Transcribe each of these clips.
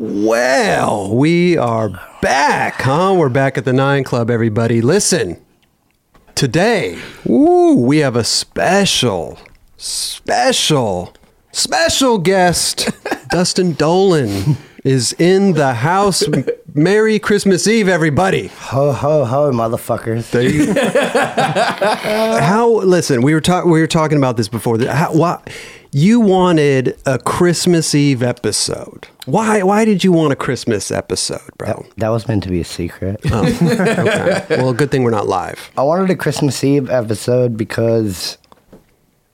Well, we are back, huh? We're back at the Nine Club, everybody. Listen, today, ooh, we have a special, special, special guest. Dustin Dollin is in the house. Merry Christmas Eve, everybody. Ho ho ho, motherfuckers! There you- how? Listen, we were talking. We were talking about this before. How, why, you wanted a Christmas Eve episode. Why? Why did you want a Christmas episode, bro? That was meant to be a secret. Oh, okay. Well, good thing we're not live. I wanted a Christmas Eve episode because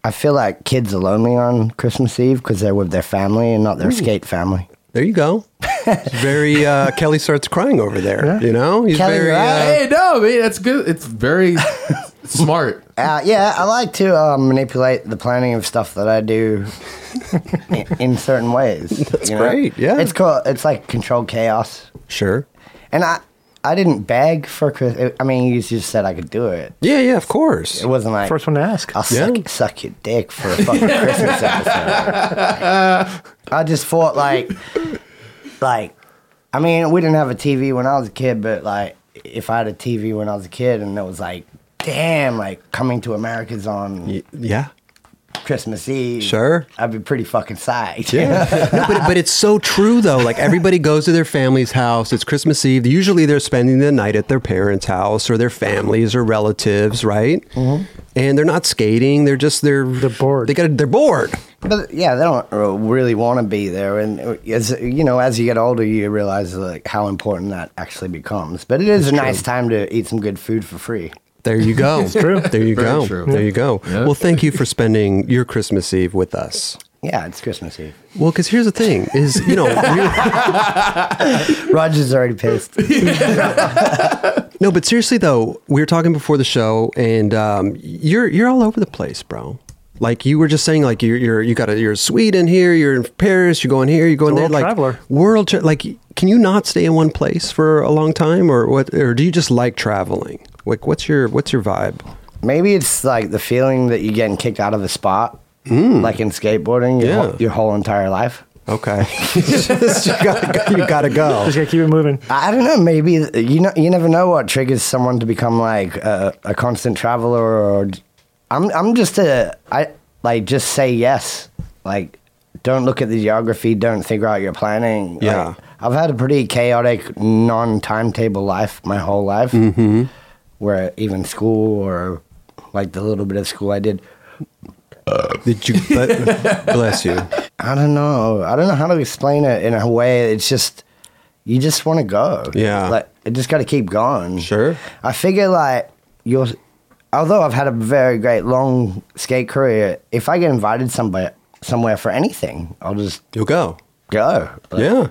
I feel like kids are lonely on Christmas Eve because they're with their family and not their hmm. skate family. There you go. It's very uh, Kelly starts crying over there. You know, he's Kelly, very. right? Uh, Hey, no, man, that's good. It's very smart. Uh, yeah, I like to uh, manipulate the planning of stuff that I do in, in certain ways. That's great, yeah. it's called. It's like controlled chaos, sure. and I I didn't beg for Chris. I mean, you just said I could do it. Yeah, yeah, of course. It wasn't like First one to ask. I'll suck, Yeah. suck your dick for a fucking Christmas episode. I just thought like, like, I mean, we didn't have a TV when I was a kid, but like, if I had a TV when I was a kid and it was like, damn, like coming to America's on Y- Yeah. Christmas Eve, Sure. I'd be pretty fucking psyched. Yeah. no, but, but it's so true though. Like everybody goes to their family's house. It's Christmas Eve. Usually they're spending the night at their parents' house or their families or relatives, right? Mm-hmm. And they're not skating. They're just they're They're bored. They got they're bored. But yeah, they don't really want to be there, and as you know, as you get older, you realize like how important that actually becomes. But it is a nice time to eat some good food for free. There you go. It's true. There you Very go. true. There you go. Yeah. Well, thank you for spending your Christmas Eve with us. Yeah, it's Christmas Eve. Well, because here's the thing: is you know, Roger's already pissed. no, but seriously though, we were talking before the show, and um, you're you're all over the place, bro. Like you were just saying, like you're you're you got a, you're in Sweden here, you're in Paris, you're going here, you're going It's there, a world like traveler. world. Tra- like, can you not stay in one place for a long time, or what? Or do you just like traveling? Like, what's your what's your vibe? Maybe it's like the feeling that you're getting kicked out of a spot, like in skateboarding, your, Yeah. whole, your whole entire life. Okay, Just- you gotta go. You gotta go. Just gotta keep it moving. I don't know. Maybe you know. You never know what triggers someone to become like a, a constant traveler. Or I'm. I'm just a. I like just say yes. Like, don't look at the geography. Don't figure out your planning. Like, Yeah. I've had a pretty chaotic, non-timetable life my whole life. Mm-hmm. Where even school or like the little bit of school I did. Did you? But, bless you. I don't know. I don't know how to explain it in a way. It's just you just want to go. Yeah. Like I just got to keep going. Sure. I figure like you're. Although I've had a very great long skate career, if I get invited somewhere somewhere for anything, I'll just You'll go. go. Like, Yeah.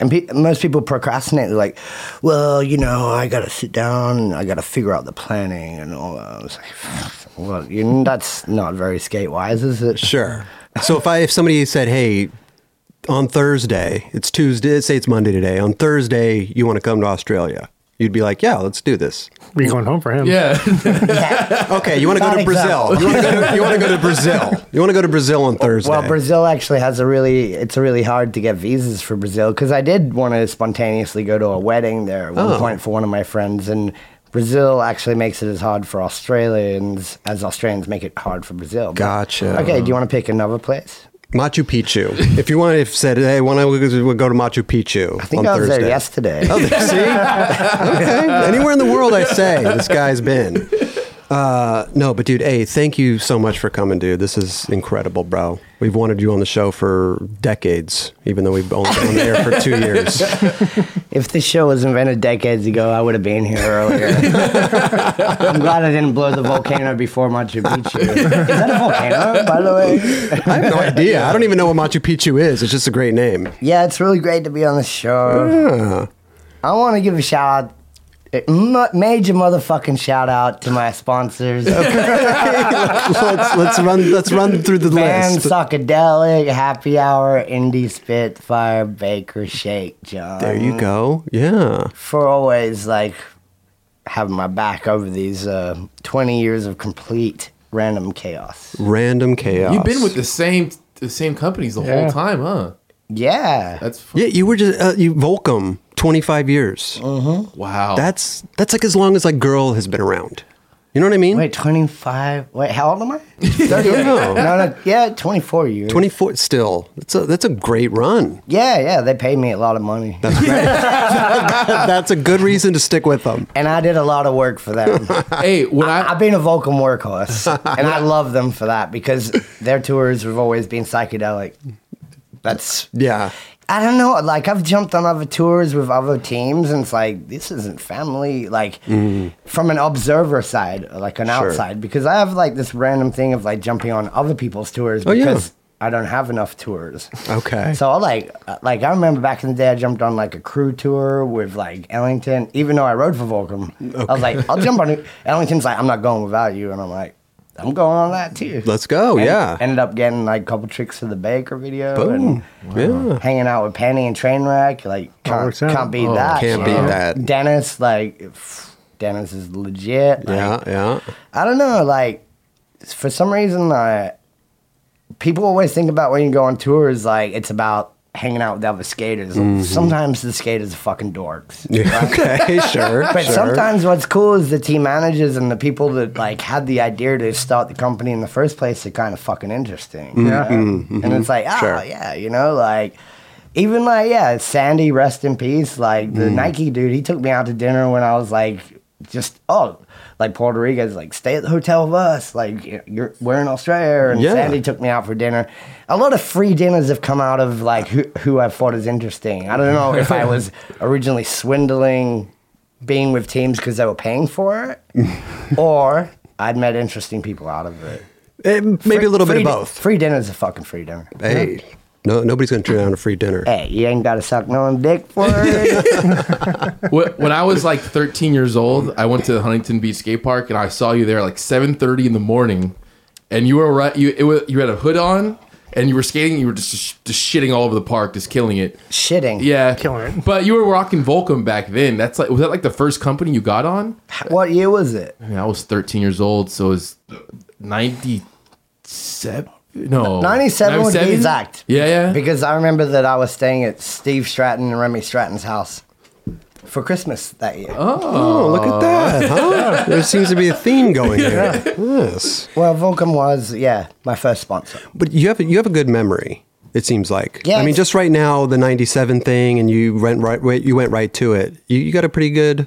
And pe- most people procrastinate. They're like, well, you know, I got to sit down I got to figure out the planning and all that. I was like, well, you, that's not very skate wise, is it? Sure. So if I if somebody said, "Hey, on Thursday, it's Tuesday, say it's Monday today. On Thursday, you want to come to Australia?" You'd be like, "Yeah, let's do this." We going home for him. Yeah. Okay, you want to go to Brazil? exactly. You want to go to, you want to go to Brazil? You want to go to Brazil on Thursday? Well, Brazil actually has a really, it's really hard to get visas for Brazil because I did want to spontaneously go to a wedding there at one Oh. point for one of my friends. And Brazil actually makes it as hard for Australians as Australians make it hard for Brazil. But- Gotcha. Okay, do you want to pick another place? Machu Picchu. If you want to said, "Hey, want to go to Machu Picchu?" I think on I was Thursday. there yesterday. Oh, see? okay. Anywhere in the world, I say, this guy's been. Uh, no, but dude, hey, thank you so much for coming, dude. This is incredible, bro. We've wanted you on the show for decades, even though we've only been on the air for two years. If this show was invented decades ago, I would have been here earlier. I'm glad I didn't blow the volcano before Machu Picchu. Is that a volcano, by the way? I have no idea. I don't even know what Machu Picchu is. It's just a great name. Yeah, it's really great to be on the show. I want to give a shout out, major motherfucking shout out to my sponsors. let's let's run let's run through the Van list. Psychedelic, Happy Hour, Indie Spitfire, Baker, Shake Junt. There you go. Yeah. For always like having my back over these uh, 20 years of complete random chaos. Random chaos. You've been with the same the same companies the Yeah. whole time, huh? Yeah. That's f- Yeah, you were just uh, you Volcom 25 years. Mm-hmm. wow. That's that's like as long as like girl has been around. You know what I mean? Wait, 25. Wait, how old am I? 30. know. no, no, yeah, 24 years. 24 still. That's a that's a great run. Yeah, yeah, they paid me a lot of money. that's a good reason to stick with them. and I did a lot of work for them. hey, when I, I've been a Volcom workhorse, and I love them for that because their tours have always been psychedelic. That's Yeah. I don't know. Like I've jumped on other tours with other teams, and it's like this isn't family. Like from an observer side, like an. Sure. outside, because I have like this random thing of like jumping on other people's tours Oh, yeah. because I don't have enough tours. Okay. So I like uh, like I remember back in the day I jumped on like a crew tour with like Ellington, even though I rode for Volcom. Okay. I was like, I'll jump on it. Ellington's like, I'm not going without you, and I'm like, I'm going on that too. Let's go. And yeah. Ended up getting like a couple tricks for the Baker video Boom. and Yeah. hanging out with Penny and Trainwreck. Like can't, works can't beat Oh, that. can't you beat know? that. Dennis, like pff, Dennis is legit. Like, Yeah, yeah. I don't know, like for some reason, uh, people always think about when you go on tours, like it's about hanging out with other skaters. Sometimes the skaters are fucking dorks. Mm-hmm. Yeah, okay, sure. But sure. sometimes what's cool is the team managers and the people that like had the idea to start the company in the first place are kind of fucking interesting. Yeah. know? And it's like, ah, Sure. yeah, you know, like even like yeah, Sandy, rest in peace. Like the Nike dude, he took me out to dinner when I was like just oh. Like Puerto Rico's like stay at the hotel with us. Like you're we're in Australia, and Yeah. Sandy took me out for dinner. A lot of free dinners have come out of like who, who I thought is interesting. I don't know if I was originally swindling being with teams because they were paying for it, or I'd met interesting people out of it. Eh, maybe a little bit Free of both. Free dinner's a fucking free dinner. Hey, no, nobody's gonna turn down a free dinner. Hey, you ain't got to suck no one's dick for it. When I was like 13 years old, I went to the Huntington Beach skate park and I saw you there like 7:30 in the morning, and you were right. You it was, you had a hood on and you were skating. You were just just shitting all over the park, just killing it. Shitting. Yeah, Killing it. But you were rocking Volcom back then. That's like was that like the first company you got on? What year was it? I, mean, I was 13 years old, so it was 97. No, 97 would be exact. Yeah, yeah. Because I remember that I was staying at Steve Stratton and Remy Stratton's house for Christmas that year. Oh, look at that, huh? there seems to be a theme going there. Yes, Well, Volcom was, yeah, my first sponsor. but you have you have a good memory. It seems like. Yeah, I mean, just right now, the '97 thing, and you went right. right- You went right to it. You, you got a pretty good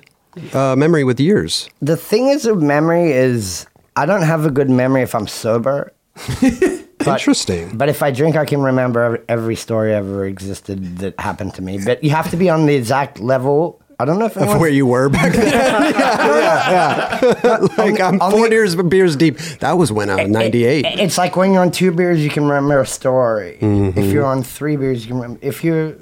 uh, memory with years. The thing is with memory is I don't have a good memory if I'm sober. But- Interesting. But if I drink, I can remember every, story ever existed that happened to me. But you have to be on the exact level. I don't know if Of where you were back then. yeah, yeah, yeah. like I'm four the- years beers deep. That was when I was 98. It- it's like when you're on two beers, you can remember a story. Mm-hmm. If you're on three beers, you can remember. If you're,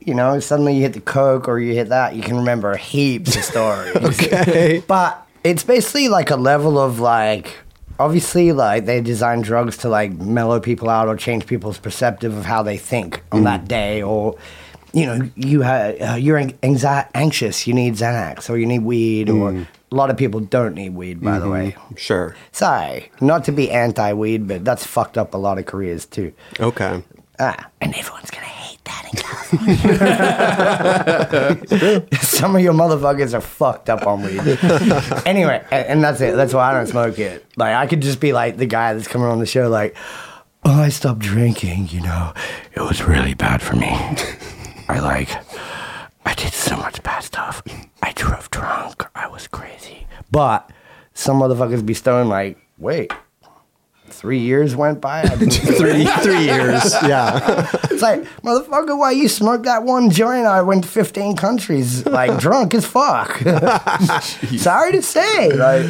you know, suddenly you hit the coke or you hit that, you can remember heaps of stories. okay. But it's basically like a level of like, obviously, like they design drugs to like mellow people out or change people's perceptive of how they think on that day, or you know, you ha- uh, you're anxi- anxious, you need Xanax or you need weed, or a lot of people don't need weed, by the way. Sure. Sorry, not to be anti-weed, but that's fucked up a lot of careers too. Okay. Ah, and everyone's gonna hate that in California. Some of your motherfuckers are fucked up on weed. anyway, and, and that's it. That's why I don't smoke it. Like I could just be like the guy that's coming on the show, like, oh, I stopped drinking. You know, it was really bad for me. I like, I did so much bad stuff. I drove drunk. I was crazy. But some motherfuckers be stoned like, wait. Three years went by. Three three years. Yeah. it's like, motherfucker, why you smoked that one joint? I went to 15 countries, like, drunk as fuck. Sorry to say. Like,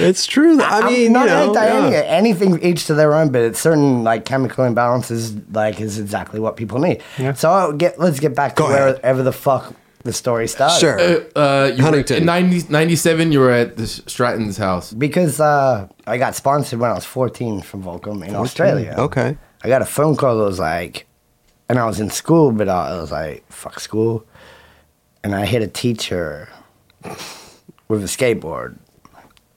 It's true. I I'm mean, not you know, yeah. anything each to their own, but it's certain, like, chemical imbalances, like, is exactly what people need. Yeah. So I'll get, let's get back to ahead. wherever the fuck the story started. Sure. Uh, uh, you Huntington. Were, in 90, 97, you were at the Stratton's house. Because uh, I got sponsored when I was 14 from Volcom in Australia. Okay. I got a phone call that was like, and I was in school, but I was like, fuck school. And I hit a teacher with a skateboard.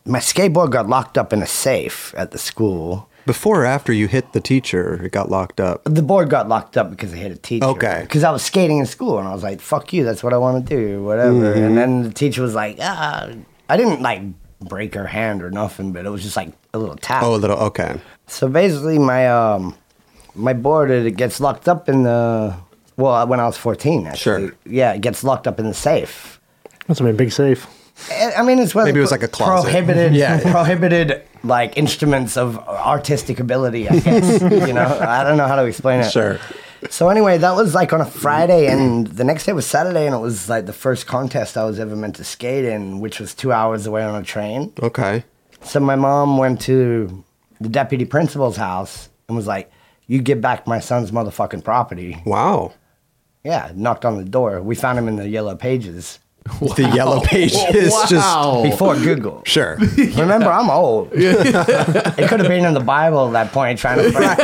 My skateboard got locked up in a safe at the school. Before or after you hit the teacher, it got locked up. The board got locked up because I hit a teacher. Okay. Because I was skating in school and I was like, fuck you, that's what I want to do, whatever. And then the teacher was like, ah, I didn't like break her hand or nothing, but it was just like a little tap. Oh, a little. Okay. So basically, my um, my board it gets locked up in the well when I was fourteen. Actually, Sure. yeah, it gets locked up in the safe. That's a big safe. I I mean, it's where Maybe they it was put like a closet. prohibited, Yeah, yeah. prohibited like instruments of artistic ability. I guess you know. I don't know how to explain it. Sure. So anyway, that was like on a Friday, and the next day was Saturday, and it was like the first contest I was ever meant to skate in, which was two hours away on a train. Okay. So my mom went to the deputy principal's house and was like, "You give back my son's motherfucking property." Wow. Yeah, knocked on the door. We found him in the yellow pages The yellow pages just. Before Google. Sure. Remember, I'm old. it could have been in the Bible at that point, trying to find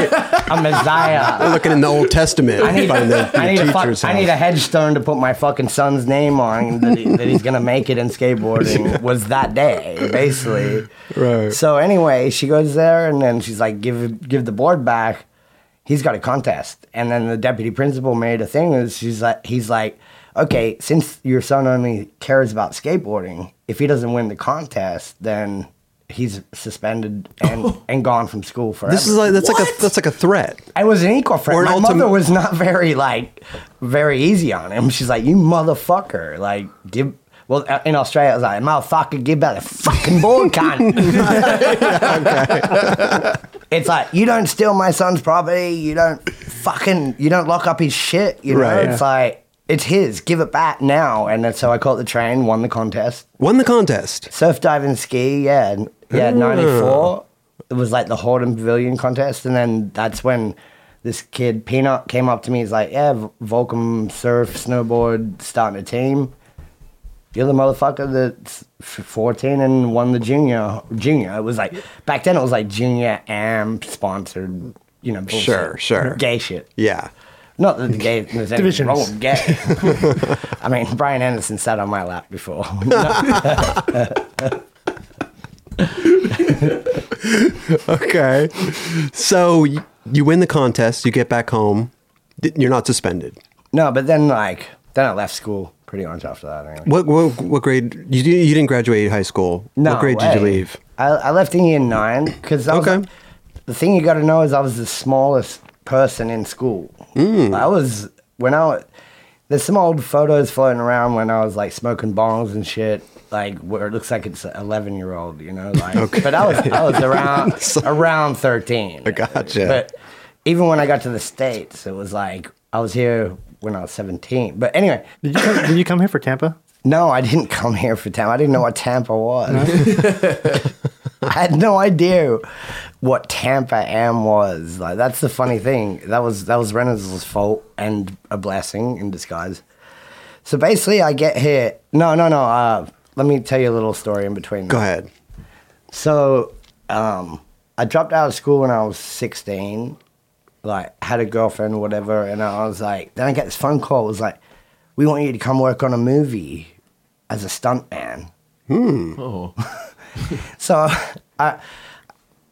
a Messiah. We're Looking in the Old Testament, I need, find the, the I, need a fuck, I need a headstone to put my fucking son's name on that, he, that he's gonna make it in skateboarding was that day, basically. Right. So anyway, she goes there and then she's like, "Give give the board back." He's got a contest, and then the deputy principal made a thing. Is she's like, he's like, "Okay, since your son only cares about skateboarding, if he doesn't win the contest, then." He's suspended and, and gone from school forever. This is like that's like a that's like a threat. I was an equal friend. Or My ultimate- mother was not very like very easy on him. She's like, "You motherfucker!" Like, give. Well, uh, in Australia, it was like, "Motherfucker, give back the fucking board, cunt." it's like you don't steal my son's property. You don't fucking. You don't lock up his shit. You know, Right. it's like it's his. Give it back now. And then, so I caught the train, won the contest. Won the contest. Surf diving ski, yeah, yeah, ah. ninety four. It was like the Hordern Pavilion contest, and then that's when this kid Peanut came up to me. He's like, "Yeah, V- Volcom surf, snowboard, starting a team. You're the motherfucker that's f- 14 and won the junior. Junior. It was like back then. It was like junior am sponsored. You know, bullshit. Sure, sure. gay shit. Yeah. Not that the game was anything wrong with gay. I mean, Brian Anderson sat on my lap before. Okay. So you win the contest. You get back home. You're not suspended. No, but then like then I left school pretty much after that. Anyway. What what, what grade? You didn't, you didn't graduate high school. No what grade did you leave? I, I left in year nine because Okay. the thing you got to know is I was the smallest person in school. Mm. I was when I wa- there's some old photos floating around when I was like smoking bongs and shit. Like where it looks like it's an eleven year old, you know. Like, okay. but I was I was around around thirteen. I gotcha. But even when I got to the states, it was like I was here when I was seventeen. But anyway, Did you come, did you come here for Tampa? no, I didn't come here for Tampa. I didn't know what Tampa was. I had no idea what Tampa Am was. Like that's the funny thing. That was that was Reynolds' fault and a blessing in disguise. So basically, I get here. No, no, no. Uh, let me tell you a little story in between. Go ahead. So, um, I dropped out of school when I was 16. Like, had a girlfriend or whatever, and I was like, then I get this phone call. It was like, we want you to come work on a movie as a stuntman. Oh. So, I.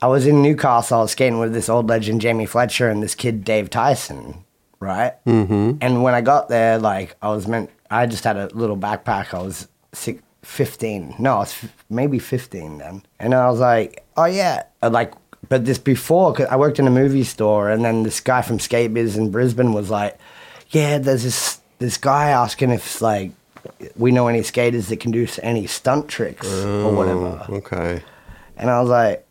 I was in Newcastle. I was skating with this old legend, Jamie Fletcher, and this kid, Dave Tyson, right? Mm-hmm. And when I got there, like, I was meant, I just had a little backpack. I was six, 15. No, I was f- maybe 15 then. And I was like, oh, yeah. Uh, Like, but this before, cause I worked in a movie store, and then this guy from Skate Biz in Brisbane was like, yeah, there's this, this guy asking if, like, we know any skaters that can do any stunt tricks or whatever. Okay. And I was like,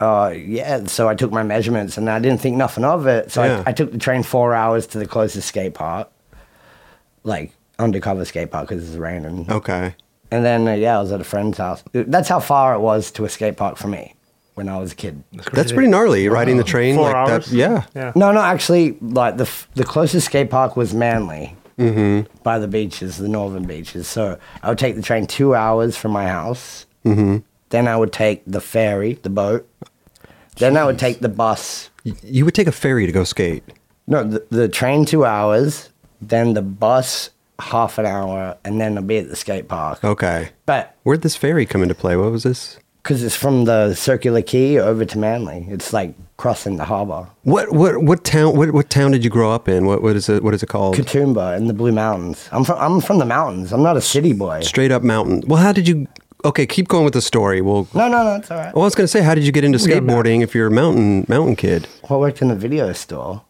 uh, yeah. So I took my measurements and I didn't think nothing of it. So Yeah. I, I took the train four hours to the closest skate park, like undercover skate park because it's raining. Okay. And then, uh, yeah, I was at a friend's house. That's how far it was to a skate park for me when I was a kid. That's That's pretty gnarly. Riding the train Four like hours? that. Yeah. Yeah. No, no, actually, like the f- the closest skate park was Manly, by the beaches, the northern beaches. So I would take the train two hours from my house. Mm-hmm. Then I would take the ferry, the boat. Then I would take the bus. You would take a ferry to go skate. No, the, the train two hours. Then the bus half an hour, and then I'll be at the skate park. Okay. But Where'd this ferry come into play? What was this? Because it's from the Circular Quay over to Manly. It's like crossing the harbour. What what what town what, what town did you grow up in? What what is it what is it called? Katoomba in the Blue Mountains. I'm from I'm from the mountains. I'm not a city boy. Straight up mountain. Well, how did you? Okay, keep going with the story. Well, No, no, no, it's all right. well I was going to say, how did you get into skateboarding if you're a mountain mountain kid? Well, I worked in a video store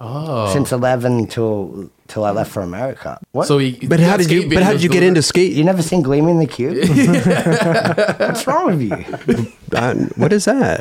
Oh. since 11 till till I left for America. What? So he, But how did you? But how did you get into skate? you never seen Gleaming the Cube? What's wrong with you? Uh, what is that?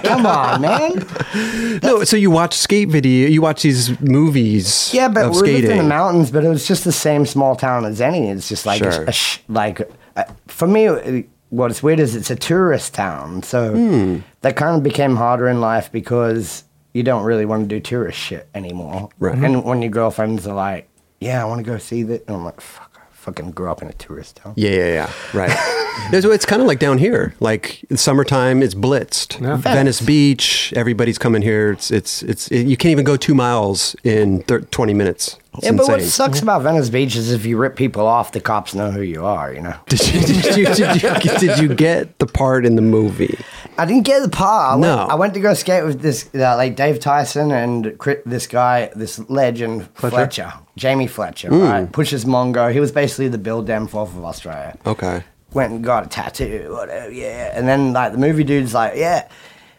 Come on, man. no, so you watch skate video. You watch these movies. Yeah, but of we lived in the mountains, but it was just the same small town as any. It's just like, Sure. a sh- like uh, for me, it- what's weird is it's a tourist town, so Hmm. that kind of became harder in life because you don't really want to do tourist shit anymore. Right. And mm-hmm. when your girlfriends are like, "Yeah, I want to go see that," and I'm like, "Fuck, I fucking grew up in a tourist town." Yeah, yeah, yeah. Right. it's it's kind of like down here. Like in summertime, it's blitzed. Yeah. Venice Beach. Everybody's coming here. It's it's it's. you can't even go two miles in thir- twenty minutes. It's yeah, but what sucks about Venice Beach is if you rip people off, the cops know who you are. You know. Did you, did, you, did, you, did you get the part in the movie? I didn't get the part. I went, No. I went to go skate with this, uh, like Dave Tyson and this guy, this legend Fletcher, Jamie Fletcher, Hmm. right? Pushes Mongo. He was basically the Bill Danforth of Australia. Okay. Went and got a tattoo, whatever, yeah. And then like the movie dude's like, yeah,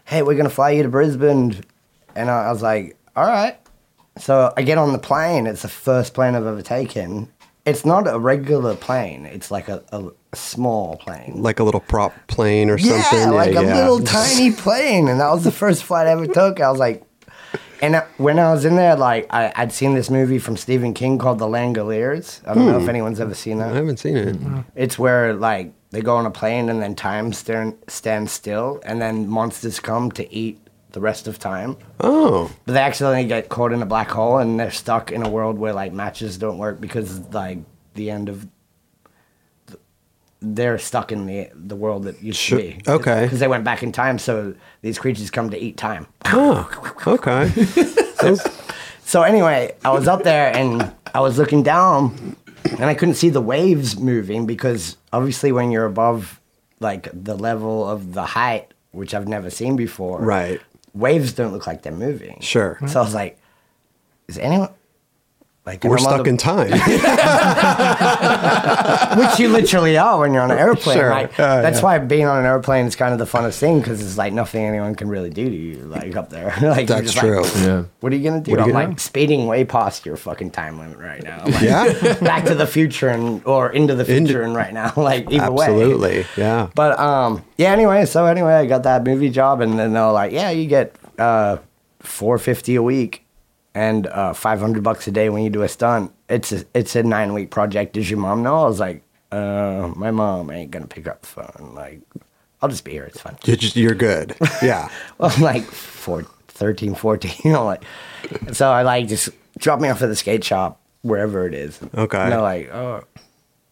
hey, we're gonna fly you to Brisbane, and I, I was like, all right. So I get on the plane. It's the first plane I've ever taken. It's not a regular plane. It's like a, a, a small plane. Like a little prop plane or something. Yeah, like a yeah. little tiny plane, and that was the first flight I ever took. I was like, and I- when I was in there, like I, I'd seen this movie from Stephen King called The Langoliers. I don't know if hmm. anyone's ever seen that. I haven't seen it. It's where like they go on a plane and then time stand, stands still, and then monsters come to eat the rest of time. Oh, But they accidentally get caught in a black hole, and they're stuck in a world where like matches don't work because like the end of. They're stuck in the the world that used Sure. to be. Okay. Because they went back in time, so these creatures come to eat time. oh, okay. So anyway, I was up there and I was looking down, and I couldn't see the waves moving because obviously when you're above like the level of the height, which I've never seen before, Right. Waves don't look like they're moving. Sure. So I was like, is anyone? Like We're and I'm on stuck the- in time. which you literally are when you're on an airplane. Sure. Like, Yeah, that's yeah. why being on an airplane is kind of the funnest thing because it's like nothing anyone can really do to you, like up there. like, That's just like, true. Yeah. What are you gonna do? What are I'm you like gonna- speeding way past your fucking time limit right now. Like, yeah. Back to the future and or into the Into- future and right now, like either way. Absolutely. Yeah. But um, yeah. Anyway, so anyway, I got that movie job, and then they're like, "Yeah, you get uh, four fifty a week, and uh, five hundred bucks a day when you do a stunt. It's a it's a nine week project. Does your mom know?" I was like, uh, "My mom ain't gonna pick up the phone. Like, I'll just be here. It's fine." You're, just, you're good. Yeah. Well, I'm like four, 13, 14, you know, like, so I like just drop me off at the skate shop, wherever it is. Okay. And they're like, oh,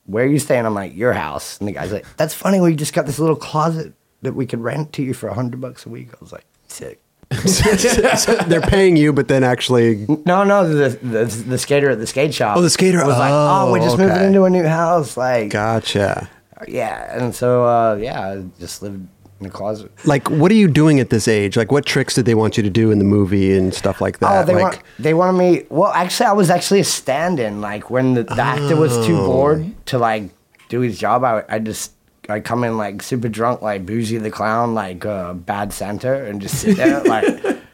where are you staying? I'm like, your house. And the guy's like, that's funny. We just got this little closet that we could rent to you for a hundred bucks a week. I was like, sick. So they're paying you, but then actually, No, no, the, the, the skater at the skate shop. Oh, the skater. was like, Oh, oh, we're just moving okay. into a new house. Like, gotcha. yeah. And so, uh, yeah, I just lived in a closet. Like, what are you doing at this age? Like, what tricks did they want you to do in the movie and stuff like that? Oh, they like, want they wanted me. Well, actually, I was actually a stand-in. Like when the, the actor was too Oh. bored to like do his job, I I just I come in like super drunk, like Boozy the clown, like uh, bad Santa, and just sit there like.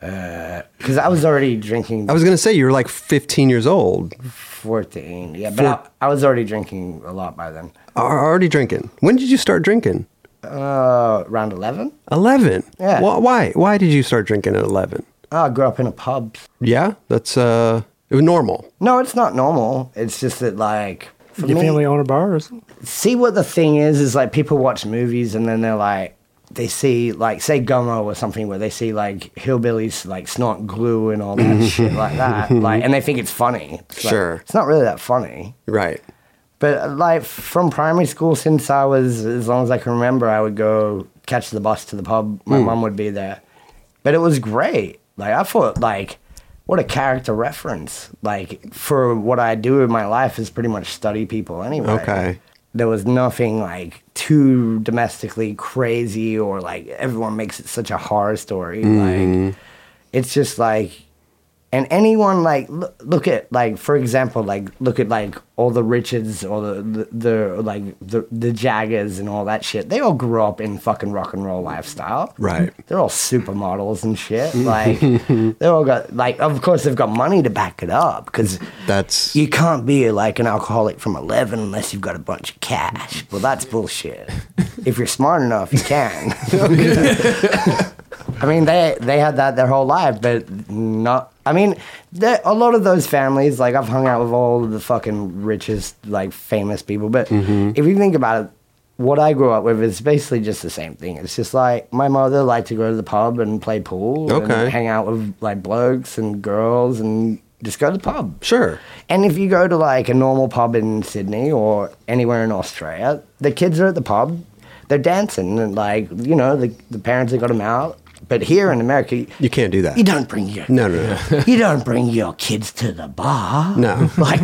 Because I was already drinking I was gonna say you were like 15 years old, 14. Yeah, but I, I was already drinking a lot by then. Already drinking. When did you start drinking? Uh, around 11. 11. Yeah. Why? Why, why did you start drinking at 11? Oh, I grew up in a pub. Yeah, that's uh, it was normal. No, it's not normal. It's just that, like, for Your me, family own a bar or something? see what the thing is is like people watch movies and then they're like they see like say Gummo or something where they see like hillbillies like snort glue and all that shit like that like and they think it's funny. It's like, Sure. it's not really that funny. Right. But like from primary school since I was as long as I can remember I would go catch the bus to the pub. My mom would be there. But it was great. Like I thought like what a character reference. Like for what I do in my life is pretty much study people anyway Okay. there was nothing like too domestically crazy or like everyone makes it such a horror story. Like mm. it's just like and anyone like look, look at like for example like look at like all the Richards or the, the, the like the the Jaggers and all that shit. They all grew up in fucking rock and roll lifestyle. Right. They're all supermodels and shit. Like they all got like of course they've got money to back it up because That's you can't be like an alcoholic from 11 unless you've got a bunch of cash. Well, that's bullshit. if you're smart enough, you can. I mean, they they had that their whole life, but not. I mean, a lot of those families, like I've hung out with all of the fucking richest, like famous people. But Mm-hmm. if you think about it, what I grew up with is basically just the same thing. It's just like my mother liked to go to the pub and play pool, Okay. and hang out with like blokes and girls, and just go to the pub. sure. And if you go to like a normal pub in Sydney or anywhere in Australia, the kids are at the pub, they're dancing and like you know the the parents have got them out. But here in America, you, can't do that. you don't bring your No, no, no. you don't bring your kids to the bar. No. like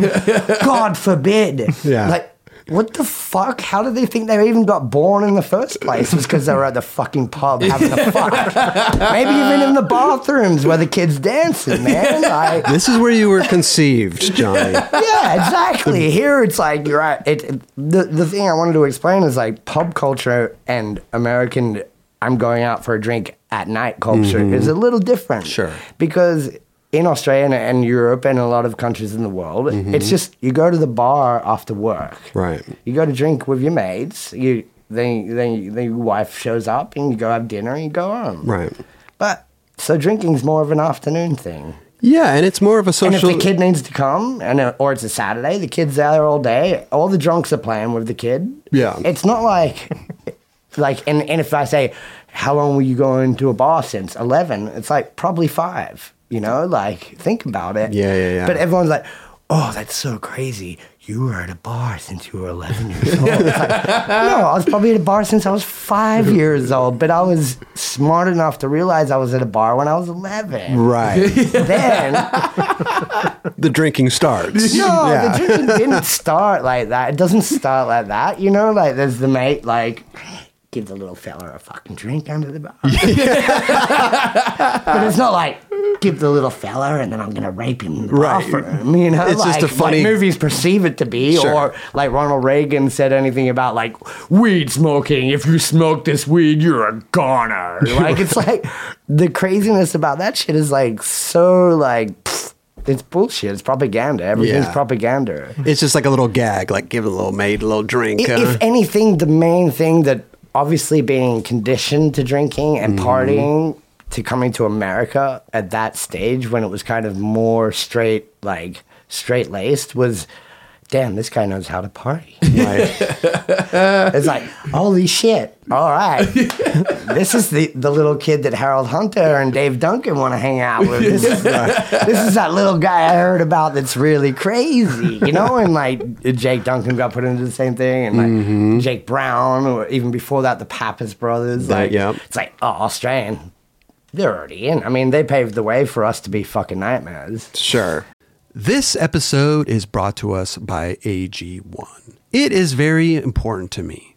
God forbid. Yeah. Like. What the fuck? How did they think they even got born in the first place? It's because they were at the fucking pub having a fuck. Maybe even in the bathrooms where the kids dancing, man. Like, This is where you were conceived, Johnny. yeah, exactly. Here it's like you're right. It, it- the the thing I wanted to explain is like pub culture and American. I'm going out for a drink at night culture is a little different. Mm-hmm. Sure. because in Australia and, and Europe and a lot of countries in the world, it's just you go to the bar after work. Mm-hmm. Right. You go to drink with your mates. You then then then your wife shows up and you go have dinner and you go home. Right. But so drinking's more of an afternoon thing. Yeah, and it's more of a social. And if the kid needs to come, and uh, or it's a Saturday, the kid's there all day. All the drunks are playing with the kid. Yeah. it's not like, like, and, and if I say, how long were you going to a bar since? Eleven. It's like probably five. You know, like think about it. Yeah, yeah, yeah. But everyone's like, oh, that's so crazy. You were at a bar since you were 11 years old. It's like, no, I was probably at a bar since I was five years old, but I was smart enough to realize I was at a bar when I was 11. right. Then the drinking starts. No, Yeah. the drinking didn't start like that. It doesn't start like that. You know, like there's the mate, like, give the little fella a fucking drink under the bar. but it's not like, give the little fella and then I'm going to rape him in the Right. bathroom. You know, It's just like, a funny- like movies perceive it to be. Sure. Or like Ronald Reagan said anything about like weed smoking. If you smoke this weed, you're a goner. Like, it's like the craziness about that shit is like so like, pfft, it's bullshit. It's propaganda. Everything's Yeah. propaganda. It's just like a little gag, like give a little maid a little drink. I- uh, If anything, the main thing that obviously being conditioned to drinking and Mm-hmm. partying to coming to America at that stage when it was kind of more straight, like straight laced, was damn, this guy knows how to party. right. It's like, holy shit, all right. this is the, the little kid that Harold Hunter and Dave Duncan want to hang out with. This is, this is that little guy I heard about that's really crazy, you know? And like Jake Duncan got put into the same thing, and like Mm-hmm. Jake Brown, or even before that, the Pappas brothers. Like, yep. It's like, oh, Australian. They're already in. I mean, they paved the way for us to be fucking nightmares. Sure. This episode is brought to us by AG1. It is very important to me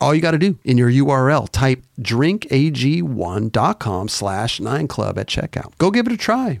All you got to do in your URL, type drinkag1.com slash 9club at checkout. Go give it a try.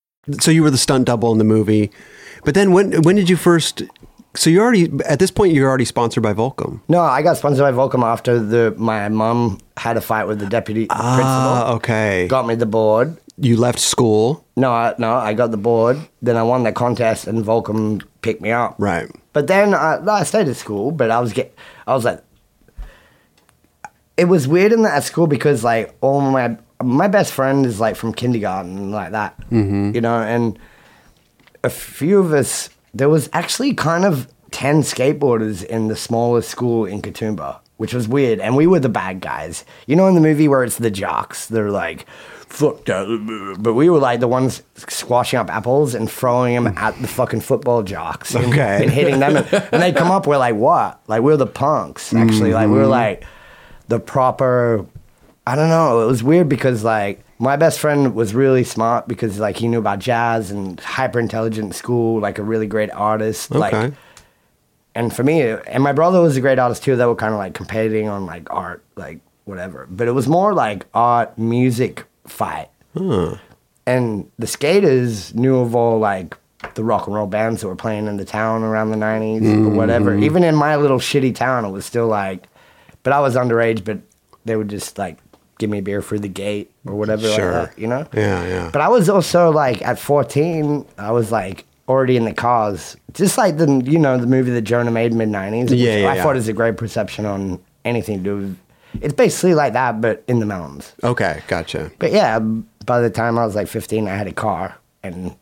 So you were the stunt double in the movie, but then when when did you first? So you're already at this point you're already sponsored by Volcom. No, I got sponsored by Volcom after the my mum had a fight with the deputy Ah, principal. okay. Got me the board. You left school, No, I, no, I got the board. Then I won the contest, and Volcom picked me up. right? But then I, I stayed at school, but I was get, I was like, it was weird in that at school because like all my my best friend is like from kindergarten like that, mm-hmm. you know, and a few of us. There was actually kind of ten skateboarders in the smallest school in Katoomba, which was weird, and we were the bad guys. You know, in the movie where it's the jocks, they're like. Fuck that. But we were like the ones squashing up apples and throwing them at the fucking football jocks. and- Okay. And hitting them. And, and they come up, we're like, what? Like, we're the punks, actually. Like, we're like the proper. I don't know. It was weird because, like, my best friend was really smart because, like, he knew about jazz and hyper intelligent school, like, a really great artist. Like, Okay. and for me, and my brother was a great artist too. That were kind of like competing on like art, like whatever. But it was more like art, music fight. And the skaters knew of all like the rock and roll bands that were playing in the town around the 90s or mm-hmm. whatever. Even in my little shitty town, it was still like, but I was underage, but they would just like give me a beer through the gate or whatever Sure. like that, you know? Yeah, yeah. But I was also like at 14, I was like already in the cars. Just like the you know the movie that Jonah made mid 90s. Yeah, yeah, I yeah. thought is a great perception on anything to do with. It's basically like that, but in the mountains. Okay, gotcha. But yeah, by the time I was like 15, I had a car and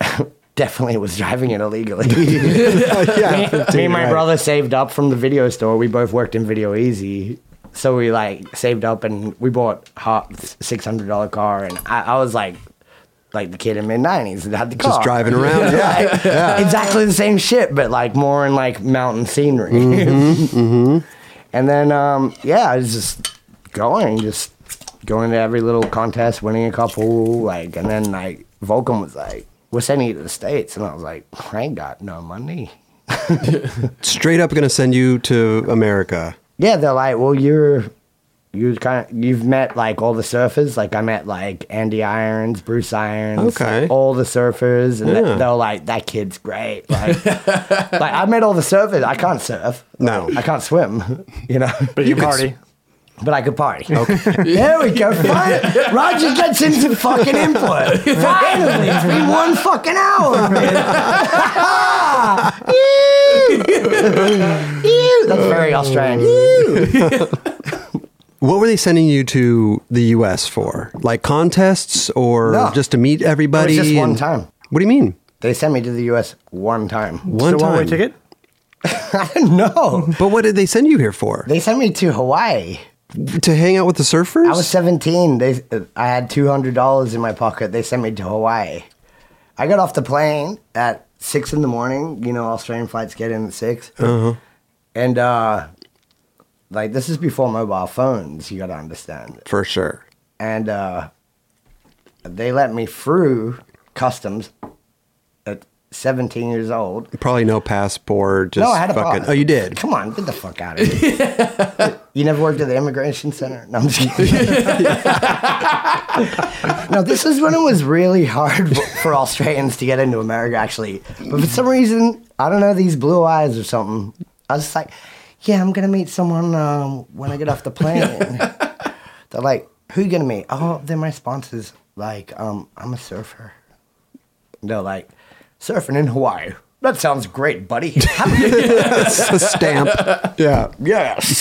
definitely was driving it illegally. yeah, Me and my brother saved up from the video store. We both worked in Video Ezy. So we like saved up and we bought hot six hundred dollar car and I, I was like like the kid in mid nineties that had the car. Just driving around. Yeah, Exactly the same shit, but like more in like mountain scenery. Mm-hmm, And then um yeah, I was just going, just going to every little contest, winning a couple, like and then like Volcom was like, We're sending you to the States and I was like, I ain't got no money. Straight up going to send you to America. Yeah, they're like, well, you're you kind of you've met like all the surfers. Like I met like Andy Irons, Bruce Irons, Okay. all the surfers, and they- Yeah. they're like, that kid's great. Like, like I met all the surfers. I can't surf. No. I can't swim. You know, But you, party. but I could party. Okay, there we go. Fine. Roger gets into fucking input. Finally, it's been one fucking hour. man. Ew. That's very Australian. What were they sending you to the U.S. for? Like contests or No. just to meet everybody? just one and- time. What do you mean? They sent me to the U.S. one time. One It's a one-way time. ticket. I don't know. But what did they send you here for? They sent me to Hawaii. to hang out with the surfers? I was 17. They, I had $200 in my pocket. They sent me to Hawaii. I got off the plane at 6 in the morning. You know, Australian flights get in at 6. Uh-huh. And, uh, like, this is before mobile phones, you got to understand. for sure. And uh, they let me through customs at 17 years old. Probably no passport. Just no, I had a fucking. Oh, you did. Come on, get the fuck out of here. you never worked at the immigration center? No, I'm just kidding. no, this is when it was really hard for Australians to get into America, actually. But for some reason, I don't know, these blue eyes or something. I was just like, yeah, I'm going to meet someone um, when I get off the plane. They're like, who you going to meet? Oh, they're my sponsors. Like, um, I'm a surfer. They're like, surfing in Hawaii. That sounds great, buddy. It's a stamp. Yeah. Yes.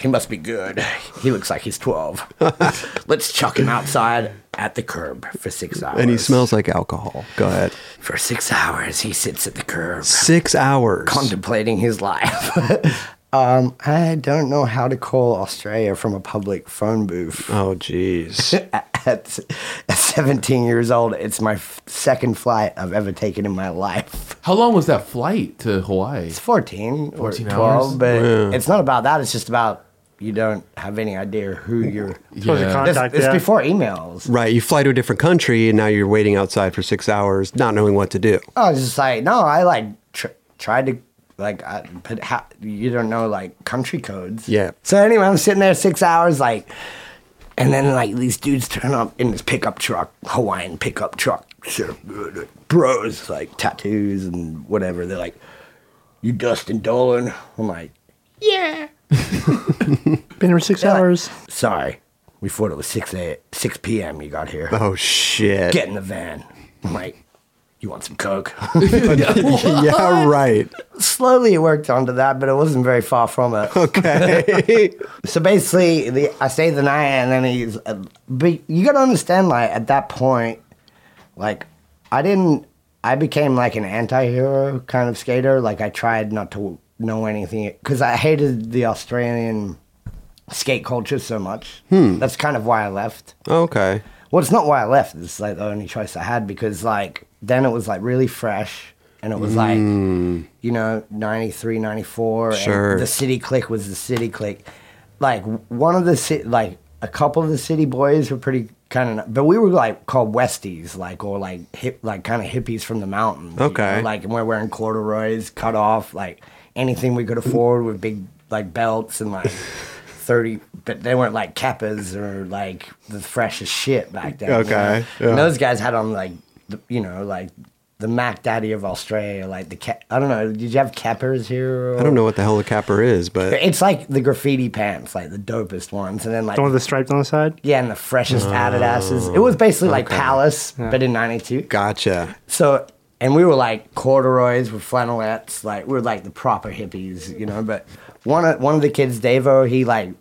he must be good. He looks like he's 12. Let's chuck him outside at the curb for six hours. And he smells like alcohol. Go ahead. For six hours, he sits at the curb Six hours. contemplating his life. Um, I don't know how to call Australia from a public phone booth. Oh, jeez. at, at 17 years old, it's my f- second flight I've ever taken in my life. How long was that flight to Hawaii? It's 14, 14 or 12, hours? but it's not about that. It's just about you don't have any idea who you're. Supposed to Yeah. contact It's, it's yeah. before emails. right. You fly to a different country and now you're waiting outside for six hours, not knowing what to do. Oh, I was just like, no, I like tr- tried to like, I, but how, you don't know like country codes. Yeah. So anyway, I'm sitting there six hours, like, and then like these dudes turn up in this pickup truck, Hawaiian pickup truck, sort of, bros, like tattoos and whatever. They're like, "You Dustin Dollin?" I'm like, "Yeah." Been here six hours. Sorry, we thought it was six a six p.m. You got here. Oh, shit. Get in the van. I'm like, "You want some coke?" yeah, right. Slowly it worked onto that, but it wasn't very far from it. Okay. So basically, the, I stayed the night, and then he's. Uh, but you gotta understand, like at that point, like I didn't. I became like an anti-hero kind of skater. Like I tried not to know anything because I hated the Australian skate culture so much. Hmm. That's kind of why I left. Oh, okay. Well, it's not why I left. It's like the only choice I had because like then it was like really fresh and it was like hmm. you know 93 94 Sure. and the city click was the city click like one of the ci- like a couple of the city boys were pretty kind of but we were like called westies like or like hip like kind of hippies from the mountains you Okay. know? like and we're wearing corduroys cut off like anything we could afford with big like belts and like 30 but they weren't like kappas or like the freshest shit back then you Okay, know? yeah. And those guys had on like the, you know like the Mac Daddy of Australia like the ca- I don't know did you have cappers here or? I don't know what the hell a capper is, but it's like the graffiti pants like the dopest ones and then like The one with the stripes on the side. yeah and the freshest Adidas's it was basically like Palace but in 92 gotcha. so, and we were like corduroys with flannelettes, like we were like the proper hippies, you know. But one of one of the kids, Davo, he like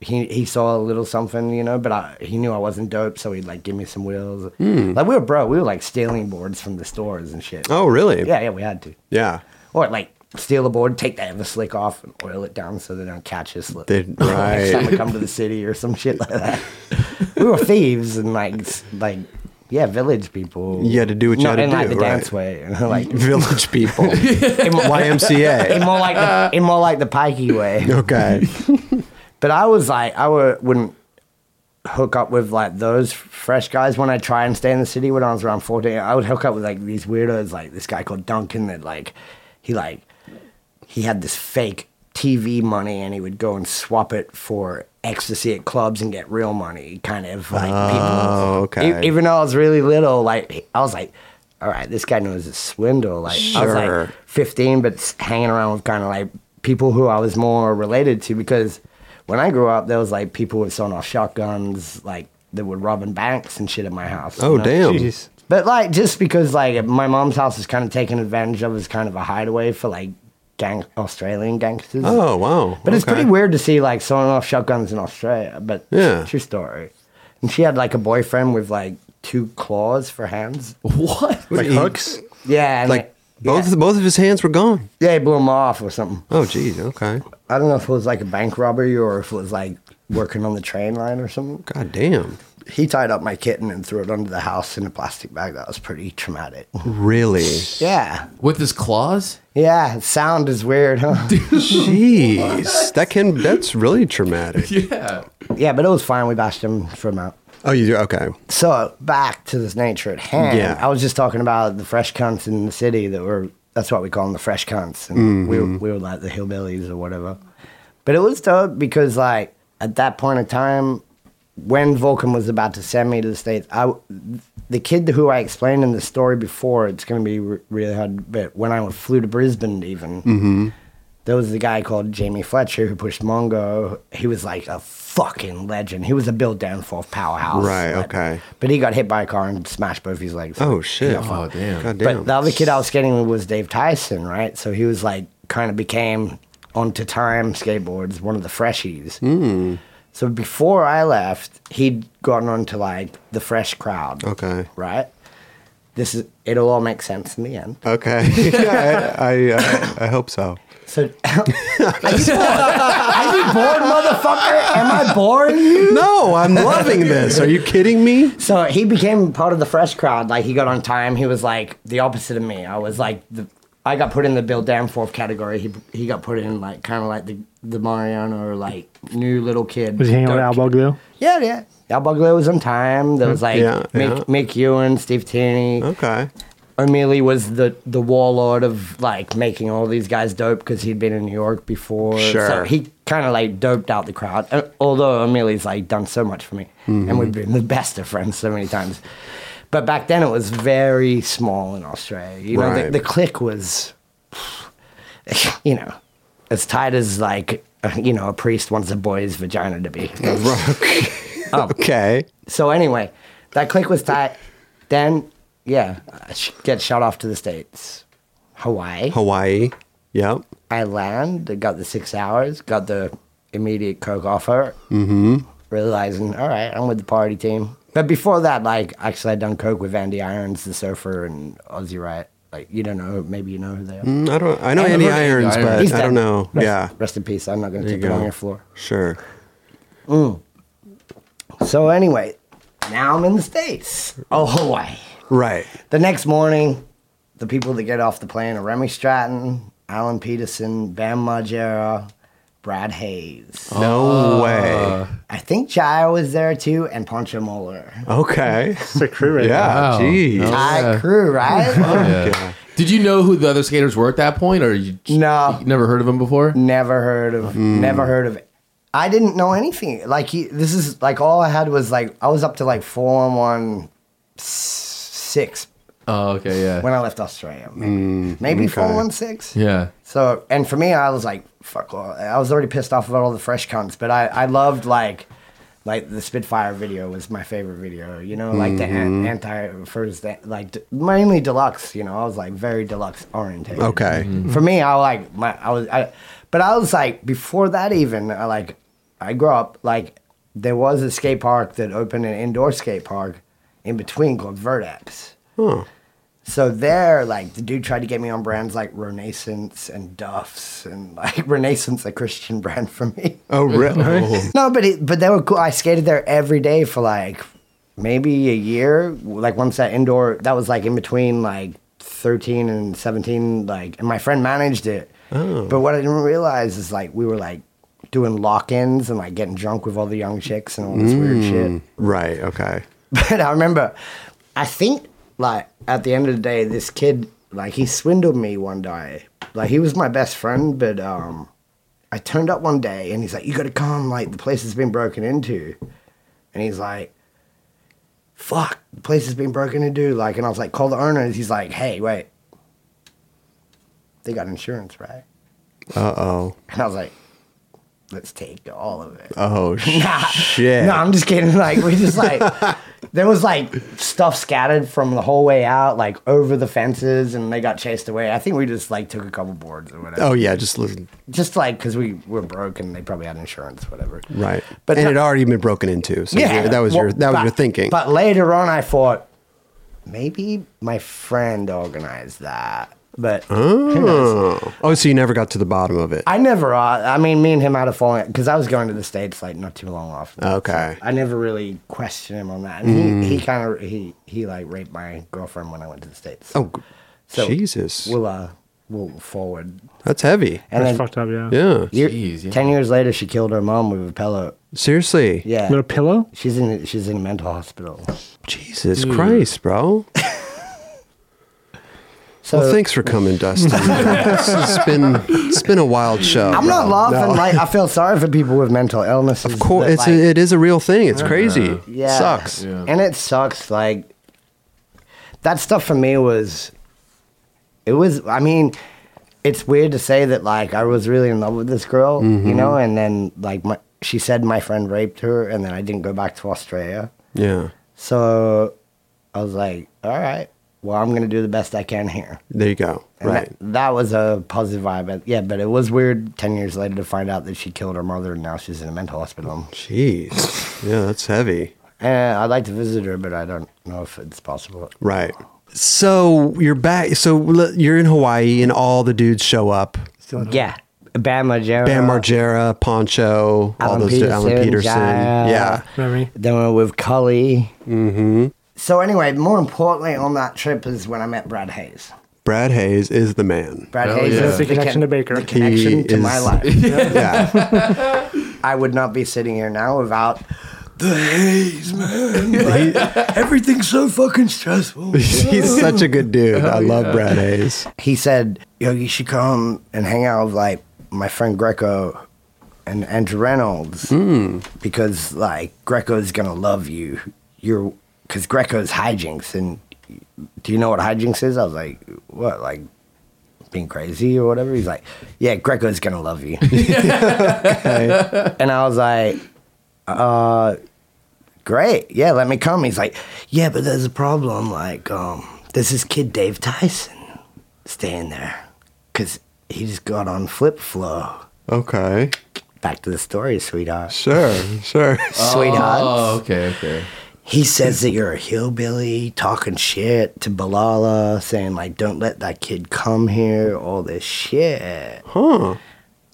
he he saw a little something, you know. But I, he knew I wasn't dope, so he'd like give me some wheels. Hmm. Like we were bro, we were like stealing boards from the stores and shit. Oh, really? yeah, yeah, we had to. Yeah. Or like steal a board, take the Everslick off, and oil it down so they don't catch us. They- Next time right. we come to the city or some shit like that. we were thieves and like like yeah, village people. You had to do what you Not had to in like do, the right. dance way, you know, like Village people. in, in YMCA. more like the in more like the pikey way. Okay. But I was like, I would, wouldn't hook up with like those fresh guys when I try and stay in the city when I was around 14. I would hook up with like these weirdos, like this guy called Duncan that like, he like, he had this fake TV money and he would go and swap it for ecstasy at clubs and get real money, kind of like oh, people. Oh, okay. E- even though I was really little, like, I was like, all right, this guy knows a swindle. Like, I was like 15, but hanging around with kind of like people who I was more related to because when I grew up, there was like people with sawn off shotguns, like that were robbing banks and shit at my house. Oh, you know? damn. Jeez. But like, just because like my mom's house is kind of taken advantage of as kind of a hideaway for like gang Australian gangsters. Oh, wow. But it's Okay. pretty weird to see like sawing off shotguns in Australia. But Yeah. true story. And she had like a boyfriend with like two claws for hands. What? Like He- hooks. Yeah, and, Like both yeah, both of his hands were gone. yeah, he blew them off or something. Oh, geez. Okay. I don't know if it was like a bank robbery or if it was like working on the train line or something. God damn. He tied up my kitten and threw it under the house in a plastic bag. That was pretty traumatic. Really? Yeah. With his claws? Yeah, sound is weird, huh? Jeez. That can that's really traumatic. Yeah. yeah, but it was fine. We bashed him for him out. Oh, you do? Okay. So back to this nature at hand. Yeah. I was just talking about the fresh cunts in the city that were. That's what we call them, the fresh cunts, and we were, mm-hmm. we were like the hillbillies or whatever. But it was dope because like at that point in time, when Volcom was about to send me to the states, I the kid who I explained in the story before, it's going to be re- really hard. But when I flew to Brisbane, even there was a guy called Jamie Fletcher who pushed Mongo. He was like a fucking legend. He was a Bill Danforth powerhouse. Right, Like, okay. But he got hit by a car and smashed both his legs. Oh shit. Oh, damn. God damn. But the other kid I was skating with was Dave Tyson, right? So he was like kind of became onto time skateboards, one of the freshies. Mm. So before I left, he'd gotten onto like the fresh crowd. Okay. Right? This is it'll all make sense in the end. Okay. yeah, I I, uh, I hope so. So, are you bored? Are you bored, motherfucker? Am I boring you? No, I'm loving this. Are you kidding me? So he became part of the fresh crowd. Like he got on time. He was like the opposite of me. I was like the. I got put in the Bill Danforth category. He he got put in like kind of like the the Mariano or like new little kid. Was he hanging with Al Dope. Buglio? Yeah, yeah. Al Buglio was on time. There was like Yeah, Mick, yeah. Mick Ewan, Steve Tierney. Okay. O'Mealy was the the warlord of like making all these guys dope because he'd been in New York before. Sure. So he kind of like doped out the crowd. Uh, although O'Mealy's like done so much for me, and we've been the best of friends so many times. But back then it was very small in Australia. You know, Right. the, the clique was, you know, as tight as like you know a priest wants a boy's vagina to be. Okay. So anyway, that click was tight. Then, yeah, I sh- get shot off to the states, Hawaii. Hawaii. Yep. I land, got the six hours, got the immediate coke offer. Mm-hmm. Realizing, all right, I'm with the party team. But before that, like, actually, I'd done coke with Andy Irons, the surfer, and Ozzie Wright. Like, you don't know, maybe you know who they are. Mm, I don't. I know I Andy Irons, Irons. but He's I don't know. Rest, yeah. Rest in peace. I'm not going to tip it on your floor. Sure. So anyway, now I'm in the States. Oh, Hawaii. Right. The next morning, the people that get off the plane are Remy Stratton, Alan Peterson, Bam Margera, Brad Hayes. No way. Uh. I think Jaya was there too, and Poncho Moeller. Okay. It's a crew right Yeah. Wow. Geez. No. High yeah. crew, right? Yeah. Did you know who the other skaters were at that point, or you j- No. you never heard of them before? never heard of, hmm. never heard of it. I didn't know anything. Like he, this is like all I had was like I was up to like four on one, six Oh, okay, yeah, when I left Australia. Maybe, mm, maybe okay. one six. yeah. So, and for me, I was like, fuck, well, I was already pissed off about all the fresh cunts, but I, I loved like, like the Spitfire video was my favorite video, you know, like the an- mm-hmm. anti, first, like d- mainly deluxe, you know, I was like very deluxe oriented. Okay. Mm-hmm. For me, I like my, I was, I, but I was like, before that even, I like, I grew up, like, there was a skate park that opened an indoor skate park in between called Vertex. Huh. So there, like the dude tried to get me on brands like Renaissance and Duffs, and like Renaissance, a Christian brand for me. Oh, really? No, but it, but they were cool. I skated there every day for like maybe a year. Like once that indoor, that was like in between like thirteen and seventeen. Like, and my friend managed it. Oh. But what I didn't realize is like we were like doing lock-ins and like getting drunk with all the young chicks and all this weird shit. Mm, right. Okay. But I remember, I think like at the end of the day, this kid like he swindled me one day. Like he was my best friend, but um, I turned up one day and he's like, "You got to come! Like the place has been broken into," and he's like. Fuck, the place has been broken into. Like, and I was like, call the owner. He's like, hey, wait. They got insurance, right? Uh oh. And I was like, let's take all of it. Oh shit. No, I'm just kidding. Like we just like there was like stuff scattered from the whole way out, like over the fences, and they got chased away. I think we just like took a couple boards or whatever. Oh yeah. Just listen. Just like because we were broke and they probably had insurance, whatever. Right. But and no- it had already been broken into. So yeah, that was well, your that was but- your thinking. But later on, I thought maybe my friend organized that. But oh. oh, so you never got to the bottom of it. I never. Uh, I mean, me and him had a falling because I was going to the states like not too long off. Okay. I never really questioned him on that, and he, he kind of he he like raped my girlfriend when I went to the states. oh, So Jesus. We'll uh we'll forward, That's heavy. and That's then fucked up, yeah. Yeah. year- Jeez, yeah. ten years later, she killed her mom with a pillow. Seriously. Yeah, With a pillow? she's in she's in a mental hospital. Jesus Christ, bro. So well, thanks for coming, Dustin. this has been it's been a wild show. I'm not laughing. No. Like I feel sorry for people with mental illnesses. Of course, that, it's like, a, it is a real thing. It's crazy. Yeah. Sucks. Yeah. And it sucks. Like that stuff for me was it was I mean, it's weird to say that like I was really in love with this girl, you mm-hmm. know, and then like my she said my friend raped her and then I didn't go back to Australia. Yeah. So I was like, all right, well, I'm going to do the best I can here. There you go. And right. That, that was a positive vibe. But yeah, but it was weird 10 years later to find out that she killed her mother and now she's in a mental hospital. Jeez. Yeah, that's heavy. And I'd like to visit her, but I don't know if it's possible. Right. So you're back. So you're in Hawaii, and all the dudes show up. Still Yeah, Bam Margera. Bam Margera, Poncho, all those Peterson, Alan Peterson. Jaya. Yeah. Remember? Then we were with Cully. Mm-hmm. So anyway, more importantly on that trip is when I met Brad Hayes. Brad Hayes is the man. Brad Hell Hayes yeah. is The connection con- to Baker. The connection He to my life. Yeah. I would not be sitting here now without the Hayes, man. Like, everything's so fucking stressful. He's such a good dude. I love Brad Hayes. he said, "Yo, you should come and hang out with like my friend Greco and Andrew Reynolds hmm. because like Greco's gonna love you. You're because Greco's hijinks and do you know what hijinks is? I was like, what, like being crazy or whatever? He's like, yeah, Greco's gonna love you. And I was like, uh, great. Yeah, let me come. He's like, yeah, but there's a problem. Like, um, there's this kid, Dave Tyson, staying there because he just got on Flip Flow. Okay. Back to the story, sweetheart. Sure. Sure. Sweetheart. Oh, okay, okay. He says that you're a hillbilly talking shit to Boulala, saying, like, don't let that kid come here, all this shit. Huh.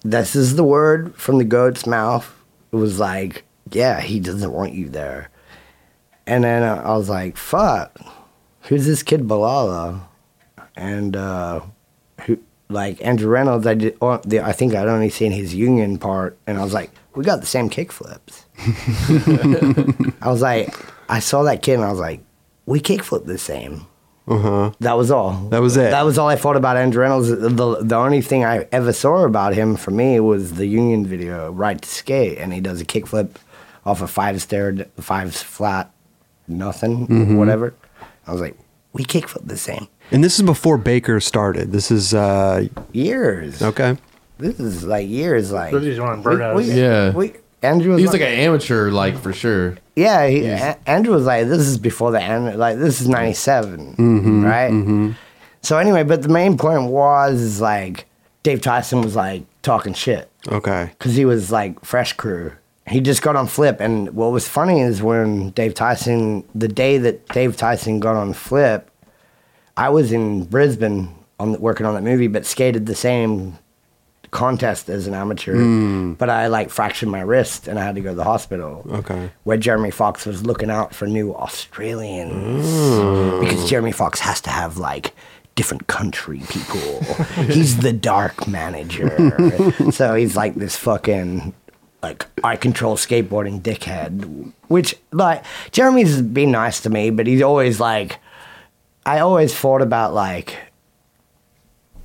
this is the word from the goat's mouth. It was like, yeah, he doesn't want you there. And then I was like, fuck, who's this kid Boulala? And uh, who, like Andrew Reynolds, I did. Oh, the, I think I'd only seen his union part, and I was like, we got the same kick flips. I was like, I saw that kid, and I was like, we kickflip the same. Uh huh. That was all. That was it. That was all I thought about Andrew Reynolds. The, the only thing I ever saw about him for me was the Union video, Right to Skate, and he does a kickflip off a five stair, five flat, nothing, Mm-hmm. whatever. I was like, we kickflip the same. And this is before Baker started. This is uh Years. okay. This is like years. Like Really just wanna burn we- out. we- Yeah. We, Andrew was He was like an amateur, like for sure. Yeah, he, A- Andrew was like, "This is before the end. Like, this is '97, mm-hmm, right?" Mm-hmm. So anyway, but the main point was is like Dave Tyson was like talking shit Okay. because he was like fresh crew. He just got on Flip, and what was funny is when Dave Tyson, the day that Dave Tyson got on Flip, I was in Brisbane on the, working on that movie, but skated the same contest as an amateur. Mm. But I like fractured my wrist, and I had to go to the hospital Okay. where Jeremy Fox was looking out for new Australians mm. because Jeremy Fox has to have like different country people. he's the dark manager, so he's like this fucking like I control skateboarding dickhead. Which like Jeremy's been nice to me, but he's always like I always thought about like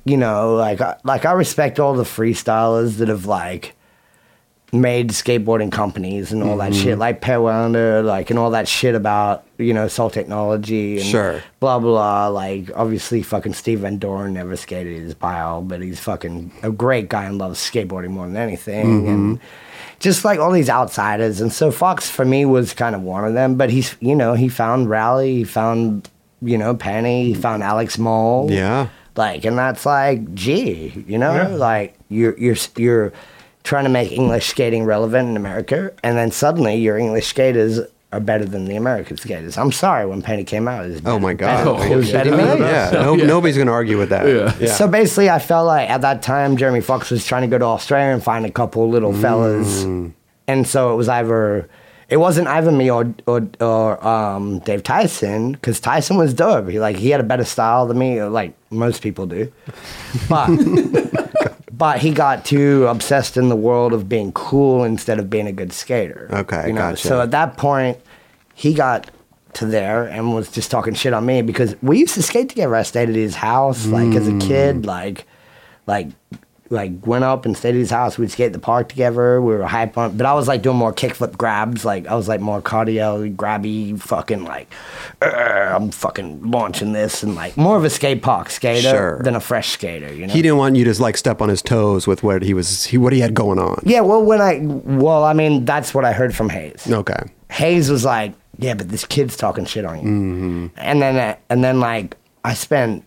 you know like I- like I respect all the freestylers that have like made skateboarding companies and all that Mm-hmm. shit, like Per Welinder, like and all that shit about you know Sole Technology and Sure. blah blah. Like obviously, fucking Steve Van Doren never skated his bio, but he's fucking a great guy and loves skateboarding more than anything. Mm-hmm. And just like all these outsiders, and so Fox for me was kind of one of them. But he's you know he found Rowley, he found you know Penny, he found Alex Moul, Yeah. Like and that's like gee you know Yeah. like you're you're you're trying to make english skating relevant in america and then suddenly your english skaters are better than the american skaters i'm sorry when penny came out oh it was Oh my god. better. it was better yeah, than me. yeah. No, nobody's gonna argue with that. Yeah. So basically, I felt like at that time Jeremy Fox was trying to go to Australia and find a couple little mm. fellas, and so it was either it wasn't either me or or, or um, Dave Tyson because Tyson was dope. He like he had a better style than me, like most people do, but. But he got too obsessed in the world of being cool instead of being a good skater. Okay, you know. gotcha. So at that point, he got to there and was just talking shit on me because we used to skate together. I stayed at his house like as a Mm. kid, like like like went up and stayed at his house. We'd skate at the park together. We were hype on, but I was like doing more kickflip grabs. Like I was like more cardio grabby, fucking like I'm fucking launching this and like more of a skate park skater Sure. than a fresh skater. You know. He didn't want you to like step on his toes with what he was he what he had going on. yeah, well, when I well, I mean, that's what I heard from Hayes. Okay. Hayes was like, "Yeah, but this kid's talking shit on you," and then uh, and then like I spent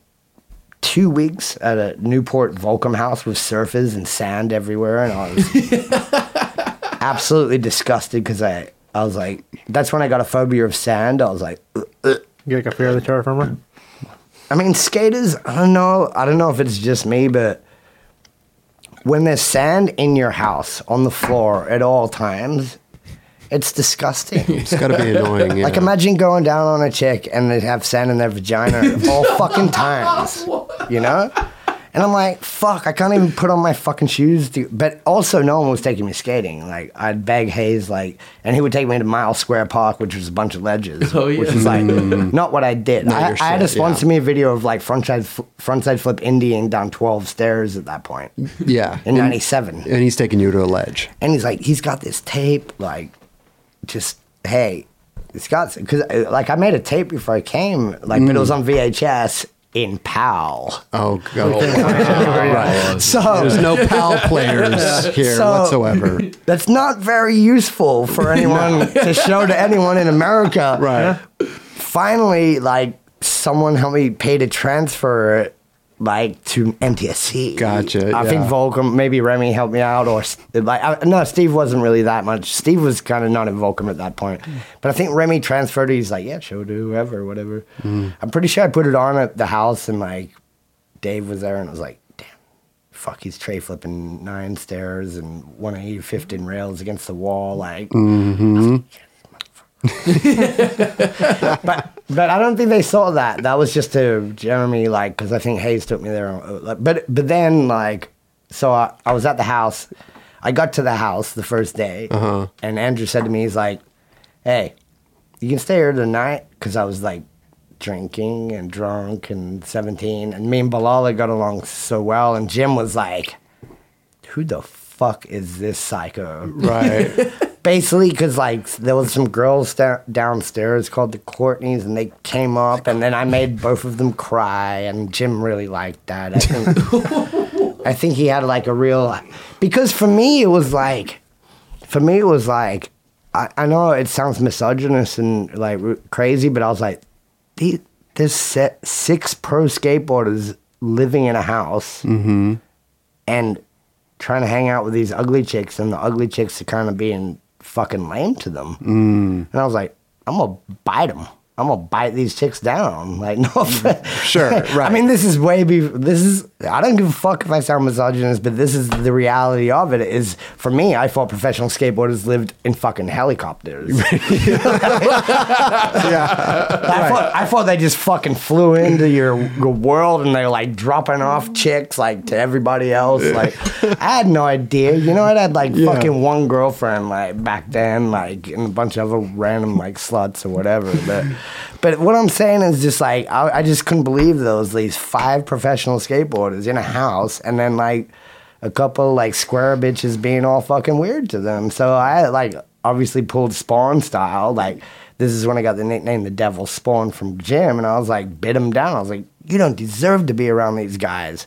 two weeks at a Newport Volcom house with surfers and sand everywhere, and I was absolutely disgusted because I I was like, that's when I got a phobia of sand. I was like, "Ugh, ugh." You like a fear of the terra firma? I mean, skaters. I don't know. I don't know if it's just me, but when there's sand in your house on the floor at all times, it's disgusting. It's got to be annoying. Yeah. Like imagine going down on a chick and they have sand in their vagina all fucking times, you know? And I'm like, fuck, I can't even put on my fucking shoes. To, but also, no one was taking me skating. Like I'd beg Hayes, like, and he would take me to Mile Square Park, which was a bunch of ledges, Oh, yeah. which is like mm. not what I did. Not I, your I had a shit, yeah. sponsor me a video of like frontside fl- frontside flip Indian down 12 stairs at that point yeah. in and, '97. and he's taking you to a ledge. And he's like, he's got this tape, like, just hey, it's got because uh, like I made a tape before I came, like, but it was mm. on VHS in PAL. Oh, okay. Oh, right. So There's no PAL players here So- whatsoever. that's not very useful for anyone to show to anyone in America. Right. Finally, like, someone helped me pay to transfer it. Like to NTSC. Gotcha, I think. Volcom, maybe Remy helped me out, or like I, no, Steve wasn't really that much. Steve was kind of not in Volcom at that point, but I think Remy transferred. He's like, yeah, show to whoever, whatever. Mm. I'm pretty sure I put it on at the house, and like Dave was there, and I was like, damn, fuck, he's tray flipping nine stairs and 180 15 rails against the wall, like. Mm-hmm. but but I don't think they saw that. That was just to Jeremy, like, because I think Hayes took me there. But but then like, so I, I was at the house. I got to the house the first day, uh-huh. and Andrew said to me, he's like, "Hey, you can stay here tonight," because I was like drinking and drunk and seventeen, and me and Boulala got along so well, and Jim was like, "Who the fuck is this psycho?" Right. basically because like there was some girls da- downstairs called the courtneys and they came up and then i made both of them cry and jim really liked that. I think i think he had like a real because for me it was like for me it was like i, I know it sounds misogynist and like r- crazy but i was like "The- there's se- six pro skateboarders living in a house mm-hmm. and trying to hang out with these ugly chicks, and the ugly chicks are kind of being fucking lame to them. Mm. And I was like, I'm gonna bite them. I'm gonna bite these chicks down. Like, no offense. Sure, I mean, this is way be. This is. I don't give a fuck if I sound misogynist, but this is the reality of it. Is for me, I thought professional skateboarders lived in fucking helicopters. I, thought, I thought they just fucking flew into your, your world and they're like dropping off chicks like to everybody else. Like I had no idea. You know, I had like Yeah. fucking one girlfriend like back then, like and a bunch of other random like sluts or whatever. But but what I'm saying is just like I, I just couldn't believe those these five professional skateboarders in a house and then like a couple like square bitches being all fucking weird to them. So I like obviously pulled Spawn style. Like this is when I got the nickname the Devil Spawn from Jim, and I was like bit him down. I was like, you don't deserve to be around these guys.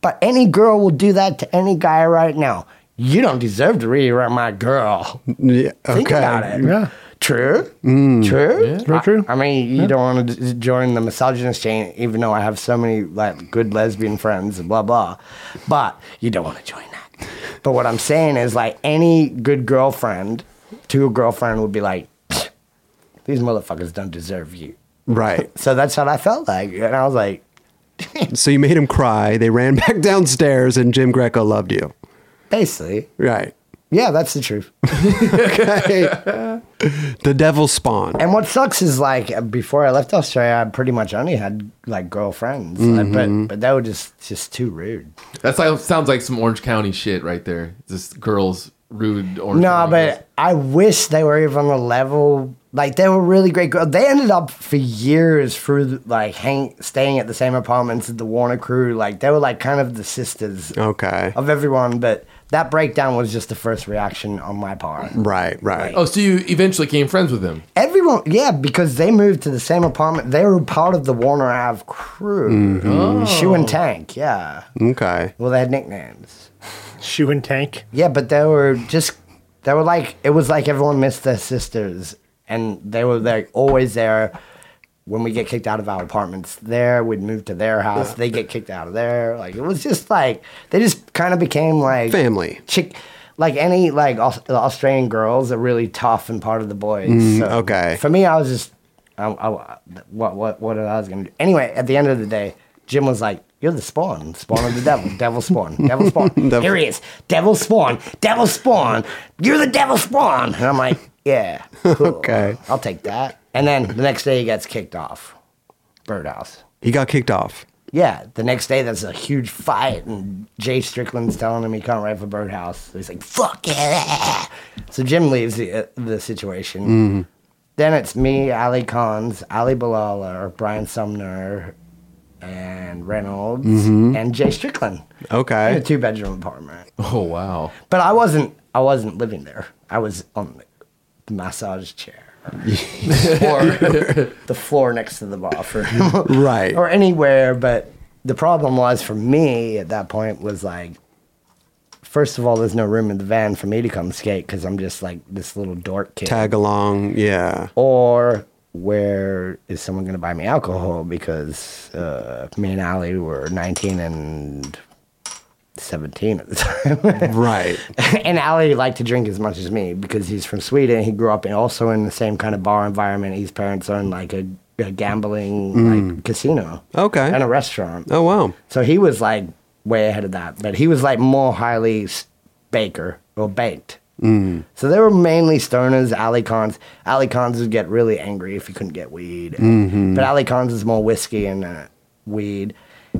But any girl will do that to any guy right now. You don't deserve to be around my girl. Yeah, Think okay. about it. Yeah. True. Mm. True. Very true. I, I mean, you don't want to join the misogynist chain, even though I have so many like good lesbian friends and blah blah. But you don't want to join that. But what I'm saying is, like, any good girlfriend to a girlfriend would be like, these motherfuckers don't deserve you. Right. So that's what I felt like, and I was like, So you made him cry. They ran back downstairs, and Jim Greco loved you. basically, Right. yeah, that's the truth. Okay. The devil spawn. And what sucks is like before I left Australia, I pretty much only had like girlfriends, like, but mm-hmm. but they were just just too rude. That sounds sounds like some Orange County shit right there. Just girls rude Orange No, County girls. but I wish they were even on the level. Like they were really great girls. They ended up for years through like hang staying at the same apartments as the Warner crew. Like they were like kind of the sisters Okay. of everyone. But that breakdown was just the first reaction on my part. Right. Right. Oh, so you eventually became friends with him? Everyone, yeah, because they moved to the same apartment. They were part of the Warner Ave crew. Mm-hmm. Oh. Shoe and Tank, yeah. Okay. Well, they had nicknames. Shoe and tank. Yeah, but they were just they were like it was like everyone missed their sisters, and they were like always there. When we get kicked out of our apartments there, we'd move to their house. They get kicked out of there. Like it was just like they just kind of became like Family. chick. Like any like Aus- Australian girls are really tough and part of the boys. Mm, so okay. For me, I was just I, I, what what what I was gonna do. Anyway, at the end of the day, Jim was like, You're the spawn, spawn of the devil, devil spawn, devil spawn. Devil- Here he is, devil spawn, devil spawn. You're the devil spawn. And I'm like, yeah, cool. Okay. I'll take that. And then the next day he gets kicked off, birdhouse. He got kicked off. Yeah, the next day there's a huge fight, and Jay Strickland's telling him he can't write for Birdhouse. He's like, "Fuck yeah!" So Jim leaves the uh, the situation. Then it's me, Ali Collins, Ali Boulala, Brian Sumner, and Reynolds, and Jay Strickland Okay, in a two bedroom apartment. Oh wow. But I wasn't I wasn't living there. I was on the massage chair. Or the floor next to the bathroom. Right. or anywhere, but the problem was for me at that point was like first of all there's no room in the van for me to come skate cuz I'm just like this little dork kid. Tag along. Yeah. Or where is someone going to buy me alcohol because uh, me and Ali were 19 and 17 at the time. Right. and Ali liked to drink as much as me because he's from Sweden. He grew up in, also in the same kind of bar environment. His parents owned like a, a gambling like casino. Okay. And a restaurant. Oh wow. So he was like way ahead of that, but he was like more highly baker or baked. Mm. So they were mainly stoners. Ali Cons, Ali Cons would get really angry if he couldn't get weed, but Ali Cons is more whiskey and uh, weed.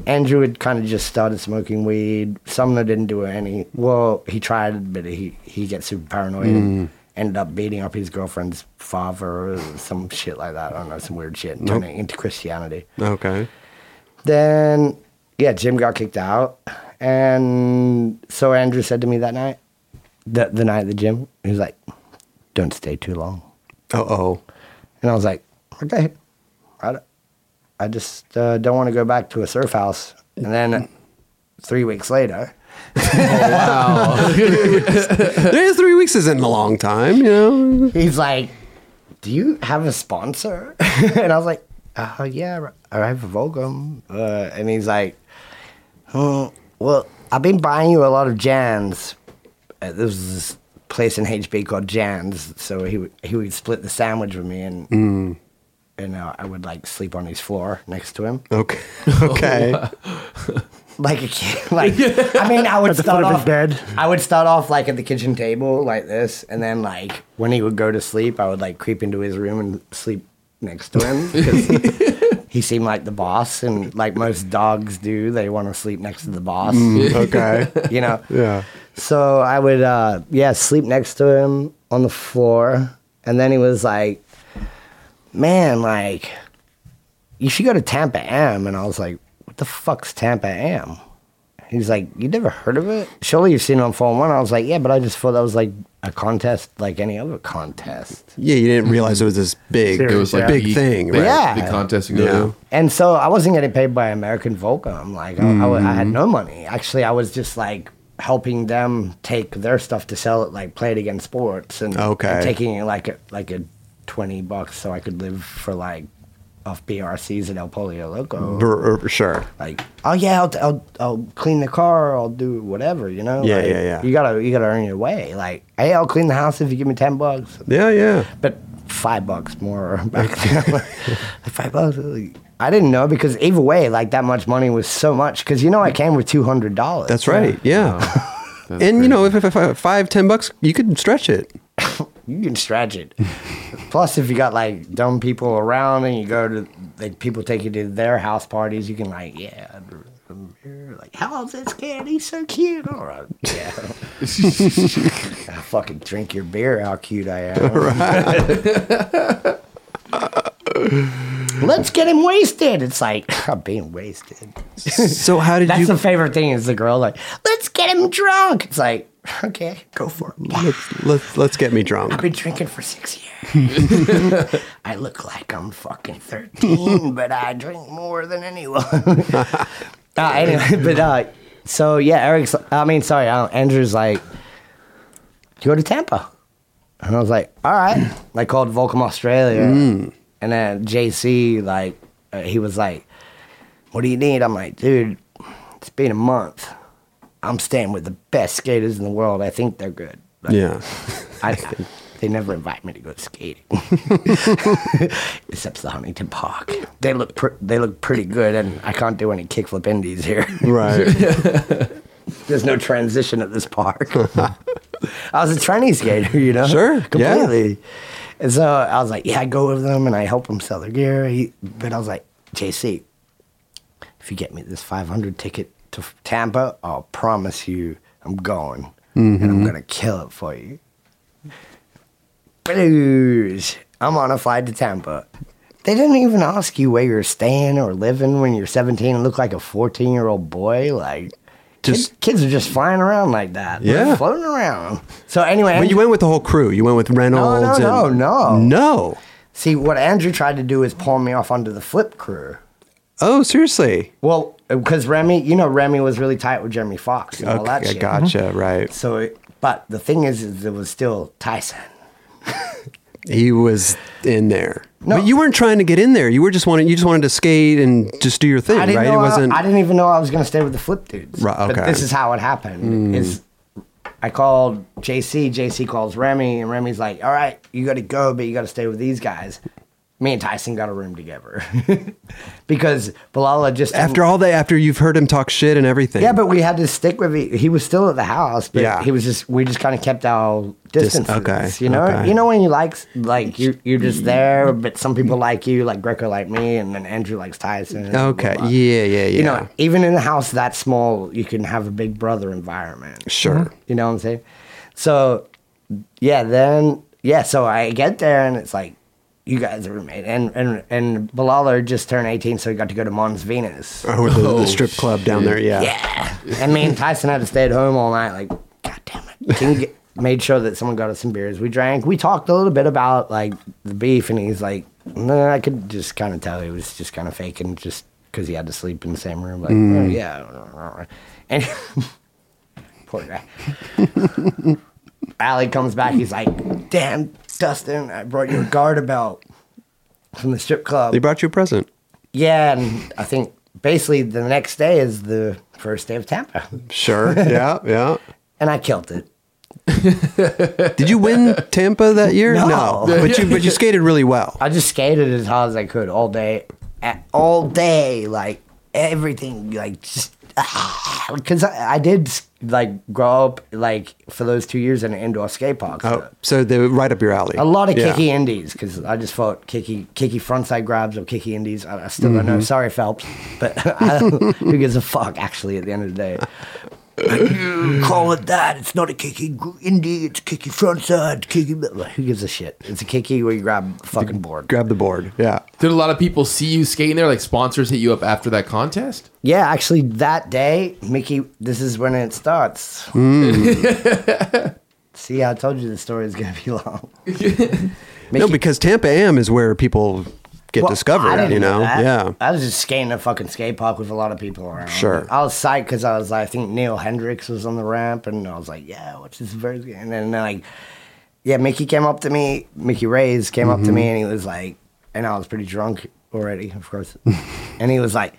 Andrew had kind of just started smoking weed. Sumner didn't do any. Well, he tried, but he he gets super paranoid. and Ended up beating up his girlfriend's father or some shit like that. I don't know, some weird shit, and turning into Christianity. Okay. Then, yeah, Jim got kicked out. And so Andrew said to me that night, the, the night at the gym, he was like, don't stay too long. Uh oh. And I was like, okay. I, just uh, don't want to go back to a surf house. And then three weeks later, There's three weeks isn't a long time, you know. he's like, do you have a sponsor? and I was like, uh, yeah, I have a Volcom. Uh, and he's like, oh, well, I've been buying you a lot of Jans. Uh, there was this place in HB called Jans. So he would, he would split the sandwich with me and, and uh, I would like sleep on his floor next to him. Okay. Okay. Like a kid. Like, I mean, I would At the start foot of his off, bed. I would start off like at the kitchen table like this, and then like when he would go to sleep, I would like creep into his room and sleep next to him because he seemed like the boss, and like most dogs do, they want to sleep next to the boss. okay. You know. Yeah. So I would, uh, yeah, sleep next to him on the floor, and then he was like, "Man, like, you should go to Tampa Am," and I was like, "What the fuck's Tampa Am?" He's like, "You never heard of it? Surely you've seen it on Phone oh One." I was like, "Yeah, but I just thought that was like a contest, like any other contest." Yeah, you didn't realize it was this big, It was like big thing, right? Yeah. The contest you go Yeah. to. And so I wasn't getting paid by American Volcom. Like I, I wa- I had mm-hmm. no money. Actually, I was just like helping them take their stuff to sell it, like play it against sports, and, Okay. and taking like a like a twenty bucks so I could live for like off BRCs at El Pollo Loco. For, uh, for sure. Like, oh yeah, I'll, I'll I'll clean the car. I'll do whatever. You know. Yeah, Like, yeah, yeah. You gotta you gotta earn your way. Like, hey, I'll clean the house if you give me ten bucks Yeah, yeah. but five bucks more back then. five bucks. Uh, I didn't know because either way, like that much money was so much. Because you know, I came with two hundred dollars. That's right. Yeah. That's and you know, crazy. if, if, if five, ten bucks, you could stretch it. You can stretch it. Plus, if you got like dumb people around and you go to like people take you to their house parties, you can like, yeah, you're like, how's this kid? He's so cute. All right, yeah. I fucking drink your beer. How cute I am. Let's get him wasted. It's like I'm being wasted. So how did That's you? the favorite thing is the girl like, let's get him drunk. It's like, okay, go for it. let's, let's let's get me drunk. I've been drinking for six years. I look like I'm fucking 13, but I drink more than anyone. uh, anyway, but uh, so yeah, Eric's, I mean, sorry, uh, Andrew's like, go to Tampa. And I was like, all right. I called Volcom Australia. And then JC, like, uh, he was like, what do you need? I'm like, dude, it's been a month. I'm staying with the best skaters in the world. I think they're good. Like, Yeah. I, They never invite me to go skating, except the Huntington Park. They look pr- they look pretty good, and I can't do any kickflip indies here. Right. There's no transition at this park. I was a tranny skater, you know. Sure, yeah. And so I was like, yeah, I go with them and I help them sell their gear. He, but I was like, JC, if you get me this 500 ticket to Tampa, I'll promise you I'm going and I'm mm-hmm. gonna kill it for you. Blues. I'm on a flight to Tampa. They didn't even ask you where you're staying or living when you're 17 and look like a 14 year old boy. Like, Just- kids, kids are just flying around like that. They're Yeah. floating around. So anyway, But you went with the whole crew. You went with Reynolds. no, and, no. No. see what Andrew tried to do is pull me off onto the flip crew. Oh, seriously. Well, because Remy, you know, Remy was really tight with Jeremy Fox and all that shit. gotcha. Right. So, it, but the thing is, is it was still Tyson. He was in there. No. But you weren't trying to get in there. You were just wanting. You just wanted to skate and just do your thing, I didn't right? know. it wasn't. I, I didn't even know I was going to stay with the flip dudes. Right, But okay. Mm. this is how it happened. Is I called JC. JC calls Remy, and Remy's like, "All right, you got to go, but you got to stay with these guys." Me and Tyson got a room together because Bilal just after all that, after you've heard him talk shit and everything. Yeah, but we had to stick with it. He was still at the house, but Yeah. he was just we just kind of kept our distance. okay, You know, okay. you know when you like like you you're just there, but some people like you, like Greco like me, and then Andrew likes Tyson. and blah, Okay. blah. Yeah, yeah, yeah. You know, even in a house that small, you can have a big brother environment. Sure. You know what I'm saying? So, yeah, then yeah, so I get there and it's like, you guys are roommate, and and and Bilal just turned 18, so he got to go to Mons Venus. Oh, or the, Oh, the strip club down shit. there. Yeah. Yeah. And me and Tyson had to stay at home all night. Like, God damn it. Can you get, made sure that someone got us some beers. We drank. We talked a little bit about like the beef, and he's like, no, I could just kind of tell he was just kind of faking just because he had to sleep in the same room. Like, oh, mm. yeah. And poor guy. Allie comes back. He's like, damn, Dustin, I brought you a garter belt from the strip club. They brought you a present. Yeah, and I think basically the next day is the first day of Tampa, Sure. yeah. Yeah. and I killed it. Did you win Tampa that year? No. But you but you skated really well. I just skated as hard as I could all day, all day, like everything, like just because I, I did like grow up like for those two years in an indoor skate park. So. Oh, so they were right up your alley. A lot of Yeah. kicky indies because I just fought kicky kicky frontside grabs or kicky indies. I, I still don't Mm-hmm. know. Sorry, Phelps, but I who gives a fuck? Actually, at the end of the day, call it that. It's not a kicky indie. It's a kicky frontside. Kicky. Who gives a shit? It's a kicky where you grab the fucking board. Grab the board. Yeah. Did a lot of people see you skating there? Like sponsors hit you up after that contest? Yeah, actually, that day, Mickey. This is when it starts. Hmm. See, I told you the story is gonna be long. No, because Tampa Am is where people get Well, discovered. You know. that. Yeah. I was just skating a fucking skate park with a lot of people around. Sure. I was psyched because I was, like, I think Neal Hendrix was on the ramp, and I was like, yeah, what's this very good? And then like, yeah, Mickey came up to me. Mickey Reyes came up to me, and he was like, and I was pretty drunk already, of course, and he was like,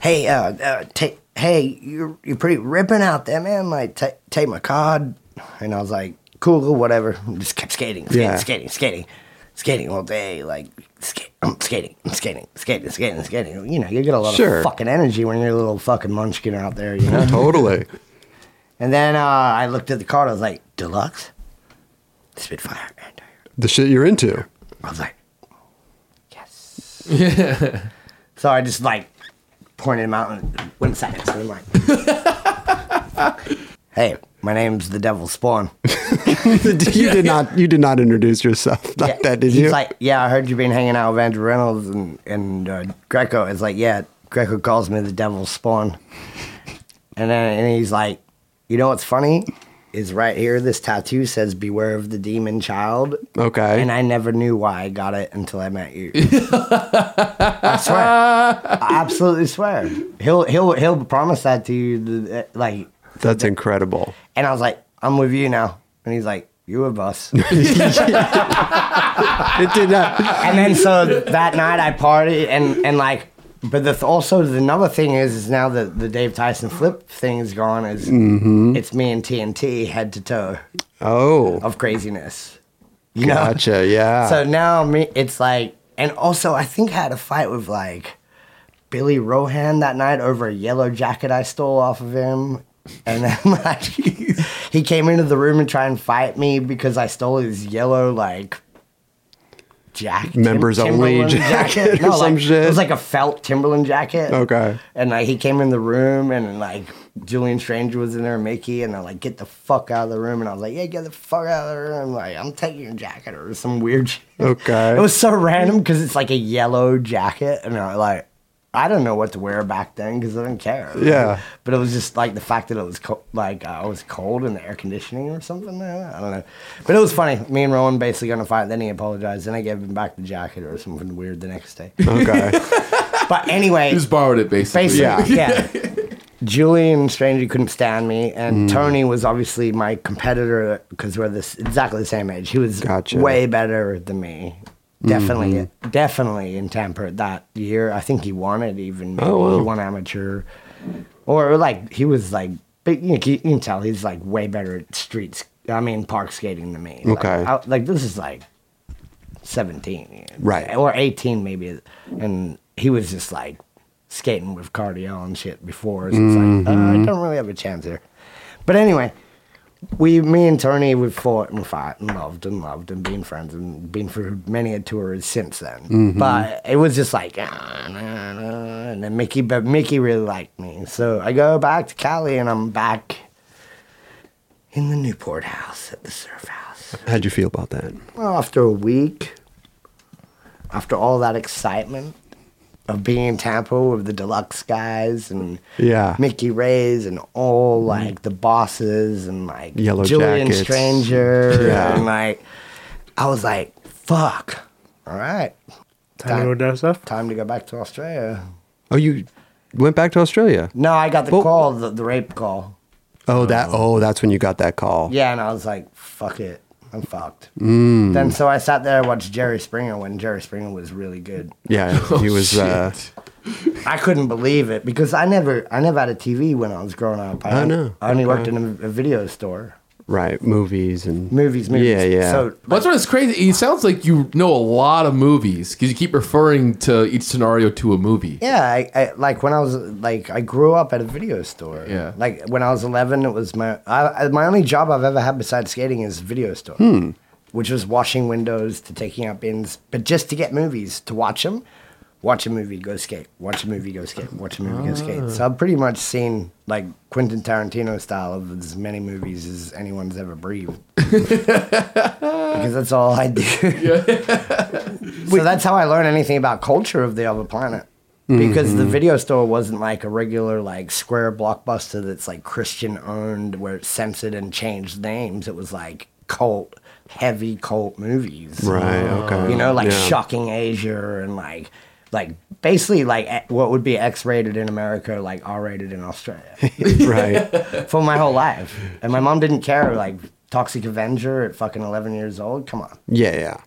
hey, uh, uh take, hey, you're you're pretty ripping out there, man. Like, ta take my card, and I was like, cool, cool, whatever. Just kept skating, skating, Yeah. skating, skating, skating all day, like. Skate, I'm skating, I'm skating, skating, skating, skating. You know, you get a lot Sure. of fucking energy when you're a little fucking munchkin out there, you know? Totally. and then uh, I looked at the card, I was like, deluxe? Spitfire. The shit you're into. I was like, yes. Yeah. so I just like pointed him out and went sat next to him like, hey, my name's the Devil Spawn. you did not. You did not introduce yourself like Yeah, that, did he's you? like, yeah, I heard you've been hanging out with Andrew Reynolds and and uh, Greco. It's like, yeah, Greco calls me the Devil Spawn. And then and he's like, you know what's funny? Is right here. This tattoo says "Beware of the Demon Child." okay. And I never knew why I got it until I met you. I swear, I absolutely swear. He'll he'll he'll promise that to you, like. That's incredible. And I was like, I'm with you now. And he's like, you with us. It did not. and then so that night I partied and and like, but the also the another thing is is now that the Dave Tyson flip thing is gone is mm-hmm. it's me and TNT head to toe Oh. of craziness. You know? Gotcha. Yeah. So now me, it's like, and also I think I had a fight with like Billy Rohan that night over a yellow jacket I stole off of him. And then like he came into the room and tried and fight me because I stole his yellow like jacket, Members only Timberland jacket or No, some like, shit? It was like a felt Timberland jacket. Okay. And like he came in the room and like Julian Stranger was in there, Mickey, and they're like, "Get the fuck out of the room!" And I was like, "Yeah, get the fuck out of the room!" Like, I'm taking your jacket or some weird shit. Okay. It was so random because it's like a yellow jacket, and I like. I don't know what to wear back then because I didn't care. Yeah. But it was just like the fact that it was co- like uh, I was cold in the air conditioning or something. I don't know. But it was funny. Me and Rohan basically got in a fight. Then he apologized. Then I gave him back the jacket or something weird the next day. okay. But anyway, You just borrowed it, basically. Basically, yeah. Julian Stranger couldn't stand me, and mm. Tony was obviously my competitor because we're this exactly the same age. He was Gotcha. way better than me. Definitely, definitely in Tampa that year. I think he won it even. Oh, wow. He won amateur, or like he was like, but you, can- you can tell he's like way better at streets. I mean, park skating than me. Like, Okay. I- like this is like 17 Right. or 18 maybe and he was just like skating with cardio and shit before so it's like uh, Mm-hmm. i don't really have a chance here but anyway we me and tony we've fought and fought and loved and loved and been friends and been through many a tours since then Mm-hmm. but it was just like ah, nah, nah, and then mickey but mickey really liked me so i go back to cali and i'm back in the newport house at the surf house How'd you feel about that? well, after a week, after all that excitement of being in Tampa with the deluxe guys and Yeah. Mickey Reyes and all like the bosses and like Yellow Julian Jackets. Stranger Yeah. and like I was like, fuck. All right. Time to go stuff. Time to go back to Australia. Oh, you went back to Australia. No, I got the Well- call, the, the rape call. Oh, that. Oh, that's when you got that call. Yeah, and I was like, fuck it. I'm fucked. Mm. Then so I sat there and watched Jerry Springer when Jerry Springer was really good. Yeah. He was. uh, I couldn't believe it because I never, I never had a TV when I was growing up. I, Oh, no. I only worked in a, a video store, right. Movies and movies, movies. Yeah, yeah. So That's what it's crazy. It sounds like you know a lot of movies because you keep referring to each scenario to a movie. yeah, I, I like when I was like, I grew up at a video store. Yeah. Like when I was 11, it was my, I, I- my only job I've ever had besides skating is video store, Hmm. which was washing windows to taking out bins, but just to get movies to watch them. Watch a movie, go skate. Watch a movie, go skate. Watch a movie, go skate. Ah. So I've pretty much seen like Quentin Tarantino style of as many movies as anyone's ever breathed. because that's all I do. so that's how I learn anything about culture of the other planet. Because Mm-hmm. the video store wasn't like a regular like square blockbuster that's like Christian owned where it's censored and changed names. It was like cult, heavy cult movies. Right. Okay. You know, like Yeah. Shocking Asia and like like basically like eh, what would be X rated in America, like R rated in Australia. right. for my whole life. And my mom didn't care. Like Toxic Avenger at fucking eleven years old. Come on, Yeah. Yeah.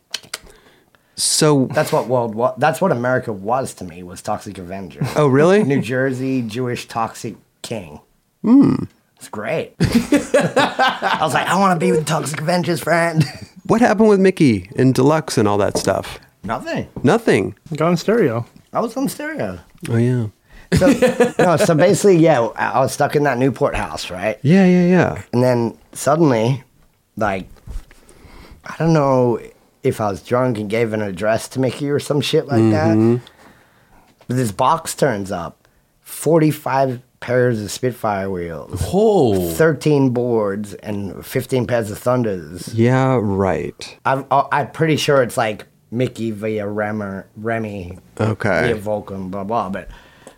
So. that's what world. wa- That's what America was to me. Was Toxic Avenger. Oh, really? New Jersey Jewish toxic king. Hmm. It's great. I was like, I want to be with Toxic Avenger's friend. What happened with Mickey and Deluxe and all that stuff? Nothing. Nothing. Go on stereo. I was on stereo. Oh yeah. So, no, so basically, yeah, I I was stuck in that Newport house, right? Yeah. Yeah. Yeah. And then suddenly, like, I don't know if I was drunk and gave an address to Mickey or some shit like that. But this box turns up 45 pairs of Spitfire wheels, Oh, 13 boards, and 15 pairs of Thunders. Yeah. Right. I'm, uh, I'm pretty sure it's like Mickey via Remmer, Remy Okay. via Volcom, blah, blah. But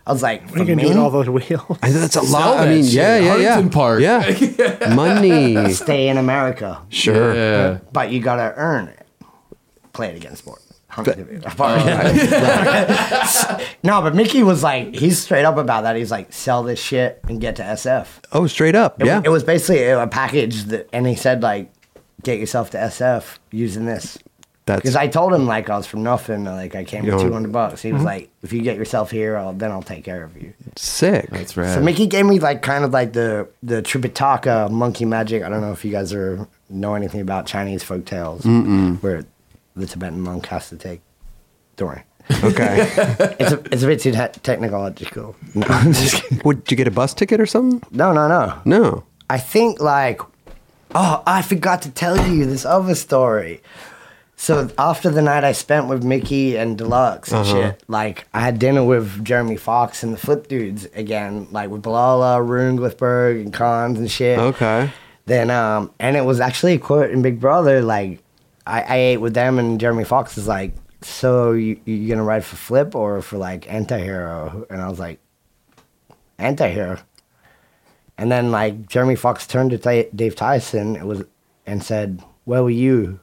I was like, what are you gonna me, do with all those wheels? I, that's a Sell lot. I mean, shit. yeah, yeah, yeah. Huntington Park. Yeah. Money. stay in America. Sure. yeah. but you gotta earn it. Play it against sport. no, but Mickey was like, he's straight up about that. He's like, sell this shit and get to SF. Oh, straight up. It, yeah. it was basically a package that, and he said like, get yourself to SF using this. That's Because I told him like I was from nothing, like I came with two hundred bucks. He was mm-hmm. like, if you get yourself here, I'll, then I'll take care of you. Sick. That's right. So Mickey gave me like kind of like the the Tripitaka monkey magic. I don't know if you guys are know anything about Chinese folk tales, where the Tibetan monk has to take. Don't worry. Okay. It's a, it's a bit too te- technological. No, I'm just kidding. Would you get a bus ticket or something? no, no, no. No. I think like, oh, I forgot to tell you this other story. So after the night I spent with Mickey and Deluxe and shit, like I had dinner with Jeremy Fox and the Flip Dudes again, like with Boulala, Rune Glifberg, and Cons and shit. Okay. Then um, and it was actually a quote in Big Brother. Like I, I ate with them and Jeremy Fox is like, so you you gonna ride for Flip or for like Antihero? And I was like, Antihero. And then like Jeremy Fox turned to Ty- Dave Tyson. It was and said, "Where were you?"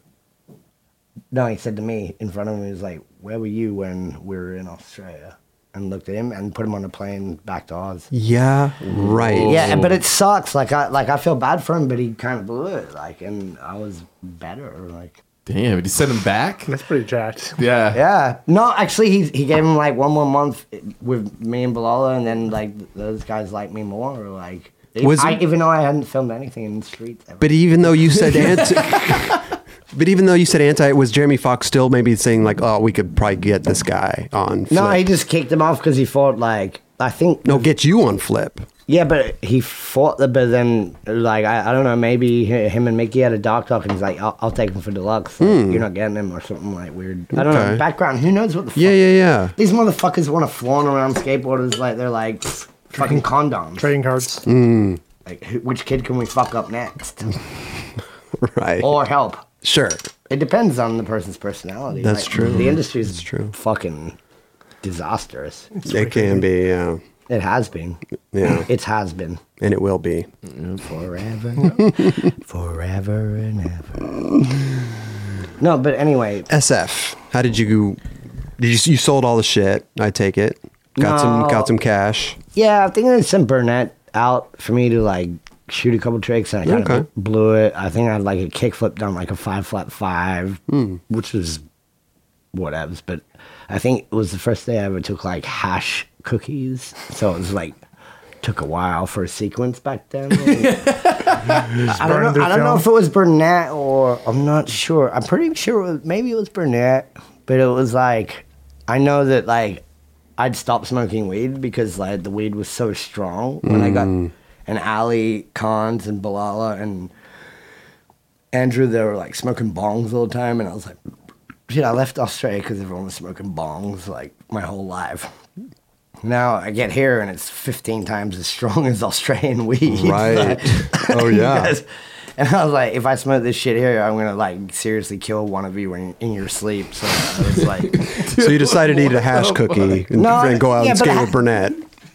No, he said to me in front of him, He was like, "Where were you when we were in Australia?" And looked at him and put him on a plane back to Oz. Yeah. Right. Yeah, but it sucks. Like I like I feel bad for him, but he kind of blew it. Like, and I was better. Like, Damn, did you send him back? That's pretty jacked. Yeah. yeah. No, actually, he he gave him like one more month with me and Boulala, and then like those guys like me more. Like, Was I, it- even though I hadn't filmed anything in the streets. Ever. But even though you said anti, but even though you said anti, was Jeremy Fox still maybe saying like, oh, we could probably get this guy on? Flip. no, he just kicked him off because he thought like I think no, get you on flip. Yeah, but he fought the, but then, like, I, I don't know, maybe him and Mickey had a dark talk and he's like, I'll, I'll take him for deluxe. Like, hmm. You're not getting him or something like weird. I don't. Okay. know. Background, who knows what the fuck? Yeah, yeah, yeah. These motherfuckers want to flaunt around skateboarders like they're like pff, fucking condoms. Trading cards. Hmm. Like, who, which kid can we fuck up next? Right. or help? Sure. It depends on the person's personality. That's Like, true. The industry is true. fucking disastrous. It can be. Yeah. It has been. Yeah. It has been. And it will be. Forever. Forever and ever. No, but anyway, SF. How did you? Did you you sold all the shit? I take it. Got some got some cash. yeah, I think I sent Burnett out for me to like shoot a couple tricks and I kind Okay. of blew it. I think I had like a kickflip down like a five flat five, Hmm. which was whatevs. But I think it was the first day I ever took like hash cookies. So it was like, took a while for a sequence back then. I don't, know, I don't know if it was Burnett or I'm not sure. I'm pretty sure it was, maybe it was Burnett, but it was like I know that like I'd stopped smoking weed because like the weed was so strong when I got and Ali Cons and Boulala and Andrew they were like smoking bongs all the time and I was like shit I left Australia because everyone was smoking bongs like my whole life. Now I get here and it's 15 times as strong as Australian weed. Right. Oh, yeah. guys- And I was like, if I smoke this shit here, I'm gonna like seriously kill one of you when in your sleep. So I was like, So you decided to eat a hash cookie and, No, and go out yeah, and skate with Burnett.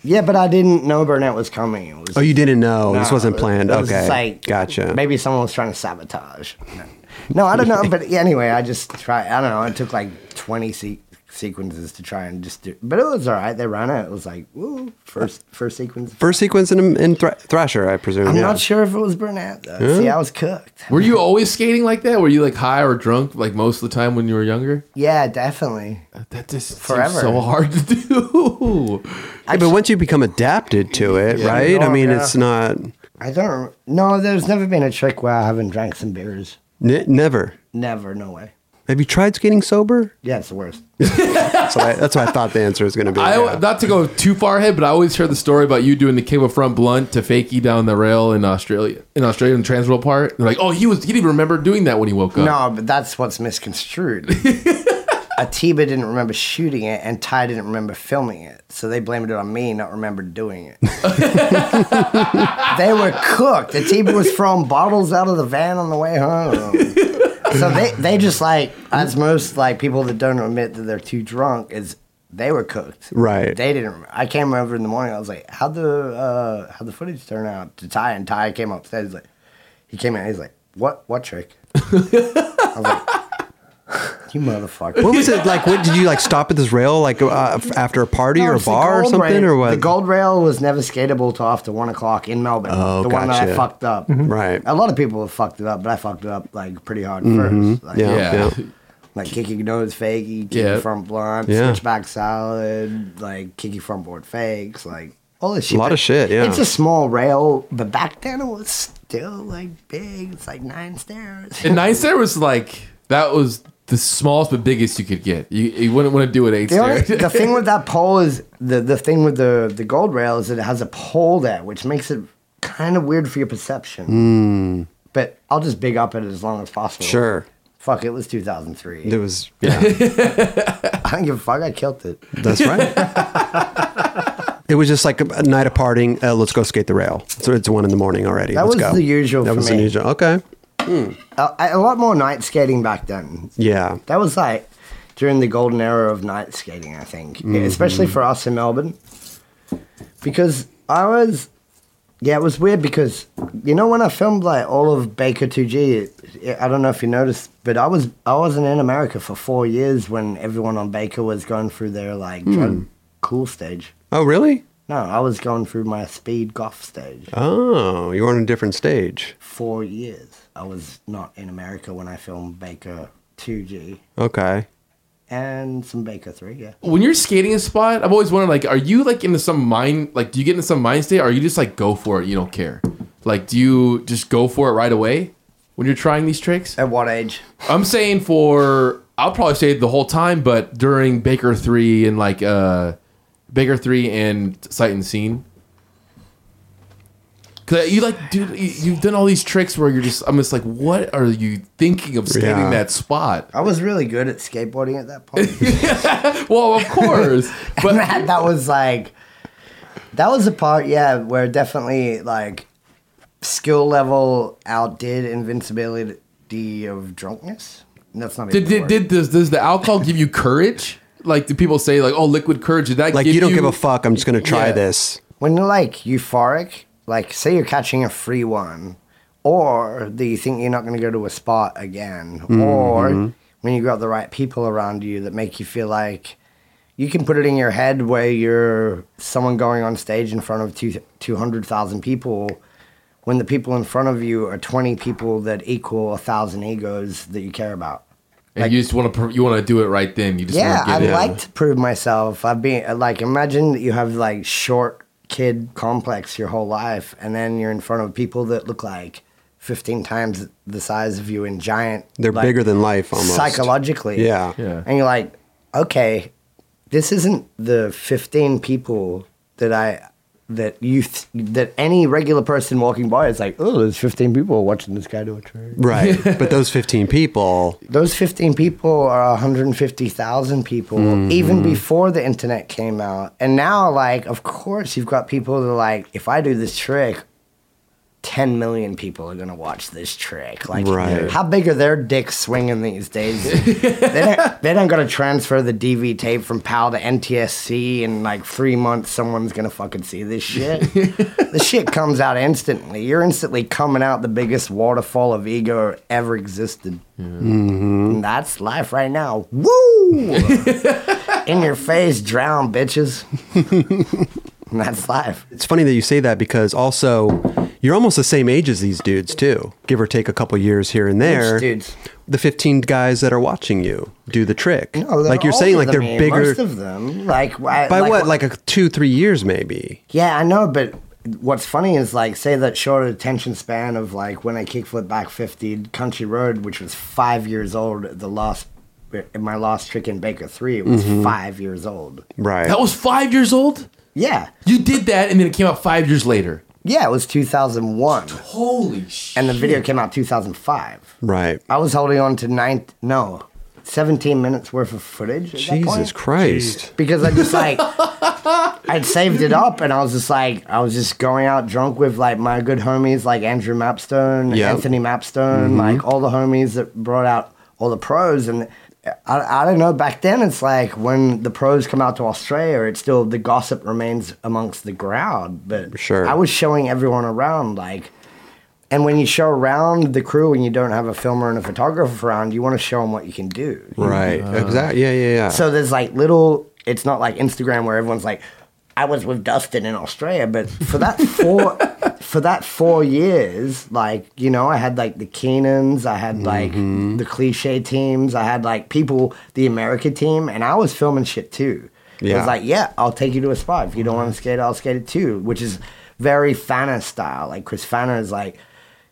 Yeah, but I didn't know Burnett was coming. It was, Oh, you didn't know. this wasn't planned. was okay. like, gotcha. Maybe someone was trying to sabotage. No, no I don't know. But anyway, I just try. I don't know. It took like 20 se- sequences to try and just do. But it was all right. They ran it. It was like, woo, first first sequence. First sequence in, in Thr- Thrasher, I presume. I'm yeah. not sure if it was Burnett. Though. See, I was cooked. Were you always skating like that? Were you like high or drunk like most of the time when you were younger? Yeah, definitely. Uh, that just seems Forever. so hard to do. Yeah, but once you become adapted to it, right? I mean, yeah. it's not. I don't. No, there's never been a trick where I haven't drank some beers. N- never. Never. No way. Have you tried skating sober? Yeah, it's the worst. That's what I, that's what I thought the answer was going to be. I yeah. not to go too far ahead, but I always heard the story about you doing the cable front blunt to fakie down the rail in Australia, in Australia in the Transworld part. They're like, oh, he was he didn't even remember doing that when he woke up. No, but that's what's misconstrued. Atiba didn't remember shooting it, and Ty didn't remember filming it, so they blamed it on me not remember doing it. they were cooked. Atiba was throwing bottles out of the van on the way home. So they they just like as most like people that don't admit that they're too drunk is they were cooked. Right. They didn't. I came over in the morning. I was like, "How'd the uh, how'd the footage turn out?" To Ty, and Ty came upstairs. He's like, he came in. He's like, "What? What trick?" I was like, "You motherfucker." What was it like? What did you like? Stop at this rail like uh, after a party No, or a bar or something rail. or what? The gold rail was never skatable till after one o'clock in Melbourne. Oh, the one that I fucked up. Mm-hmm. Mm-hmm. Right. A lot of people have fucked it up, but I fucked it up like pretty hard mm-hmm. first. Like, Yeah. Yeah. like kicking nose fakey, kicking Yeah. front blunt, Yeah. switchback salad, like kicking front board fakes. Like all this shit. A lot but of shit, yeah. It's a small rail, but back then it was still like big. It's like nine stairs. And nine stair was like that was the smallest but biggest you could get. You, you wouldn't want to do it eight The, only, the thing with that pole is the the thing with the the gold rail is that it has a pole there, which makes it kind of weird for your perception. But I'll just big up it as long as possible. Sure. Fuck, it was 2003. It was, yeah, I don't give a fuck. I killed it. that's right. it was just like a, a night of partying. Uh, let's go skate the rail. So it's one in the morning already. That let's was go. the usual That for was me. the usual. Okay. A, a lot more night skating back then. Yeah. That was like during the golden era of night skating, I think, mm-hmm. especially for us in Melbourne. Because I was, yeah, it was weird because you know when I filmed like all of Baker 2G, it, it- I don't know if you noticed, but I was I wasn't in America for four years when everyone on Baker was going through their like hmm. drug cool stage. Oh, really? No, I was going through my speed golf stage. Oh, you were on a different stage. Four years. I was not in America when I filmed Baker 2G Okay. and some Baker 3, yeah. when you're skating a spot, I've always wondered like, are you like into some mind like do you get into some mind state or are you just like go for it, you don't care? Like do you just go for it right away when you're trying these tricks? At what age? I'm saying for I'll probably say the whole time, but during Baker three and like uh Baker three and Sight and Scene. Cause you like, dude, you- you've done all these tricks where you're just, I'm just like, what are you thinking of skating Yeah. that spot? I was really good at skateboarding at that point. Well, of course, but that, that was like, that was the part, yeah, where definitely like skill level outdid invincibility of drunkenness. That's not did even did, word. did does, does the alcohol give you courage? Like, do people say like, oh, liquid courage? Did that Like give you don't give a fuck. I'm just gonna try Yeah. this. when you're like euphoric, like say you're catching a free one, or do you think you're not going to go to a spot again, or mm-hmm. when you got the right people around you that make you feel like you can put it in your head where you're someone going on stage in front of two, 200,000 people when the people in front of you are 20 people that equal a thousand egos that you care about. And you just want to you want to do it right then. You just Yeah, want to I get it. like to prove myself. I've been like, imagine that you have like short kid complex your whole life, and then you're in front of people that look like 15 times the size of you and giant. They're like, bigger than life almost. psychologically. Yeah. Yeah. and you're like, okay, this isn't the 15 people that I that you th- that any regular person walking by is like, oh, there's 15 people watching this guy do a trick. Right. but those 15 people, Those 15 people are 150,000 people mm-hmm. even before the internet came out. And now, like, of course, you've got people that are like, if I do this trick, 10 million people are going to watch this trick. Like, Right. how big are their dicks swinging these days? they, don't, they don't got to transfer the DV tape from PAL to NTSC in like three months. Someone's going to fucking see this shit. the shit comes out instantly. You're instantly coming out the biggest waterfall of ego ever existed. Mm-hmm. And that's life right now. Woo! In your face, drown, bitches. and that's life. it's funny that you say that because also you're almost the same age as these dudes too, give or take a couple years here and there. Which dudes? The 15 guys that are watching you do the trick. No, like you're saying, like they're me, bigger. Most of them, like I- by what? Like a two, three years maybe. Yeah, I know, but what's funny is like say that short attention span of like when I kickflip back fifty Country Road, which was five years old. The last, my last trick in Baker Three, it was Mm-hmm. five years old. Right. That was five years old. Yeah, You did that, and then it came out five years later. Yeah, it was two thousand one, Holy shit! and the video came out two thousand five. right. I was holding on to nine, no, seventeen minutes worth of footage. At that Jesus point. Christ. because I just like I'd saved it up and I was just like I was just going out drunk with like my good homies like Andrew Mapstone, Yep. Anthony Mapstone, mm-hmm. like all the homies that brought out all the pros and I, I don't know back then it's like when the pros come out to Australia it's still the gossip remains amongst the crowd but Sure. I was showing everyone around like and when you show around the crew and you don't have a filmer and a photographer around you want to show them what you can do Right. Uh, exactly. Yeah, yeah, yeah. so there's like little. It's not like Instagram where everyone's like, "I was with Dustin in Australia," but for that four, for that four years, like you know, I had like the Keenans, I had like mm-hmm. the cliche teams, I had like people, the America team, and I was filming shit too. It was like, yeah, I'll take you to a spot. If you don't want to skate, I'll skate it too, which is very Fana style. Like Chris Fana is like,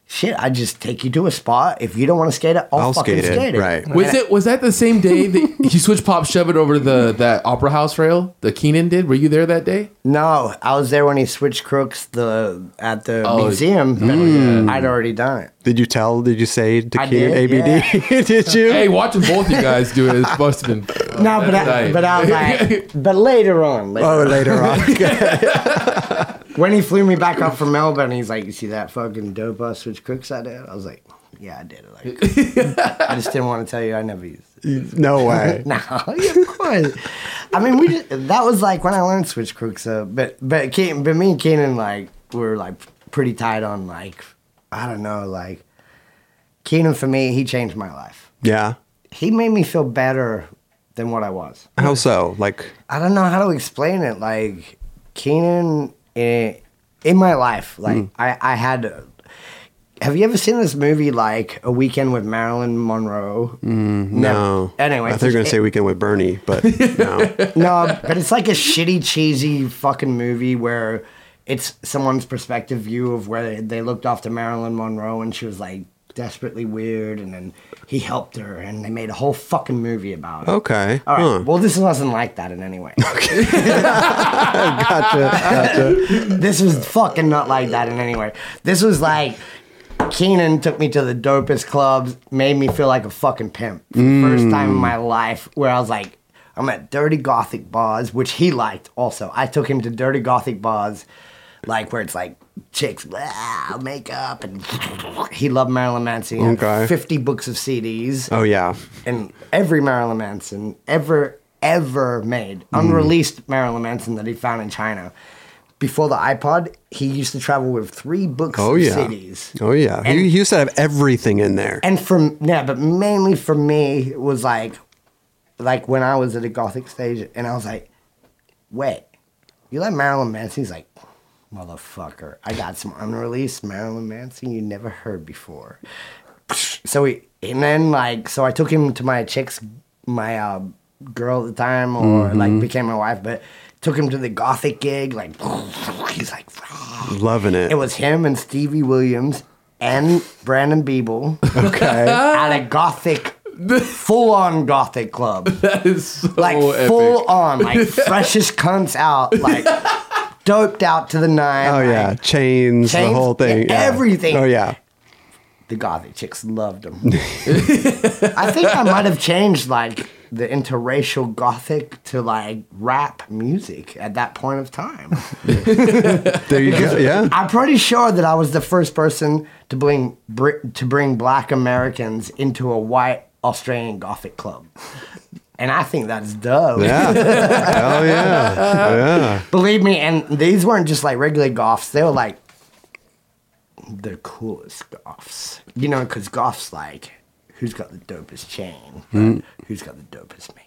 shit, I just take you to a spot. If you don't want to skate it, I'll, I'll fucking skate it, skate it. right. Was it was that the same day that he switched pop shove it over to the that opera house rail that Keenan did? Were you there that day? No, I was there when he switched crooks the at the Oh, museum. Mm. I'd already done it. Did you tell? Did you say to I Keenan did, ABD? did you? Hey, watching both you guys do it, it must have been. No, but I, Right. but I was like, but later on, later Oh, later on. When he flew me back up from Melbourne, he's like, "You see that fucking dope ass switch crooks I did?" I was like, "Yeah, I did it." Like, I just didn't want to tell you I never used it. no way. No, yeah, of course. I mean, we just, that was like when I learned switch crooks. Uh, but but Ke- but me and Keenan like were like pretty tight on like I don't know like Keenan for me he changed my life. Yeah. He made me feel better than what I was. How so? Like, I don't know how to explain it. Like Keenan in, in my life, like Hmm. I, I had. Have you ever seen this movie like A Weekend with Marilyn Monroe? no. Anyway, I thought you were going to it- say Weekend with Bernie, but no. no, but it's like a shitty, cheesy fucking movie where it's someone's perspective view of where they looked after Marilyn Monroe and she was like desperately weird, and then he helped her, and they made a whole fucking movie about it. Okay. All right. Huh. Well, this wasn't like that in any way. Okay. gotcha. Gotcha. this was fucking not like that in any way. This was like Keenan took me to the dopest clubs, made me feel like a fucking pimp. The first time in mm. my life where I was like, I'm at dirty gothic bars, which he liked also. I took him to dirty gothic bars, like where it's like chicks, blah, makeup, and he loved Marilyn Manson. He Okay. 50 books of CDs Oh, yeah. and every Marilyn Manson ever ever made, mm-hmm. unreleased Marilyn Manson that he found in China. Before the iPod, he used to travel with three books Oh, of yeah. CDs. Oh, yeah. And- he, he used to have everything in there. And from yeah, but mainly for me it was like like when I was at a gothic stage and I was like, wait, you like Marilyn Manson? He's like, motherfucker, I got some unreleased Marilyn Manson you never heard before. So he and then like so I took him to my chick's my uh, girl at the time or like became my wife, but took him to the gothic gig, like he's like Loving it. it was him and Stevie Williams and Brandon Biebel okay. at a gothic, full on gothic club. That is so Like epic. full on, like freshest cunts out, like doped out to the nine. Oh, yeah. like, Chains, the whole thing. yeah, everything. Oh, yeah. the gothic chicks loved him. I think I might have changed like the interracial gothic to like rap music at that point of time. There you go. Yeah. I'm pretty sure that I was the first person to bring to bring black Americans into a white Australian Gothic club. And I think that's dope. Yeah. Hell yeah. Yeah. Believe me, and these weren't just like regular goths. They were like the coolest goths. You know, because goths like, who's got the dopest chain? Mm. Who's got the dopest makeup?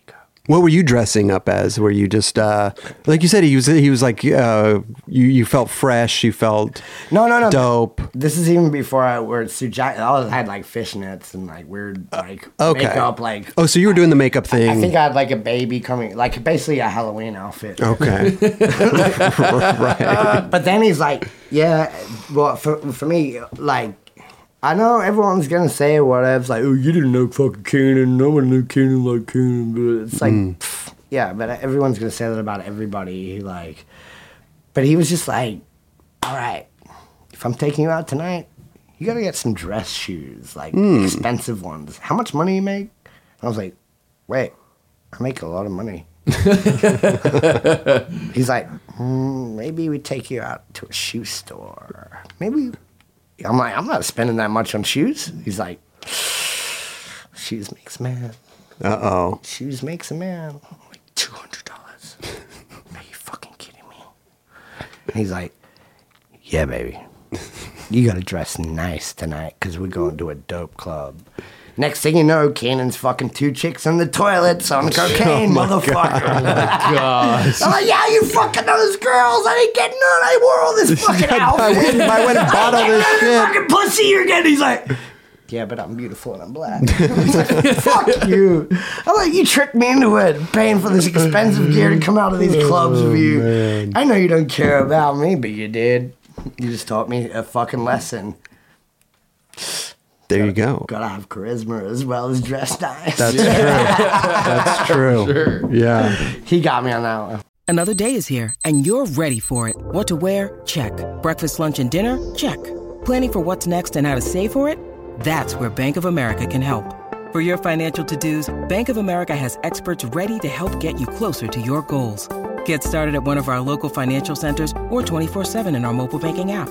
What were you dressing up as? Were you just uh like you said he was he was like uh you you felt fresh, you felt No, no, no. dope. This is even before I wore suit jacket. I was- had like fishnets and like weird like Okay. makeup. Like Oh, so you were doing the makeup thing. I think I had like a baby coming, like basically a Halloween outfit. Okay. right. But then he's like, yeah, well, for, for me, like, I know everyone's gonna say whatever, it's like, oh, you didn't know fucking Keenan, no one knew Keenan like Keenan, but it's like, pff, yeah, but everyone's gonna say that about everybody, like, but he was just like, all right, if I'm taking you out tonight, you gotta get some dress shoes, like expensive ones. How much money you make? I was like, wait, I make a lot of money. He's like, mm, maybe we take you out to a shoe store. Maybe. I'm like, I'm not spending that much on shoes. He's like, shoes makes a man. Uh oh. Shoes makes a man. I'm like, two hundred dollars. Are you fucking kidding me? And he's like, yeah, baby. You gotta dress nice tonight because we're going to a dope club. Next thing you know, Cannon's fucking two chicks in the toilets on oh, cocaine, oh, motherfucker. Oh, gosh. I'm like, yeah, you fucking those girls. I didn't get none. I wore all this fucking I outfit. went, I went and bought all this didn't get none shit. fucking pussy you're getting. He's like, Yeah, but I'm beautiful and I'm black. He's like, Fuck you. I'm like, you tricked me into it, paying for this expensive gear to come out of these clubs with you. I know you don't care about me, but you did. You just taught me a fucking lesson. There you go. Gotta have charisma as well as dress nice. That's true. That's true. Sure. Yeah. he got me on that one. Another day is here, and you're ready for it. What to wear? Check. Breakfast, lunch, and dinner? Check. Planning for what's next and how to save for it? That's where Bank of America can help. For your financial to dos, Bank of America has experts ready to help get you closer to your goals. Get started at one of our local financial centers or 24-7 in our mobile banking app.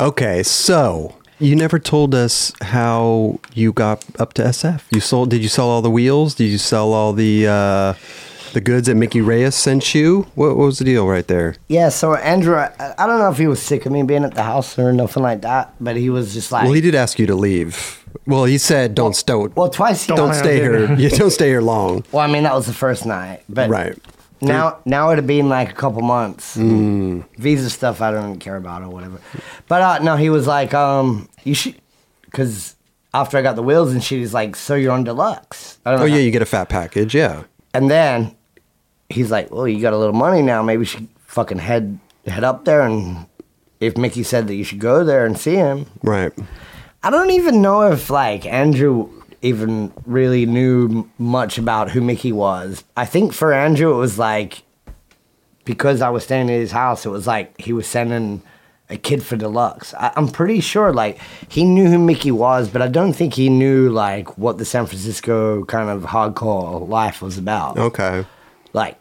Okay, so you never told us how you got up to SF. You sold? Did you sell all the wheels? Did you sell all the uh, the goods that Mickey Reyes sent you? What, what was the deal right there? Yeah, so Andrew, I, I don't know if he was sick of me being at the house or nothing like that, but he was just like, Well, he did ask you to leave. Well, he said, "Don't sto- well, twice. He don't hang stay here. You don't stay here long." Well, I mean, that was the first night, but Right. Now now it'd have been like a couple months. Mm. Visa stuff I don't care about or whatever. But uh, no, he was like, um, you should, because after I got the wheels and shit, he's like, so you're on deluxe. I don't know Oh how- yeah, you get a fat package. Yeah. And then he's like, well, you got a little money now. Maybe you should fucking head head up there and. If Mickey said that you should go there and see him, Right. I don't even know if like Andrew even really knew much about who Mickey was. I think for Andrew it was like because I was staying at his house, it was like he was sending a kid for deluxe. I, I'm pretty sure like he knew who Mickey was, but I don't think he knew like what the San Francisco kind of hardcore life was about. Okay. Like,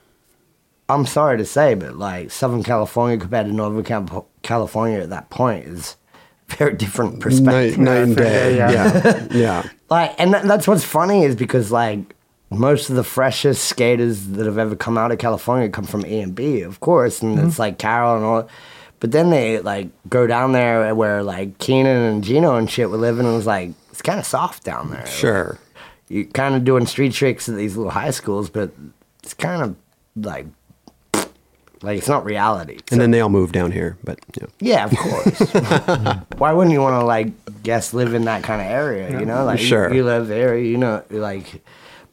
I'm sorry to say, but like Southern California compared to Northern Cal- California at that point is very different Night, perspective. night and day. Yeah. Yeah. Yeah. Like, and that, that's what's funny is because like most of the freshest skaters that have ever come out of California come from A and B, of course, and mm-hmm. it's like Carroll and all. But then they like go down there where like Keenan and Gino and shit were living, and it was like it's kind of soft down there. Sure. You're kind of doing street tricks at these little high schools, but it's kind of like like it's not reality. And then they all move down here, but yeah. Yeah, of course. Why wouldn't you want to like guess live in that kind of area? You know, like Sure. you, live there. You know, like.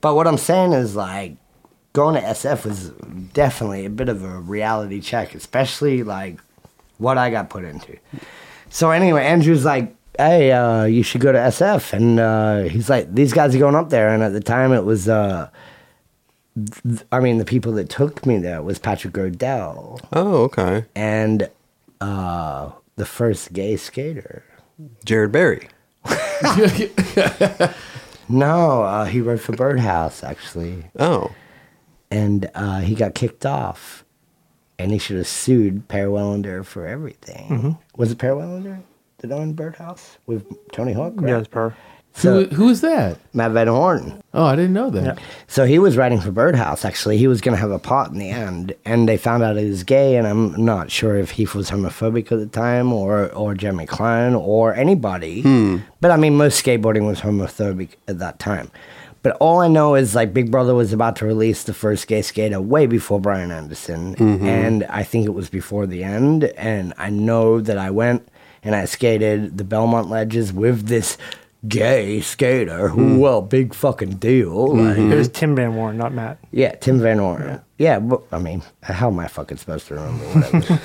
But what I'm saying is like going to SF was definitely a bit of a reality check, especially like what I got put into. So anyway, Andrew's like, "Hey, uh, you should go to SF," and uh, he's like, "These guys are going up there." And at the time, it was. Uh, I mean, the people that took me there was Patrick O'Dell Oh, okay. and uh, the first gay skater. Jared Berry. No, uh, he wrote for Birdhouse actually, Oh. and uh, he got kicked off, and he should have sued Per Welinder for everything. Was it Per Welinder that owned Birdhouse with Tony Hawk? right? Yes, per. So who, who is that? Matt Van Horn. Oh, I didn't know that. So he was writing for Birdhouse. Actually, he was going to have a part in the end, and they found out he was gay. And I'm not sure if he was homophobic at the time, or or Jeremy Klein, or anybody. Hmm. But I mean, most skateboarding was homophobic at that time. But all I know is like Big Brother was about to release the first gay skater way before Brian Anderson, mm-hmm. and I think it was before the end. And I know that I went and I skated the Belmont ledges with this gay skater who, well, big fucking deal. Like, It was Tim Von Werne, not Matt. yeah, Tim Van Orn. Yeah, but I mean, how am I fucking supposed to remember? Whatever.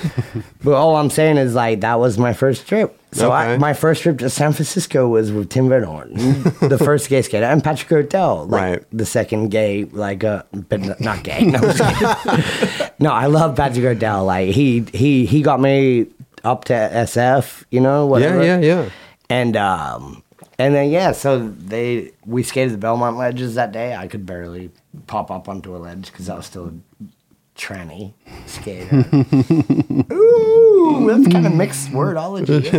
but all I'm saying is like that was my first trip. So I, my first trip to San Francisco was with Tim Van Orn, the first gay skater, and Patrick O'Dell, like Right. the second gay, like uh, but not gay. No, I'm just kidding. no, I love Patrick O'Dell. Like he he he got me up to SF, you know, whatever. yeah, yeah. And um, and then yeah, so they we skated the Belmont ledges that day. I could barely pop up onto a ledge because I was still a tranny skater. Ooh, that's kind of mixed wordology.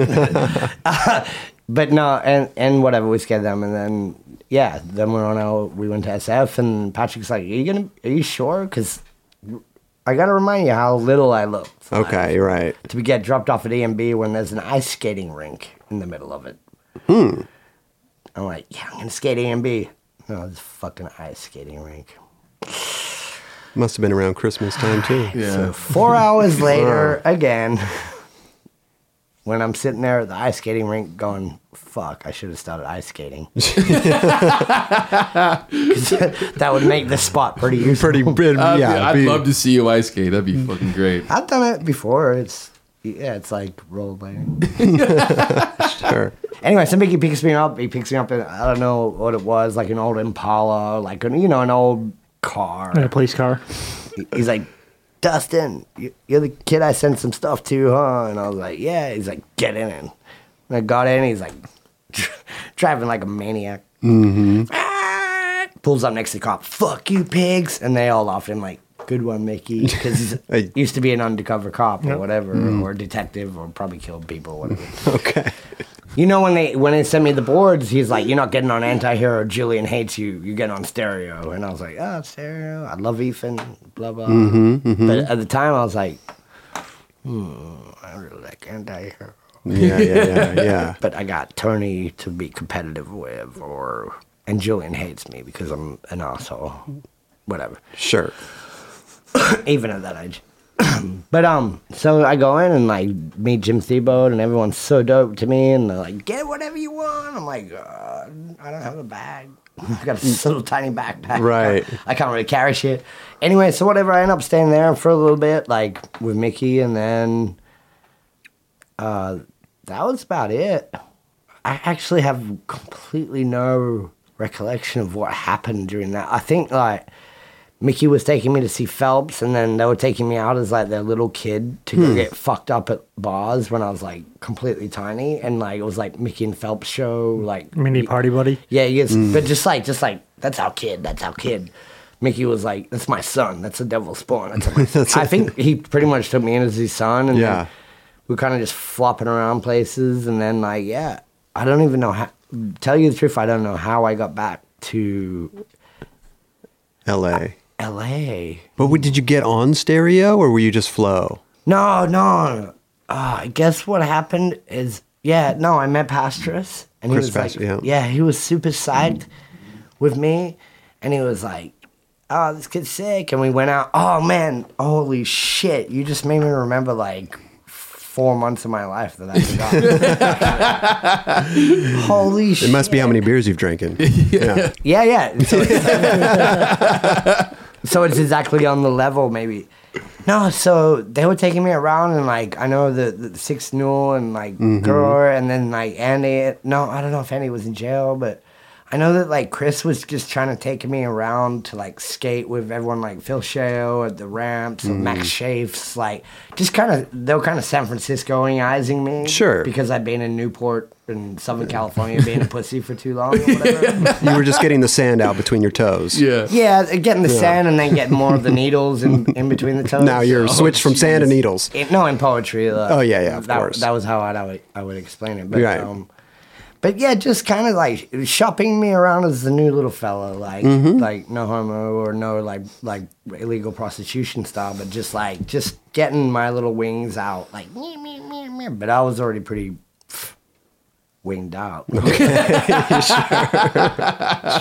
Uh, but no, and and whatever we skated them, and then yeah, then we went out. We went to SF, and Patrick's like, "Are you gonna? Are you sure? Because I gotta remind you how little I look." Okay, you're right. to get dropped off at EMB when there's an ice skating rink in the middle of it. Hmm. I'm like, yeah, I'm gonna skate EMB. No, it's a fucking ice skating rink. Must have been around Christmas time too. So four hours later, again, when I'm sitting there at the ice skating rink going, fuck, I should have started ice skating. 'Cause that would make the spot pretty useful. Pretty, big, I'd, yeah. I'd be- love to see you ice skate. That'd be fucking great. I've done it before. It's yeah, it's like rollerblading. Sure. Anyway, somebody picks me up. He picks me up in I don't know what it was, like an old Impala, like an, you know an old car. In a police car. He's like, Dustin, you- you're the kid I sent some stuff to, huh? And I was like, yeah. He's like, get in. And I got in. He's like, driving like a maniac. Ah! Pulls up next to the cop. Fuck you, pigs! And they all laugh at him like, good one, Mickey, because he used to be an undercover cop or Yep. whatever, or detective, or probably killed people, or whatever. Okay. You know when they when they sent me the boards, he's like, "You're not getting on anti-hero. Julian hates you. You're getting on stereo." And I was like, "Oh, stereo. I love Ethan. Blah blah." But at the time, I was like, "Hmm, I really like anti-hero." Yeah, yeah, yeah, yeah. But I got Tony to be competitive with, or and Julian hates me because I'm an asshole. Whatever. Sure. Even at that age. but um, so I go in and like meet Jim Thiebaud, and everyone's so dope to me, and they're like, "Get whatever you want." I'm like, uh, "I don't have a bag. I got this little tiny backpack. Right. I can't really carry shit." Anyway, so whatever. I end up staying there for a little bit, like with Mickey, and then uh, that was about it. I actually have completely no recollection of what happened during that. I think like Mickey was taking me to see Phelps, and then they were taking me out as like their little kid to go hmm. get fucked up at bars when I was like completely tiny, and like it was like Mickey and Phelps show, like Mini party buddy. yeah, he gets, hmm. but just like, just like that's our kid, that's our kid. Mickey was like, "That's my son. That's the devil's spawn." That's my I think he pretty much took me in as his son, and Yeah. then we kind of just flopping around places, and then like, yeah, I don't even know how. Tell you the truth, I don't know how I got back to L.A. L.A. But what, did you get on stereo or were you just flow? No, no. Uh, I guess what happened is, yeah, no, I met Pastras, and he Chris was like, Pastor, yeah. he was super psyched with me, and he was like, "Oh, this kid's sick," and we went out. Oh man, holy shit! You just made me remember like four months of my life that I forgot. holy shit! It must be how many beers you've drinking. yeah. Yeah, yeah. So it's, so it's exactly on the level, maybe. No, so they were taking me around and like I know the, the six Newell and like mm-hmm. Gurr and then like Andy. No, I don't know if Andy was in jail, but I know that like Chris was just trying to take me around to like skate with everyone like Phil Shao at the ramps and Max Schaaf, like just kind of they were kind of San Franciscoing me, Sure. because I've been in Newport in Southern California being a pussy for too long or whatever. You were just getting the sand out between your toes. Yeah. Yeah, getting the sand and then getting more of the needles in, in between the toes. Now you're Oh, switched from sand to needles. it- no, in poetry. uh, Oh, yeah, yeah, of that, course. That was how I'd, I would I would explain it. But Right. um, but yeah, just kind of like shopping me around as the new little fella, like Mm-hmm. like no homo or no like like illegal prostitution style, but just like just getting my little wings out, like me me me me. But I was already pretty winged out.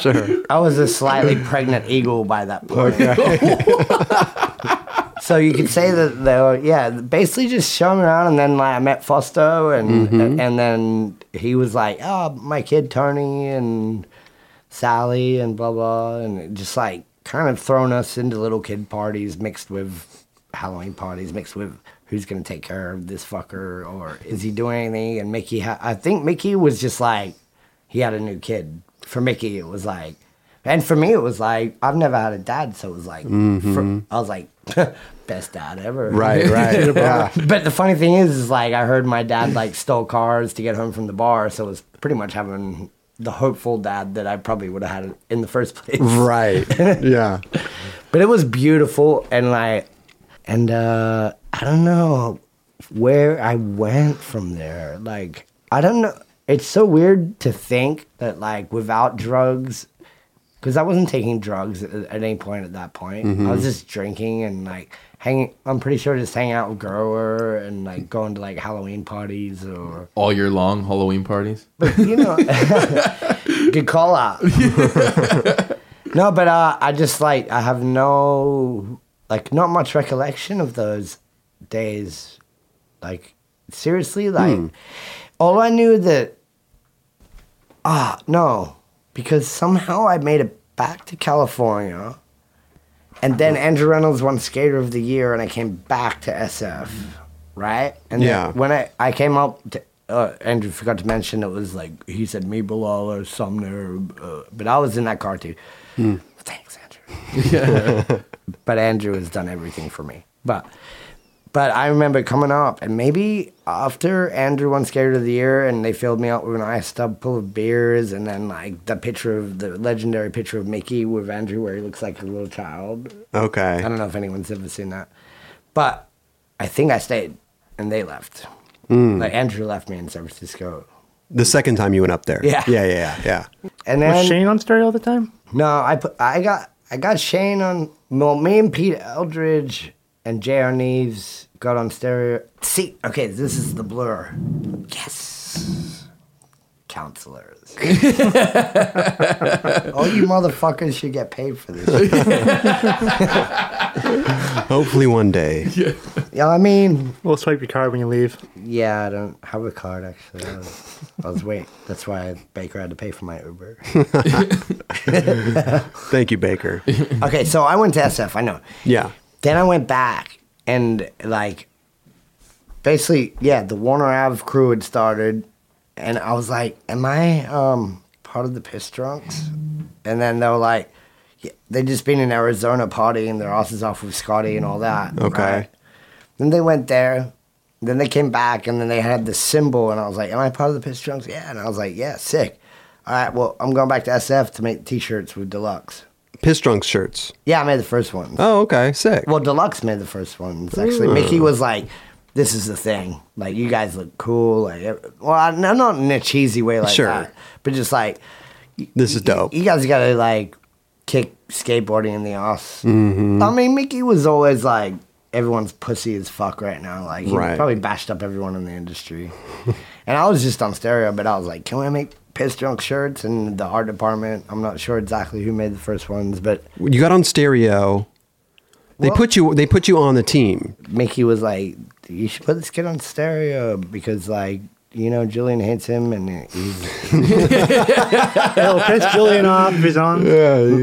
Sure. I was a slightly pregnant eagle by that point. so you could say that they were, yeah, basically just showing around, and then like I met Fausto, and Mm-hmm. and then he was like, "Oh, my kid Tony and Sally and blah blah," and just like kind of thrown us into little kid parties mixed with Halloween parties, mixed with who's gonna take care of this fucker or is he doing anything? And Mickey, ha- I think Mickey was just like he had a new kid. For Mickey, it was like, and for me, it was like I've never had a dad, so it was like, for, I was like, best dad ever. Mm-hmm. Right, right. yeah. But the funny thing is, is like I heard my dad like stole cars to get home from the bar, so it was pretty much having the hopeful dad that I probably would have had in the first place. Right. yeah. But it was beautiful and like and uh I don't know where I went from there. Like I don't know it's so weird to think that like without drugs because I wasn't taking drugs at, at any point at that point. I was just drinking and like hanging I'm pretty sure just hanging out with Grower and like going to like Halloween parties or All year long Halloween parties. But you know, good call out. no, but uh, I just like I have no like not much recollection of those days. Like seriously, like all I knew that ah no, because somehow I made it back to California. And then Andrew Reynolds won Skater of the Year, and I came back to SF, right? And then Yeah. when I, I came up, to, uh, Andrew forgot to mention it was like he said me Bilal or Sumner, uh, but I was in that car too. Thanks, Andrew. but Andrew has done everything for me. But but I remember coming up, and maybe after Andrew won Skater of the Year, and they filled me up with an ice tub full of beers, and then like the picture of the legendary picture of Mickey with Andrew, where he looks like a little child. Okay. I don't know if anyone's ever seen that, but I think I stayed, and they left. Mm. Like Andrew left me in San Francisco, The second time you went up there. Yeah. Yeah. Yeah. Yeah. and Was then Shane on stereo all the time? No, I put I got I got Shane on well, me and Pete Eldridge and J.R. Neves got on stereo. See, okay, this is the blur. Yes. Counselors. All you motherfuckers should get paid for this. Hopefully one day. yeah, yeah, I mean, We'll swipe your card when you leave. yeah, I don't have a card actually. I was, I was wait. That's why Baker had to pay for my Uber. Thank you, Baker. Okay, so I went to SF. I know. Yeah. Then I went back and like basically, yeah, the Warner Ave crew had started and I was like, Am I um part of the Piss Drunx? And then they were like yeah, they just been in Arizona partying their asses off with Scotty and all that. Okay. right? Then they went there. Then they came back and then they had the symbol and I was like, Am I part of the Piss Drunx? Yeah. And I was like, Yeah, sick. All right, well, I'm going back to SF to make t shirts with Deluxe. Piss drunk shirts. Yeah, I made the first one. Oh, okay. Sick. Well, Deluxe made the first ones. Actually, Mickey hmm. was like, "This is the thing. Like, you guys look cool. Like, ev- well, no, not in a cheesy way like Sure. that, but just like this is dope. you guys gotta like kick skateboarding in the ass. Mm-hmm. I mean, Mickey was always like everyone's pussy as fuck right now. Like, he Right. probably bashed up everyone in the industry. and I was just on stereo, but I was like, can we make piss drunk shirts? And the art department, I'm not sure exactly who made the first ones, but You got on stereo. They Well- put you. They put you on the team. Mickey was like, "You should put this kid on stereo because, like, you know, Julian hates him, and he's, It'll piss Julian off if he's on.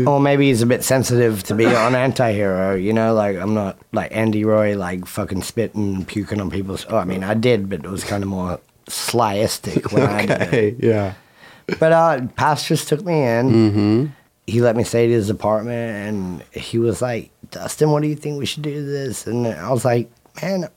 or maybe he's a bit sensitive to be on anti-hero. You know, like I'm not like Andy Roy, like fucking spitting, and puking on people's. Oh, I mean, I did, but it was kind of more slyistic when I did it. Okay. Yeah. But uh, Pastras took me in. Mm-hmm. He let me stay at his apartment, and he was like, "Dustin, what do you think we should do this?" And I was like, "Man."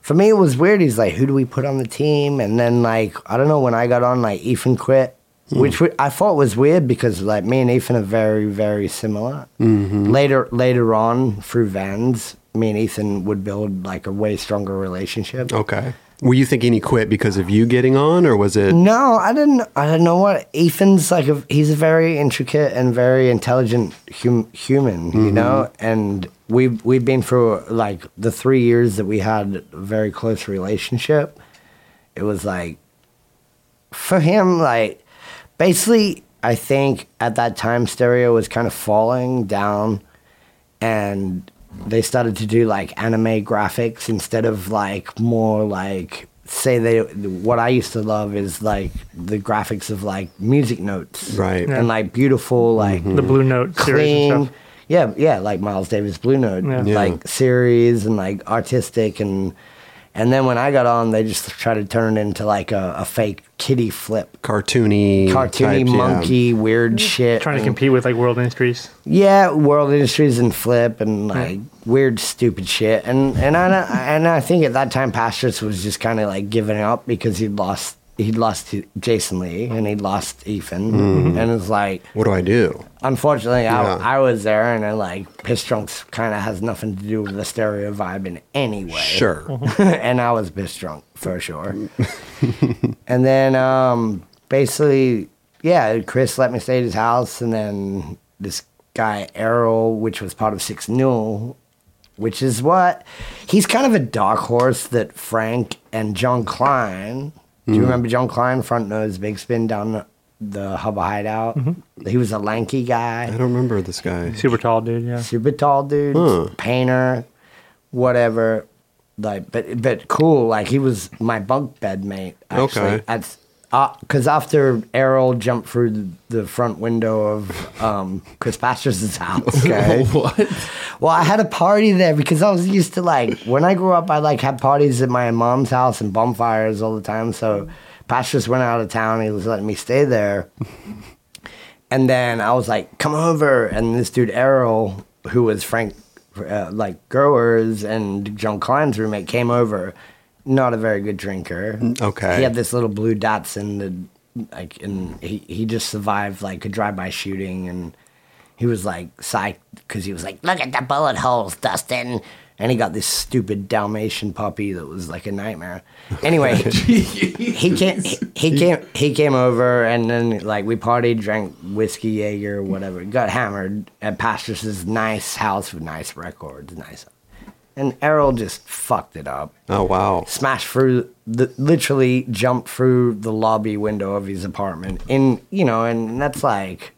For me, it was weird. He's like, "Who do we put on the team?" And then, like, I don't know. When I got on, like, Ethan quit, hmm. which I thought was weird because, like, me and Ethan are very, very similar. Mm-hmm. Later, later on, through Vans, me and Ethan would build like a way stronger relationship. Okay. Were you thinking he quit because of you getting on, or was it? No, I didn't. I don't know what Ethan's like. A, he's a very intricate and very intelligent hum, human, you mm-hmm. know. And we've we've been through like the three years that we had a very close relationship. It was like for him, like basically, I think at that time, stereo was kind of falling down, and they started to do like anime graphics instead of like more like say they what I used to love is like the graphics of like music notes Right. and like beautiful like The Blue Note series clean and stuff. yeah yeah like Miles Davis Blue Note Yeah. Yeah. like series and like artistic and and then when I got on they just tried to turn it into like a, a fake kitty flip Cartoony, cartoony type, yeah. monkey weird shit Trying to and- compete with like World Industries. yeah, World Industries and Flip and like weird, stupid shit. And and I and I think at that time, Pastras was just kind of like giving up because he'd lost he'd lost Jason Lee and he'd lost Ethan, and it's like What do I do? unfortunately Yeah. I, I was there and then like Piss Drunx kind of has nothing to do with the stereo vibe in any way. Sure. and I was piss drunk for sure. and then um, basically, yeah, Chris let me stay at his house, and then this guy Errol, which was part of Six Newell, which is what he's kind of a dark horse that Frank and John Klein. Do you mm-hmm. remember John Klein, front nose, big spin down the, the Hubba Hideout? Mm-hmm. He was a lanky guy I don't remember this guy. Super tall dude, yeah. super tall dude, Huh. painter, whatever. Like, but but cool. Like he was my bunk bed mate. Actually, Okay. That's because after Errol jumped through the, the front window of um, Chris Pastras' house. Okay. what? Well, I had a party there because I was used to like when I grew up. I like had parties at my mom's house and bonfires all the time. So Pastras went out of town. He was letting me stay there. And then I was like, "Come over!" And this dude Errol, who was Frank, uh, like Gerwer's and John Klein's roommate, came over. Not a very good drinker. okay. He had this little blue dots in the like, and he he just survived like a drive-by shooting, and he was like psyched because he was like, "Look at the bullet holes, Dustin." And he got this stupid Dalmatian puppy that was like a nightmare. Anyway, he came he, he came he came over and then like we partied, drank whiskey Jaeger, whatever. Got hammered at Pastras' nice house with nice records, nice. And Errol just fucked it up. oh wow. Smashed through the literally jumped through the lobby window of his apartment. In you know, and that's like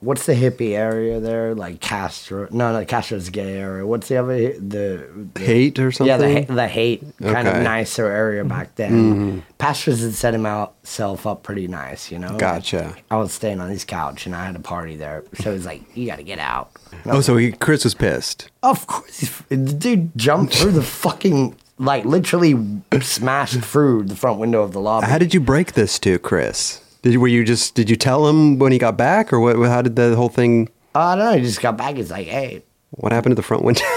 what's the hippie area there? Like Castro? No, no, Castro's gay area. What's the other the, the Haight or something? yeah, the, ha- the Haight kind of nicer area back mm-hmm. then. Pastras had set himself up pretty nice, you know. Like, Gotcha. I was staying on his couch and I had a party there, so he's like, "You got to get out." Oh, was so he, Chris was pissed. of course, the dude jumped through the fucking like literally smashed through the front window of the lobby. How did you break this to Chris? Did you, were you just did you tell him when he got back or what? How did the whole thing? I don't know. He just got back. He's like, "Hey, What happened to the front window?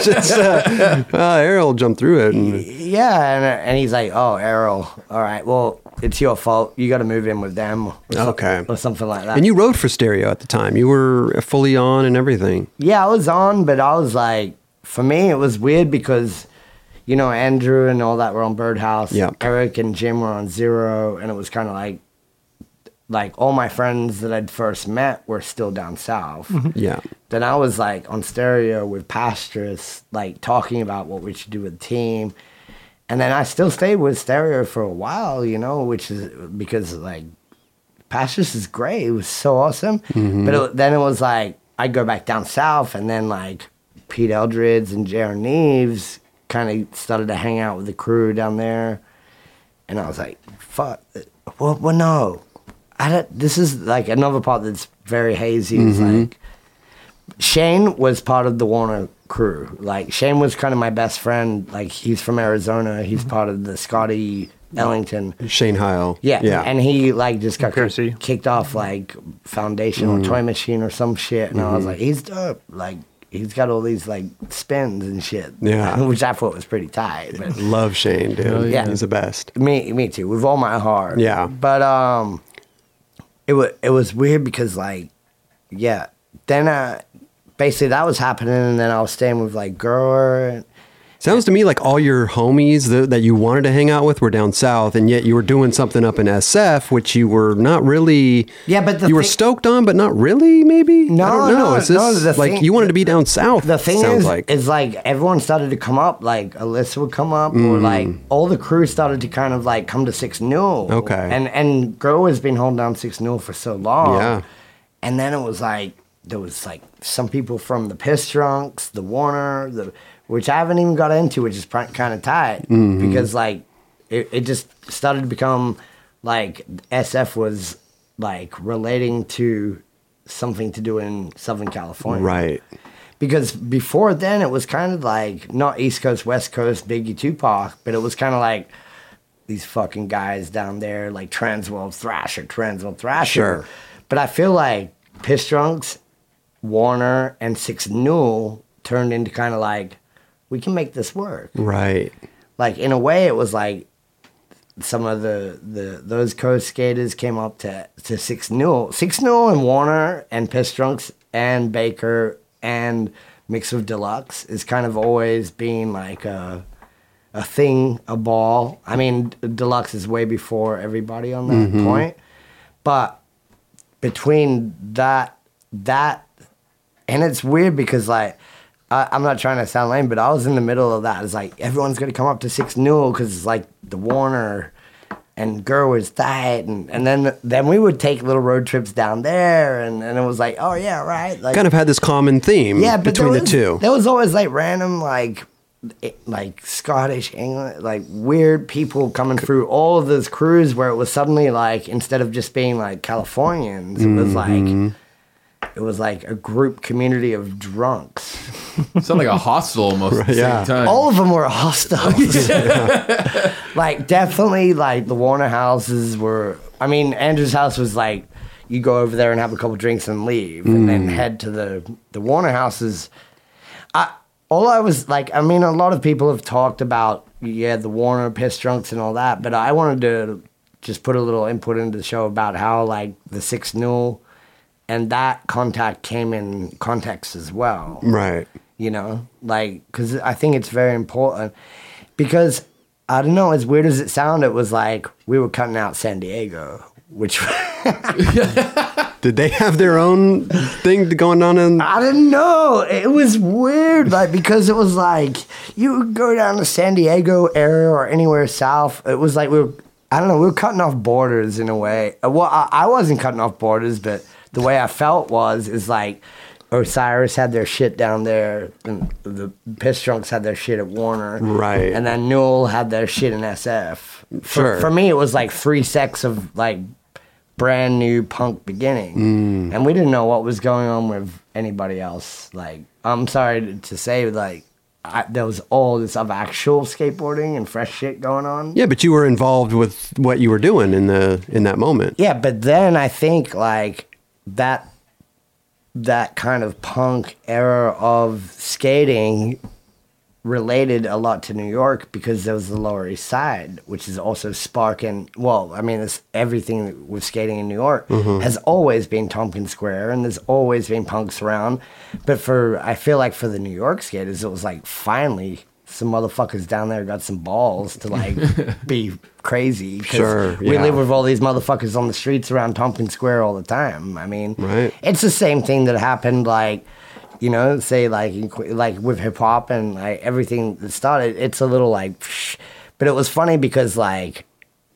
just uh, uh, Errol jumped through it. And, yeah," and, and he's like, "Oh, Errol, all right. Well, it's your fault. You got to move in with them, or Okay. or something like that." and you wrote for Stereo at the time. You were fully on and everything. Yeah, I was on, but I was like, for me, it was weird because, you know, Andrew and all that were on Birdhouse. Yeah. Eric and Jim were on Zero, and it was kind of like, like all my friends that I'd first met were still down south. Mm-hmm. Yeah. Then I was like on stereo with Pastras, like talking about what we should do with the team. And then I still stayed with stereo for a while, you know, which is because like Pastras is great. It was so awesome. Mm-hmm. But it, then it was like I'd go back down south, and then like Pete Eldridge and Jaron Neves kind of started to hang out with the crew down there, and I was like, "Fuck, well, well no, this is like another part that's very hazy. Is like Shane was part of the Warner crew. Like Shane was kind of my best friend. Like he's from Arizona. He's part of the Scotty Ellington. Shane Heyl. Yeah, Yeah. and he like just got Piercy. kicked, kicked off like Foundation Mm-hmm. or Toy Machine or some shit, and I was like, he's dope. Like he's got all these like spins and shit. Yeah. which I thought was pretty tight. But Love Shane, dude. yeah. He's the best. me, me too, with all my heart. Yeah. but um, it was it was weird because like, yeah, then uh, basically that was happening, and then I was staying with like Gerwer. Sounds to me like all your homies that, that you wanted to hang out with were down south, and yet you were doing something up in SF, which you were not really. Yeah, but the you were stoked on, but not really. Maybe. No, I don't know. no, Is this no, like thing- you wanted to be down south? The thing is, like is like everyone started to come up. Like Alyssa would come up, Mm. or like all the crew started to kind of like come to Six Newell. Okay. And and Grow has been holding down Six Newell for so long. Yeah. And then it was like there was like some people from the Piss Drunx, the Warner, the which I haven't even got into, which is kind of tight Mm-hmm. because like it, it just started to become like SF was like relating to something to do in Southern California right. because before then it was kind of like not East Coast, West Coast, Biggie Tupac, but it was kind of like these fucking guys down there, like Transworld Thrasher, Transworld Thrasher. Sure. But I feel like Piss Drunx, Warner, and Six Newell turned into kind of like we can make this work. Right. Like in a way, it was like some of the, the those coast skaters came up to to Six Newell, Six Newell and Warner and Piss Drunx and Baker and Mix of Deluxe is kind of always being like a a thing, a ball. I mean, Deluxe is way before everybody on that mm-hmm. point, but between that that and it's weird because like I, I'm not trying to sound lame, but I was in the middle of that. It's like everyone's gonna come up to Six Newell because it's like the Warner and Gerward's diet, and and then then we would take little road trips down there, and and it was like, oh yeah, right, like Kind of had this common theme yeah, between there the two. There was always like random like it- like Scottish, England, like weird people coming through all of those crews where it was suddenly like instead of just being like Californians, it was Mm-hmm. like it was like a group community of drunks. Sound like a hostel almost at the yeah. same time. All of them were hostiles. like definitely like the Warner houses were I mean Andrew's house was like you go over there and have a couple drinks and leave and then mm. head to the the Warner houses. I all I was like I mean a lot of people have talked about yeah the Warner Piss Drunx and all that but I wanted to just put a little input into the show about how like the Six Newell and that contact came in context as well right. you know like because i think it's very important because i don't know as weird as it sounded it was like we were cutting out san diego which Did they have their own thing going on in? i didn't know it was weird like because it was like you would go down to san diego area or anywhere south it was like we were i don't know we were cutting off borders in a way well i, I wasn't cutting off borders but the way i felt was is like Osiris had their shit down there, and the Piss Drunx had their shit at Warner. Right. And then Newell had their shit in SF. For, Sure. for me, it was like three sects of like brand new punk beginning. Mm. And we didn't know what was going on with anybody else. Like, I'm sorry to- to say, like, I, there was all this of actual skateboarding and fresh shit going on. Yeah, but you were involved with what you were doing in the in that moment. Yeah, but then I think like that that kind of punk era of skating related a lot to New York because there was the Lower East Side, which is also sparking. Well, I mean, it's everything with skating in New York mm-hmm. has always been Tompkins Square, and there's always been punks around. But for I feel like for the New York skaters, it was like finally some motherfuckers down there got some balls to like be crazy. Sure, we yeah. live with all these motherfuckers on the streets around Tompkins Square all the time. I mean, Right. it's the same thing that happened like you know say like in like with hip hop and like everything that started it's a little like psh. but it was funny because like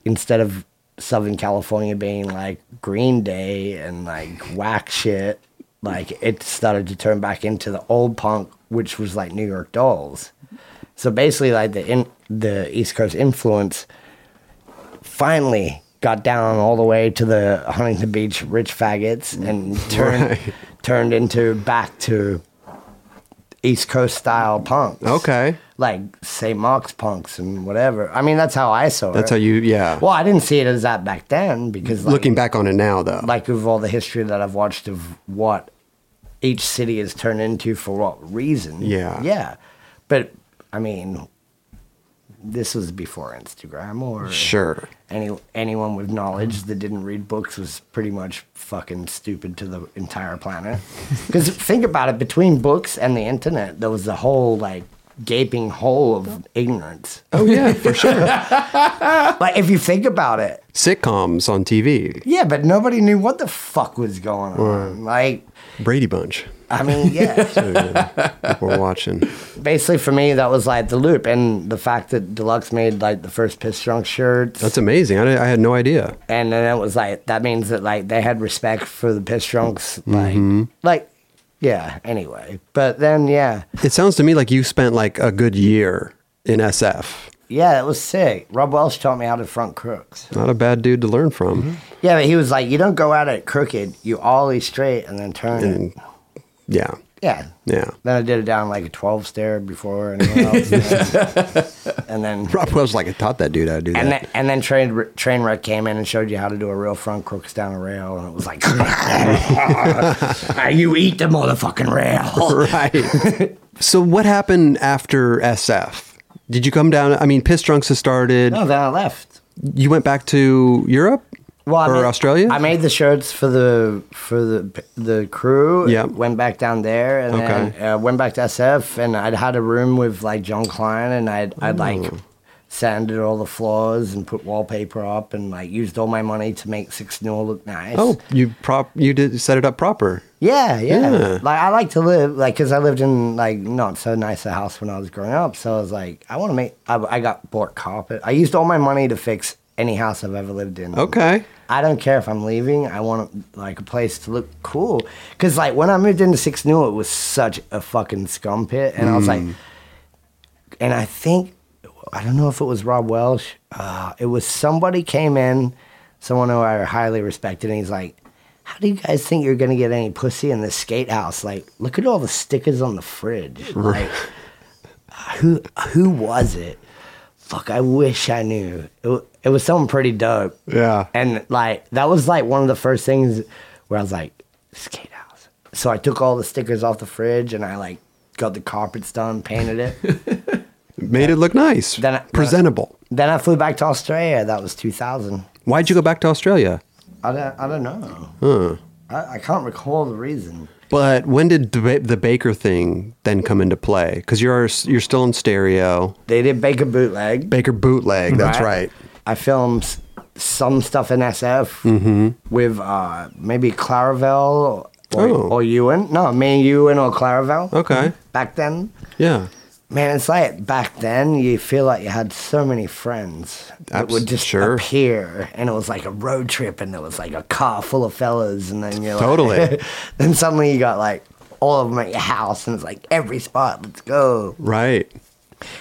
instead of southern california being like green day and like whack shit like it started to turn back into the old punk which was like new york dolls so basically like the in the east coast influence finally got down all the way to the Huntington Beach rich faggots and turned Right. turned into back to East Coast style punks. Okay. Like St. Mark's punks and whatever. I mean, that's how I saw it. That's how you yeah. Well, I didn't see it as that back then because like, Looking back on it now though. like with all the history that I've watched of what each city has turned into for what reason. Yeah. Yeah. But I mean, this was before Instagram or sure. any anyone with knowledge that didn't read books was pretty much fucking stupid to the entire planet. Because think about it, between books and the internet, there was a whole like gaping hole of ignorance. Oh yeah, for sure. Like if you think about it, Sitcoms on TV. yeah, but nobody knew what the fuck was going on. Like, Brady Bunch. I mean, yeah. We're watching. Basically, for me, that was like the loop, and the fact that Deluxe made like the first Piss Drunk shirts. That's amazing. I, I had no idea. and then it was like that means that like they had respect for the Piss Drunx like mm-hmm. like yeah anyway but then yeah It sounds to me like you spent like a good year in SF. yeah it was sick rob welsh taught me how to front crooks Not a bad dude to learn from. Mm-hmm. yeah but he was like you don't go out at it crooked you ollie straight and then turn And it yeah, yeah yeah. then i did it down like a 12 stair before anyone else and then Rob Welsh like I taught that dude how to do that. and then, and then train train wreck came in and showed you how to do a real front crooks down a rail, and it was like, you eat the motherfucking rail. right. so what happened after SF? Did you come down? I mean, Piss Drunx has started. No, then I left. you went back to Europe Well, I or made- Australia? I made the shirts for the for the the crew. Yep. Went back down there and Okay. then uh, went back to SF and I'd had a room with like John Klein and I'd I'd like sanded all the floors and put wallpaper up and like used all my money to make Six Nil look nice. oh, you prop you did set it up proper. Yeah, yeah. Yeah. Like I like to live like because I lived in like not so nice a house when I was growing up. So I was like, I want to make. I, I got bought carpet. I used all my money to fix any house I've ever lived in. Okay. I don't care if I'm leaving. I want like a place to look cool. Cause like when I moved into Six New, it was such a fucking scum pit, and I was like, and I think I don't know if it was Rob Welsh. Uh, it was somebody came in, someone who I highly respected, and he's like, "How do you guys think you're gonna get any pussy in this skate house? Like, look at all the stickers on the fridge. Like, who who was it? Fuck, I wish I knew. It, it was something pretty dope. Yeah. And like that was like one of the first things where I was like, skate house. So I took all the stickers off the fridge and I like got the carpets done, painted it. Made it look nice. Then I- presentable. Uh, then I flew back to Australia. That was 2000. Why'd you go back to Australia? I don't, I don't know. I, I can't recall the reason. But when did the, the Baker thing then come into play? Because you're you're still in stereo. They did Baker Bootleg. Baker bootleg. That's right. I filmed some stuff in SF Mm-hmm. with uh, maybe Claravel or, Oh. or Ewan. No, me and Ewan or Claravel. Okay. Back then. Yeah. Man, it's like back then you feel like you had so many friends that Abs- would just sure. appear, and it was like a road trip, and there was like a car full of fellas, and then you're like, Totally. then suddenly you got like all of them at your house, and it's like every spot, let's go. Right.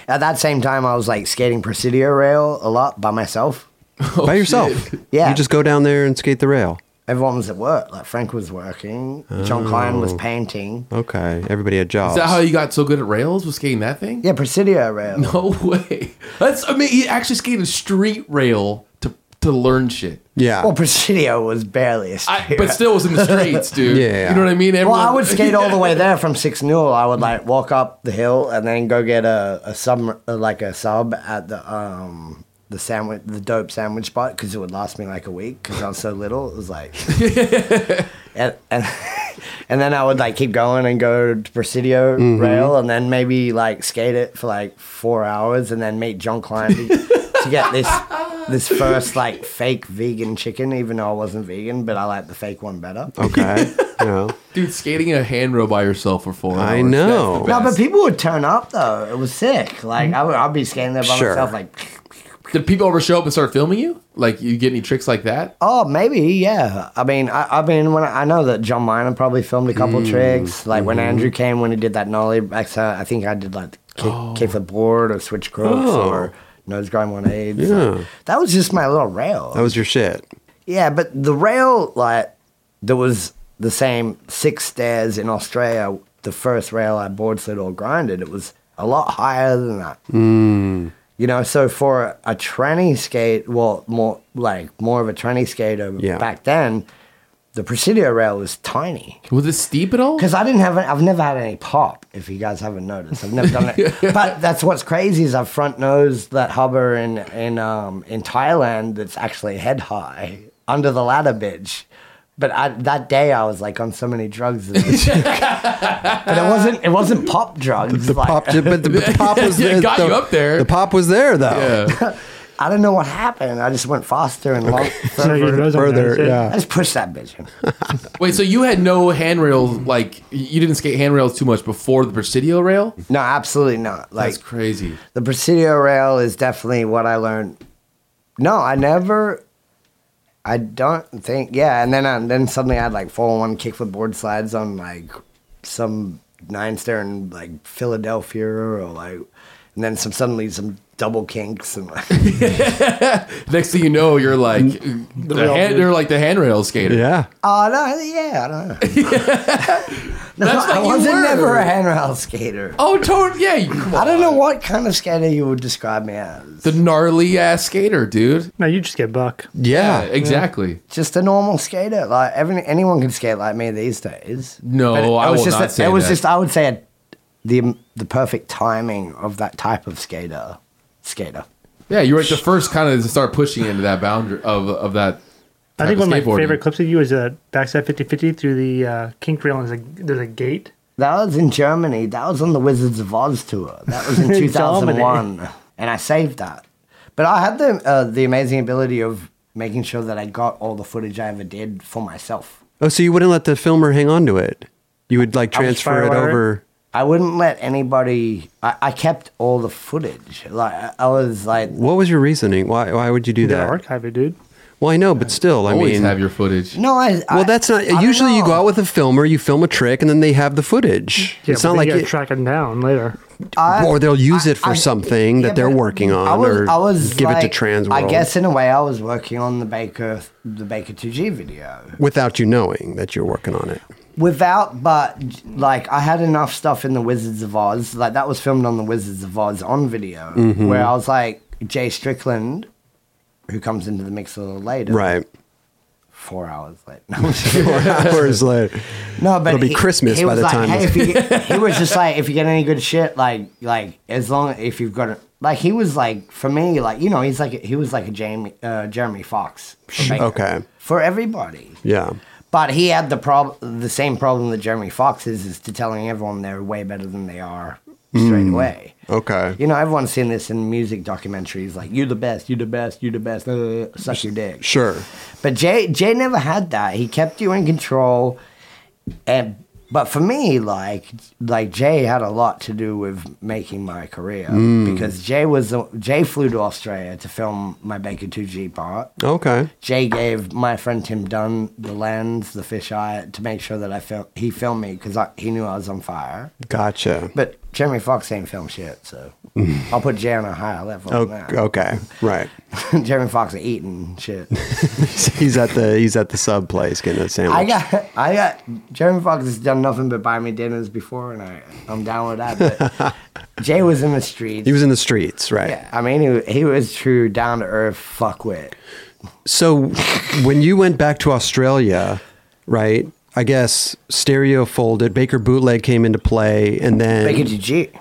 At that same time, I was like skating Presidio rail a lot by myself. By yourself. Yeah. You just go down there and skate the rail. Everyone was at work. Like Frank was working, John Klein was painting. Okay. Everybody had jobs. Is that how you got so good at rails? Was skating that thing? Yeah, Presidio rail. No way. That's I mean, he actually skated a street rail to to learn shit. yeah. Well, Presidio was barely a I, street but still was in the streets, dude. Yeah. You know what I mean? Well, Everyone- I would skate all the way there from Six Newell. I would like walk up the hill and then go get a, a sub uh, like a sub at the um the sandwich the dope sandwich spot because it would last me like a week because I was so little. It was like and and and then I would like keep going and go to Presidio mm-hmm. rail and then maybe like skate it for like four hours and then meet John Klein to, to get this this first like fake vegan chicken even though I wasn't vegan but I like the fake one better. okay. you know. dude skating in a handrail by yourself for four I hours. I know. That's No, but people would turn up though. It was sick. Like mm-hmm. I would, I'd be skating there by Sure. myself. Like, Did people ever show up and start filming you? Like you get any tricks like that? oh, maybe, yeah. I mean, I, I mean, when I, I know that John Miner probably filmed a couple Mm, tricks. Like when mm-hmm. Andrew came when he did that nollie back side, I think I did like the kick, kick the board or switch crooks Oh. or nose grind one eight. Yeah. that was just my little rail. That was your shit. Yeah, but the rail, like, there was the same six stairs in Australia. The first rail I board slid or grinded, it was a lot higher than that. Hmm. You know, so for a tranny skate, well, more like more of a tranny skater Yeah. back then, the Presidio rail is tiny. Was it steep at all? Because I didn't have, I've never had any pop. If you guys haven't noticed, I've never done it. But that's what's crazy is I've front nosed that hubber in in um in Thailand that's actually head high under the ladder bitch. But I, that day I was like on so many drugs, that- but it wasn't it wasn't pop drugs. The like- pop, but the, the pop was Yeah, there. got the, you up there. The pop was there though. yeah. I don't know what happened. I just went faster and long, So you further. wasn't Further, yeah. I just pushed that bitch. in. Wait, so you had no handrails? Like you didn't skate handrails too much before the Presidio rail? No, absolutely not. Like That's crazy. The Presidio rail is definitely what I learned. No, I never. I don't think. Yeah, and then I, then suddenly I had like four oh one kickflip board slides on like some nine stair in like Philadelphia or like, and then some suddenly some double kinks and like. Next thing you know, you're like the real hand, dude. you're like the handrail skater. Yeah. Oh no! Yeah, I don't know. no, That's I what you wasn't were. never a handrail skater. Oh, totally. Yeah. You, I don't know what kind of skater you would describe me as. The gnarly ass skater, dude. No, you just get buck. Yeah, Yeah. exactly. just a normal skater. Like every, anyone can skate like me these days. No, But it, I it was will just not a- say it was that. just I would say a, the the perfect timing of that type of skater. Skater. Yeah, you were like the first kind of to start pushing into that boundary of of that. I type think one of my favorite clips of you is a backside 50-50 through the uh, kink rail and there's a, there's a gate. That was in Germany. That was on the Wizards of Oz tour. That was in 2001, and I saved that. But I had the uh, the amazing ability of making sure that I got all the footage I ever did for myself. Oh, so you wouldn't let the filmer hang on to it? You would like transfer it firewire it? over. I wouldn't let anybody. I, I kept all the footage. Like I- I was like, What was your reasoning? Why? Why would you do You that? archive it, dude. Well, I know, but still, I mean Always mean, have your footage. no, I. well, that's not. I don't Usually, you go out with a filmer, you film a trick, and then they have the footage. Yeah, it's but not then like you gotta it, track it down later. I- or they'll use it for I- something yeah, that they're working on, I was, or I was give it to like- Transworld. I guess in a way, I was working on the Baker, the Baker 2G video. without you knowing that you're working on it. Without, but like I had enough stuff in the Wizards of Oz, like that was filmed on the Wizards of Oz on video, Mm-hmm. where I was like Jay Strickland, who comes into the mix a little later, Right. Four hours late. No, Four hours later. No, but It'll be he- Christmas he by was the like, time Hey, you he was just like, if you get any good shit, like, like as long if you've got it, like he was like for me, like you know, he's like he was like a Jamie, uh, Jeremy Fox. Okay. For everybody, Yeah. But he had the problem, the same problem that Jeremy Fox is, is to telling everyone they're way better than they are straight away. Okay. You know, everyone's seen this in music documentaries, like "You're the best, you're the best, you're the best." Uh, suck your dick. Sure. But Jay Jay never had that. He kept you in control, and but for me, like like Jay had a lot to do with making my career mm. because Jay was Jay flew to Australia to film my Baker Two G part. Okay. Jay gave my friend Tim Dunn the lens, the fisheye, to make sure that I film. He filmed me because he knew I was on fire. Gotcha. But Jeremy Fox ain't film shit, so I'll put Jay on level. Oh, than that. okay. Right. Jeremy Fox are eating shit. he's at the he's at the sub place getting a sandwich. I got, I got. Jeremy Fox has done nothing but buy me dinners before, and I, I'm down with that. But Jay was in the streets. he was in the streets, right? Yeah, I mean, he, he was true down to earth fuckwit. So when you went back to Australia, right? I guess stereo folded, Baker bootleg came into play, and then Baker GG.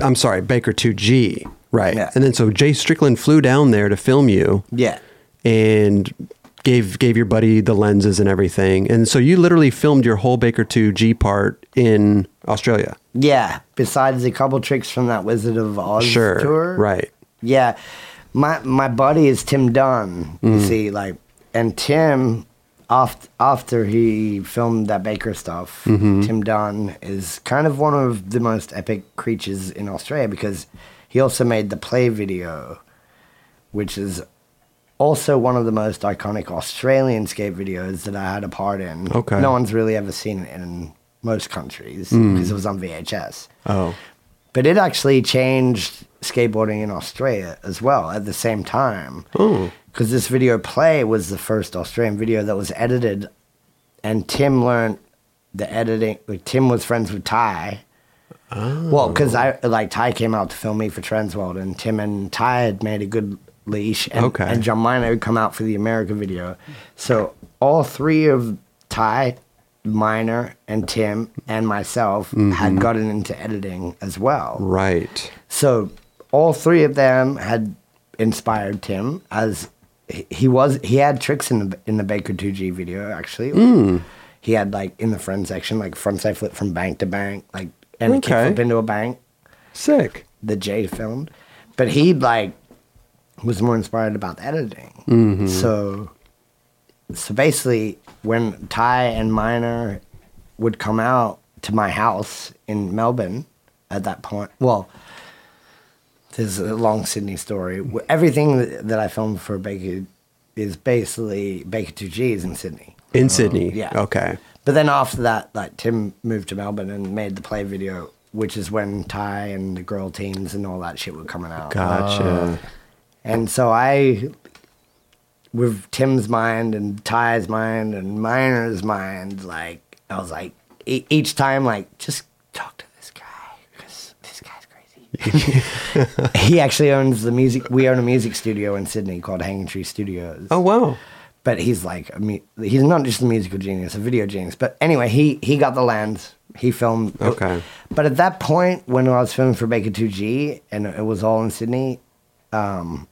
I'm sorry, Baker 2G, right? Yeah. And then so Jay Strickland flew down there to film you Yeah. and gave gave your buddy the lenses and everything. And so you literally filmed your whole Baker 2G part in Australia. Yeah. Besides a couple tricks from that Wizard of Oz Sure. tour. Right. Yeah. My my buddy is Tim Dunn. You mm. see, like, and Tim, after after he filmed that Baker stuff, mm-hmm. Tim Dunn is kind of one of the most epic creatures in Australia because he also made the play video, which is also one of the most iconic Australian skate videos that I had a part in. Okay. No one's really ever seen it in most countries mm. because it was on VHS Oh. but it actually changed skateboarding in Australia as well at the same time. Oh. Because this video play was the first Australian video that was edited, and Tim learned the editing. Like, Tim was friends with Ty. Oh. Well, because I like Ty came out to film me for Transworld, and Tim and Ty had made a good leash, and, Okay. and John Miner would come out for the America video. So all three of Ty, Miner, and Tim and myself had mm-hmm. gotten into editing as well. Right. So all three of them had inspired Tim as he- he was he had tricks in the in the Baker 2G video actually. Hmm. He had like in the front section like frontside flip from bank to bank like and a Okay. kickflip into a bank Sick. the J filmed. But he like was more inspired about the editing. Mm-hmm. So so basically when Ty and Miner would come out to my house in Melbourne at that point, well, there's a long Sydney story. Everything that I filmed for Baker is basically Baker 2G is in Sydney. In Sydney. yeah. Okay. But then after that, like Tim moved to Melbourne and made the play video, which is when Ty and the girl teams and all that shit were coming out. Gotcha. Uh, and so I, with Tim's mind and Ty's mind and Miner's mind, like I was like, e- each time, like just talk to this guy because this guy's crazy. he actually owns the music. We own a music studio in Sydney called Hanging Tree Studios oh wow. but he's like he's not just a musical genius, a video genius. But anyway, he he got the lens. He filmed. Okay. But at that point, when I was filming for Baker 2G and it was all in Sydney, um,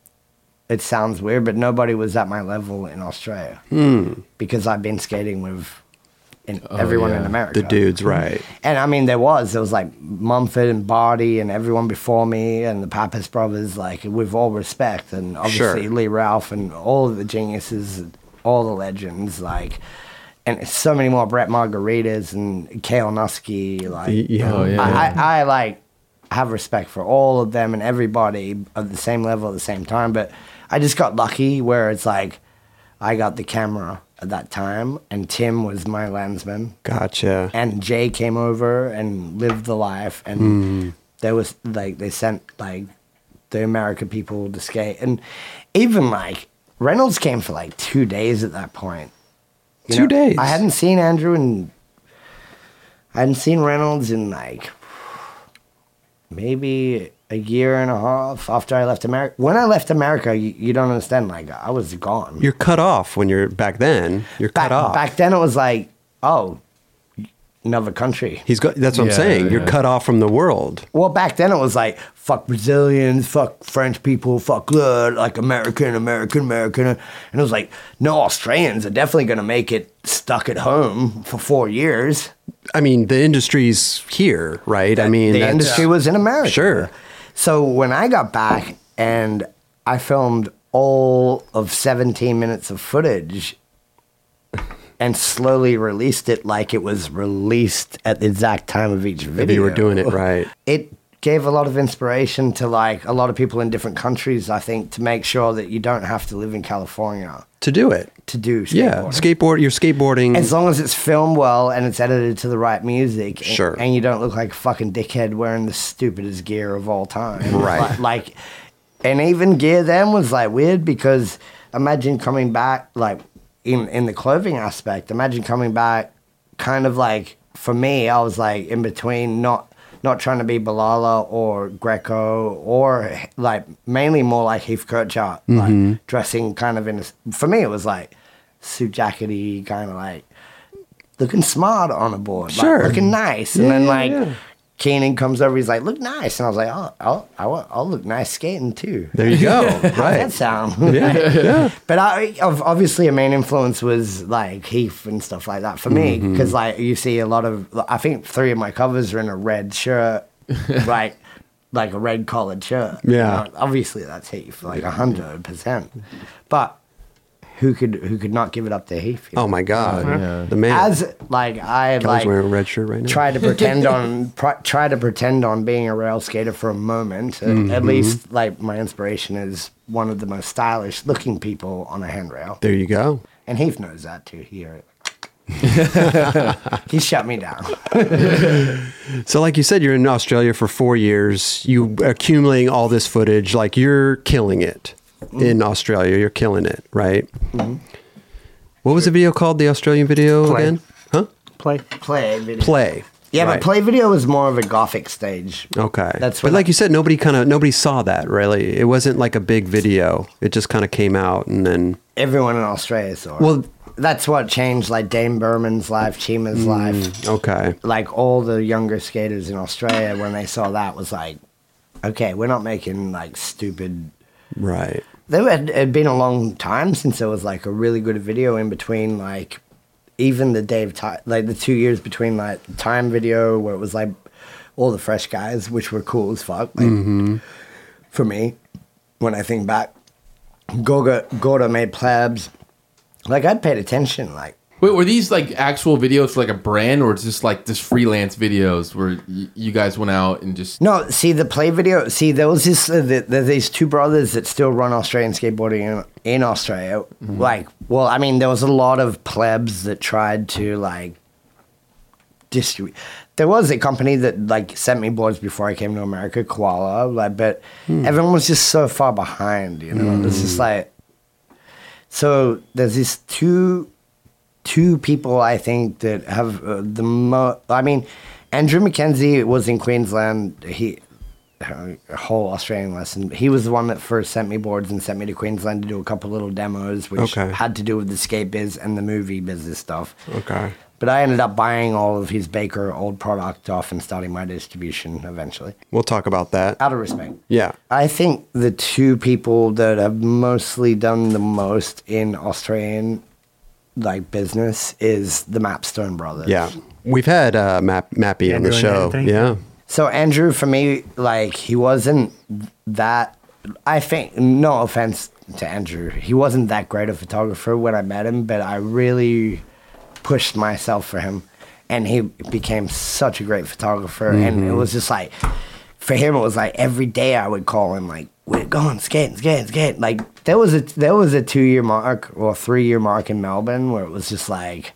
it sounds weird, but nobody was at my level in Australia Hmm. because I've been skating with in, oh, everyone in. America. The dudes, right? And I mean, there was there was like Mumford and Barty and everyone before me and the Pappas brothers, like with all respect, and obviously Sure. Lee Ralph and all of the geniuses, all the legends, like, and so many more Brett Margaritis and Kale Nusky, like, yeah. Oh, yeah. I, I, I like have respect for all of them and everybody at the same level at the same time, but I just got lucky where it's like I got the camera at that time, and Tim was my lensman Gotcha. and Jay came over and lived the life, and Hmm. there was like they sent like the American people to skate, and even like Reynolds came for like two days at that point. You Two days? I hadn't seen Andrew and I hadn't seen Reynolds in like maybe a year and a half after I left America. When I left America, you, you don't understand. Like I was gone. You're cut off when you're back then. You're back, cut off. back then, it was like, oh, another country. He's got. That's what I'm Yeah, saying. You're cut off from the world. Well, back then it was like fuck Brazilians, fuck French people, fuck good, like American, American, American, and it was like no Australians are definitely gonna make it stuck at home for four years. I mean, the industry's here, right? I mean, the industry was in America. Sure. So when I got back and I filmed all of 17 minutes of footage and slowly released it like it was released at the exact time of each video. you were doing it right. It gave a lot of inspiration to like a lot of people in different countries, I think, to make sure that you don't have to live in California to do it. to do skateboarding. Yeah, skateboard. You're skateboarding. As long as it's filmed well and it's edited to the right music, and- Sure. and, you don't look like a fucking dickhead wearing the stupidest gear of all time, Right. Like, like, and even gear then was like weird because imagine coming back like in in the clothing aspect. Imagine coming back, kind of like for me, I was like in between, not not trying to be Boulala or Greco or like mainly more like Heath Kirchart, Mm-hmm. like dressing kind of in. A, for me, it was like suit jackety, kind of like looking smart on a board, like, looking nice, Yeah, and then like. yeah. Keenan comes over, he's like, "Look nice," and I was like, "Oh, I'll, I'll, I'll look nice skating too." there you go. How's that right. sound? Yeah. Yeah. But I, obviously, a main influence was like Heath and stuff like that for me, Mm-hmm. because like you see a lot of, I think three of my covers are in a red shirt, like like a red collared shirt. You Yeah. know, obviously that's Heath, like a hundred percent. But who could who could not give it up to Heath? Oh my God. yeah. The man. As like I Kelly's like wearing a red shirt right now. try to pretend on pr- try to pretend on being a rail skater for a moment. Uh, Mm-hmm. At least, like my inspiration is one of the most stylish looking people on a handrail, there you go. and Heath knows that too. He he shut me down. So, like you said, you're in Australia for four years. You accumulating all this footage. Like you're killing it in Australia. You're killing it, right? Mm-hmm. What was the video called? The Australian video Play. again? Huh? Play. Play video. Play. Yeah, Right. but play video was more of a gothic stage. Okay. That's but like I- you said, nobody kind of nobody saw that really. It wasn't like a big video. It just kind of came out and then. Everyone in Australia saw. it. Well, that's what changed. Like Dane Burman's life, Chima's mm, life. okay. like all the younger skaters in Australia when they saw that was like, okay, we're not making like stupid. Right. There had, it had been a long time since there was like a really good video in between like even the Dave Ti like the two years between like time video where it was like all the fresh guys which were cool as fuck like mm-hmm. for me when I think back. Gorga Gorda made plebs. Like I'd paid attention like Wait, were these like actual videos for like a brand, or just like just freelance videos where y- you guys went out and just? No, see the play video. See, there was this. Uh, the, there's these two brothers that still run Australian skateboarding in, in Australia. Mm-hmm. Like, well, I mean, there was a lot of plebs that tried to like distribute. There was a company that like sent me boards before I came to America, Koala. Like, but hmm. everyone was just so far behind. You know, it's just hmm. like. So there's these two two people I think that have uh, the most. I mean, Andrew McKenzie was in Queensland. He a whole Australian lesson. He was the one that first sent me boards and sent me to Queensland to do a couple little demos, which Okay. had to do with the skate biz and the movie business stuff. Okay. But I ended up buying all of his Baker old product off and starting my distribution eventually. We'll talk about that. Out of respect. Yeah. I think the two people that have mostly done the most in Australian like business is the Mapstone brothers. Yeah. We've had uh, Map, Mappy on the show. Yeah. So Andrew, for me, like he wasn't that. I think no offense to Andrew, he wasn't that great a photographer when I met him, but I really pushed myself for him, and he became such a great photographer. And it was just like, for him, it was like every day I would call him like, "We're going skating, skating, skating." Like there was a there was a two year mark or three year mark in Melbourne where it was just like,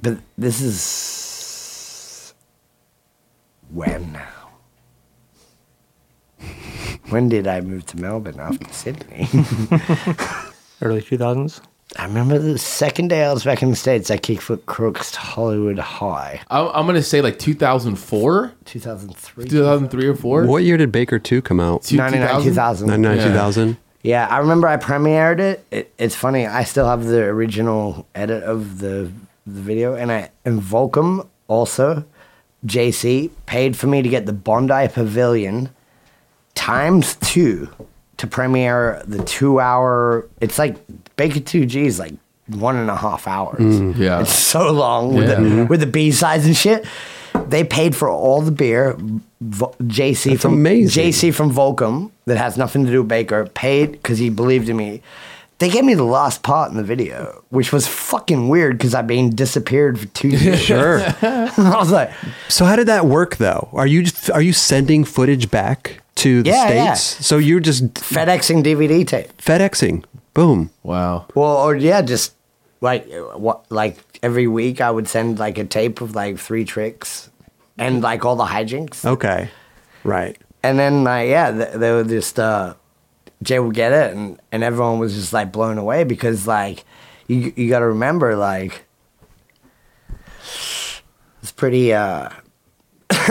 but this is when? Now? When did I move to Melbourne after Sydney? Early 2000s. I remember the second day I was back in the States, I kickflip crooks to Hollywood High. I'm, I'm gonna say like 2004, 2003. 2003 or four. What year did Baker 2 come out? Two- 99, 2000. 99, Yeah. 2000? Yeah, I remember I premiered it. it. It's funny, I still have the original edit of the, the video, and I and Volcom also, JC, paid for me to get the Bondi Pavilion times two to premiere the two hour. It's like Baker 2G is like one and a half hours. Mm, yeah. It's so long with, Yeah. the, mm-hmm. with the B sides and shit. They paid for all the beer. Vo- JC That's from amazing. JC from Volcom that has nothing to do with Baker paid because he believed in me. They gave me the last part in the video, which was fucking weird because I've been disappeared for two years. Sure. I was like, so how did that work though? Are you are you sending footage back to the Yeah, yeah. states? So you're just FedExing DVD tape. FedExing. Boom. Wow. Well, or yeah, just like what, like every week I would send like a tape of like three tricks and like all the hijinks. Okay. Right. And then, like, yeah, they, they were just, uh, Jay would get it, and, and everyone was just like blown away because, like, you, you got to remember, like, it's pretty, uh,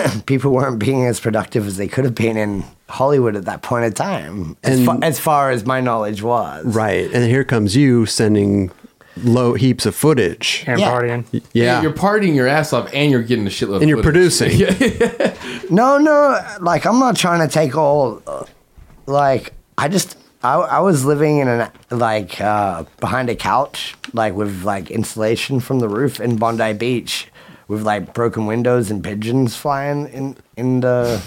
people weren't being as productive as they could have been in Hollywood at that point in time, as, And- fa- as far as my knowledge was. Right. And here comes you sending low heaps of footage. And Yeah. partying. Yeah. You're partying your ass off and you're getting a shitload. and you're footage. producing. No, no, like I'm not trying to take all. Like I just, I, I was living in an like uh, behind a couch, like with like insulation from the roof in Bondi Beach, with like broken windows and pigeons flying in in the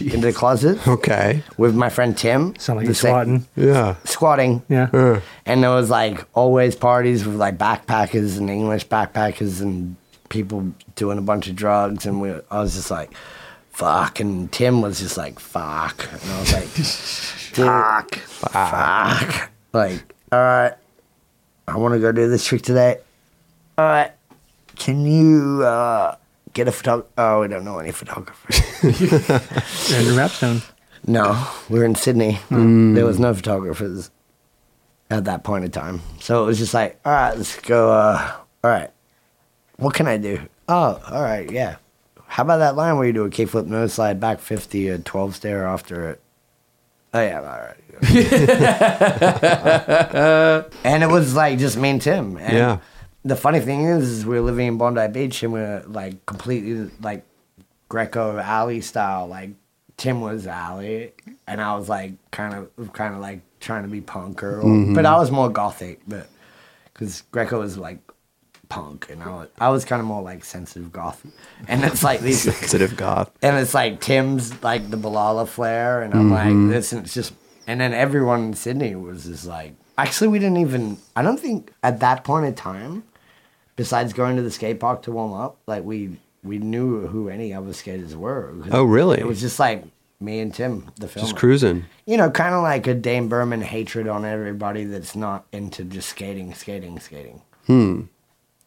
in the closet. Okay. With my friend Tim. Sound like the you're same- swatting. Yeah. Squatting. Yeah. Uh, And there was like always parties with like backpackers and English backpackers and people doing a bunch of drugs. And we, I was just like, fuck. And Tim was just like, fuck. And I was like, fuck, fuck. Like, all right, I want to go do this trick today. All right, can you uh, get a photographer? Oh, we don't know any photographers. Andrew Mapstone. No, we were in Sydney. There was no photographers at that point in time. So it was just like, all right, let's go. Uh, all right, what can I do? Oh, all right, yeah. How about that line where you do a kickflip nose slide back 50, a 12 stair after it? Oh, yeah, all right. and it was like just me and Tim. And Yeah. The funny thing is, is we were living in Bondi Beach and we are like completely like Greco alley style. Like Tim was alley, and I was like kind of kind of like trying to be punk or, mm-hmm. but I was more gothic, but because Greco was like punk, and I was I was kind of more like sensitive goth, and it's like these. sensitive goth. And it's like Tim's like the Boulala flair, and I'm like mm-hmm. this, and it's just, and then everyone in Sydney was just like, actually, we didn't even. I don't think at that point in time, besides going to the skate park to warm up, like we we knew who any other skaters were. Oh, really? It was just like me and Tim, the film. Just cruising. You know, kind of like a Dane Burman hatred on everybody that's not into just skating, skating, skating. Hmm.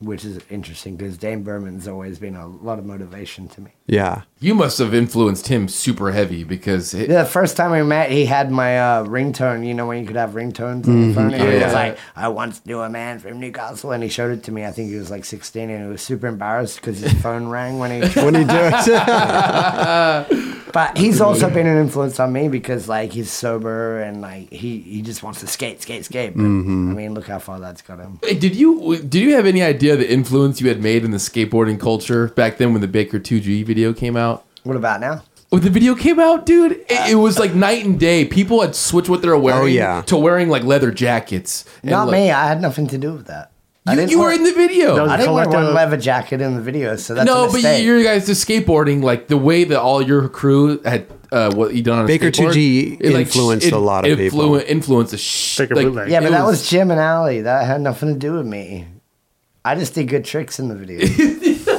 Which is interesting because Dane Burman's always been a lot of motivation to me. Yeah. You must have influenced him super heavy because it, The first time we met, he had my uh, ringtone. You know when you could have ringtones on the phone. And he Yeah. was like, "I once knew a man from Newcastle," and he showed it to me. I think he was like 16, and he was super embarrassed because his phone rang when he. When he do it. But he's also been an influence on me because like he's sober and like he, he just wants to skate, skate, skate. But, Mm-hmm. I mean, look how far that's got him. Hey, did you did you have any idea the influence you had made in the skateboarding culture back then when the Baker 2G video came out? What about now? When the video came out, dude, it, it was like night and day. People had switched what they were wearing Oh, yeah. to wearing like leather jackets. Not like, me. I had nothing to do with that. I You, didn't you were wear- in the video. Those- I didn't wear one Collective- leather jacket in the video, so that's a no, but mistake. you guys just skateboarding, like the way that all your crew had uh, what you done on a Baker skateboard, 2G like, influenced it a lot of people. Influenced a sh- Baker like, bootleg. yeah, but it that was Jim and Ali. That had nothing to do with me. I just did good tricks in the video.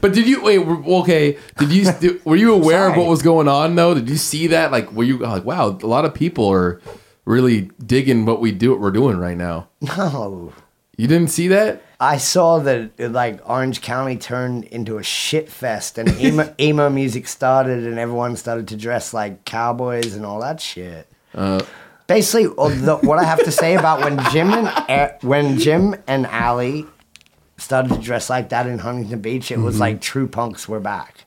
But did you wait? were- Okay, did you did- were you aware of Sorry. what was going on though? Did you see that? Like, were you like, wow, a lot of people are really digging what we do, what we're doing right now. no. You didn't see that? I saw that like Orange County turned into a shit fest and emo, emo music started and everyone started to dress like cowboys and all that shit. Basically, uh, the, what I have to say about when Jim and uh, when Jim and Ali started to dress like that in Huntington Beach, it was like true punks were back.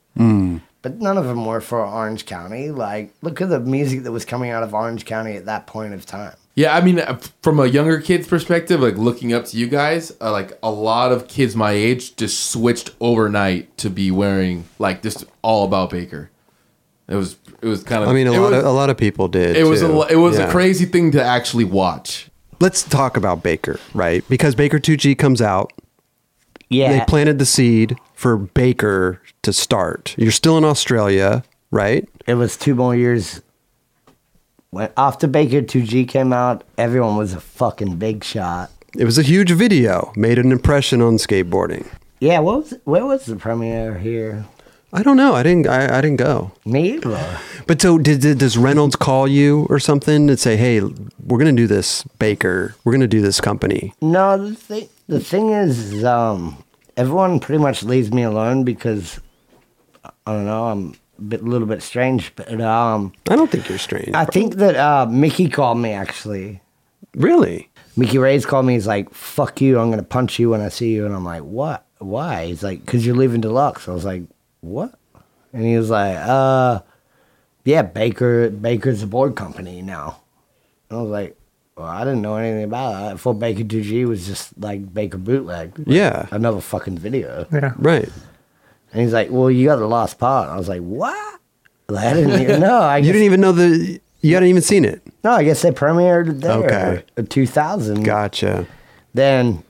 But none of them were for Orange County. Like, look at the music that was coming out of Orange County at that point of time. Yeah, I mean, uh, from a younger kid's perspective, like looking up to you guys, uh, like a lot of kids my age just switched overnight to be wearing like just all about Baker. It was it was kind of. I mean, a lot was, of a lot of people did. It was a it was Yeah. a crazy thing to actually watch. Let's talk about Baker, right? Because Baker 2G comes out. Yeah. They planted the seed for Baker to start. You're still in Australia, right? it was two more years. When after Baker 2G came out, everyone was a fucking big shot. It was a huge video, made an impression on skateboarding. Yeah, what was where was the premiere here? I don't know. I didn't. I, I didn't go. Me either. But so did, did does Reynolds call you or something and say, "Hey, we're gonna do this, Baker. We're gonna do this company." No, the thing the thing is, um, everyone pretty much leaves me alone because I don't know. I'm bit, a little bit strange, but um, I don't think you're strange. I think that uh, Mickey called me actually. really. Mickey Reyes called me. He's like, "Fuck you! I'm gonna punch you when I see you." And I'm like, "What? Why?" He's like, "Cause you're leaving Deluxe." I was like, "What?" And he was like, "Uh, yeah, Baker. Baker's a board company now." And I was like, "Well, I didn't know anything about it. I thought Baker 2G was just like Baker bootleg. Like, Yeah. another fucking video." Yeah. Right. And he's like, "Well, you got the lost part." I was like, "What?" Like, I didn't even know. I You didn't even know the. You hadn't even seen it. No, I guess they premiered it there. Okay. in 2000. Gotcha. then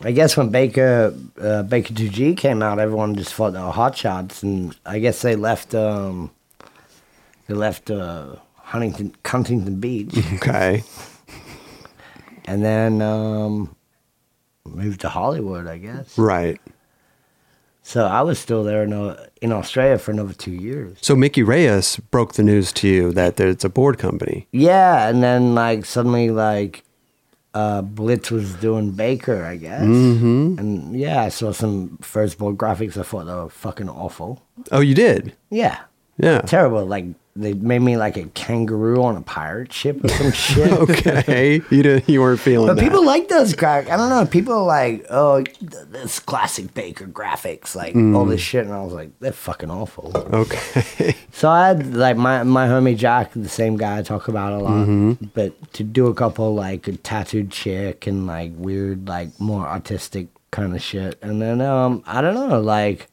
I guess when Baker uh, Baker 2G came out, everyone just thought they were hot shots, and I guess they left um, they left uh, Huntington Huntington Beach, Okay. and then um, moved to Hollywood, I guess. Right. So I was still there in, uh, in Australia for another two years. So Mickey Reyes broke the news to you that there's a board company. Yeah, and then like suddenly like uh, Blitz was doing Baker, I guess. Mm-hmm. And yeah, I saw some first board graphics. I thought they were fucking awful. Oh, you did. Yeah, Yeah. terrible. Like they made me like a kangaroo on a pirate ship or some shit. okay. You didn't, You weren't feeling But that. people like those gra- I don't know. People are like, oh, this classic Baker graphics, like all this shit, and I was like, they're fucking awful. Okay. So I had like my my homie Jack, the same guy I talk about a lot, but to do a couple like a tattooed chick and like weird like more artistic kind of shit, and then um I don't know like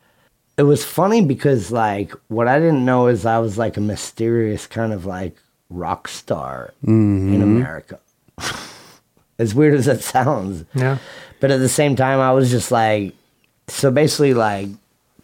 it was funny because like what I didn't know is I was like a mysterious kind of like rock star in America. as weird as that sounds. Yeah. But at the same time, I was just like, so basically, like,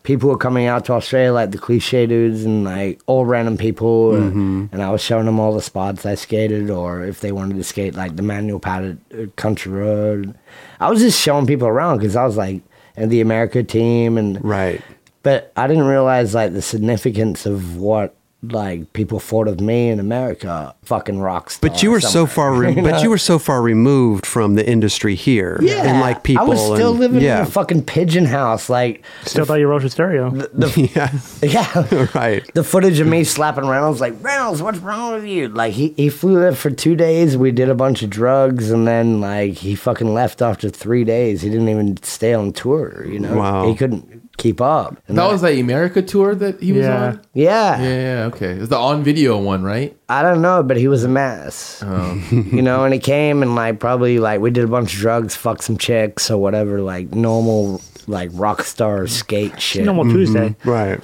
people were coming out to Australia, like the cliche dudes and like all random people. And, and I was showing them all the spots I skated, or if they wanted to skate like the manual padded uh, country road. I was just showing people around because I was like, and the America team. And, Right. But I didn't realize like the significance of what like people thought of me in America, fucking rock star. But you were so far, re- you but you were so far removed from the industry here, Yeah, and like people. I was still and- living yeah, in a fucking pigeon house. Like, Still thought you wrote your stereo. yeah, yeah, right. the footage of me slapping Reynolds, like Reynolds, what's wrong with you? Like he he flew there for two days. We did a bunch of drugs, and then like he fucking left after three days. He didn't even stay on tour. You know, Wow. he couldn't keep up. And That was the America tour that he was Yeah. on. yeah. Yeah, yeah, okay. It was the on video one, right? I don't know, but he was a mess. you know, and he came and like probably like we did a bunch of drugs, fuck some chicks or whatever, like normal like rock star skate shit. Normal Tuesday. Right.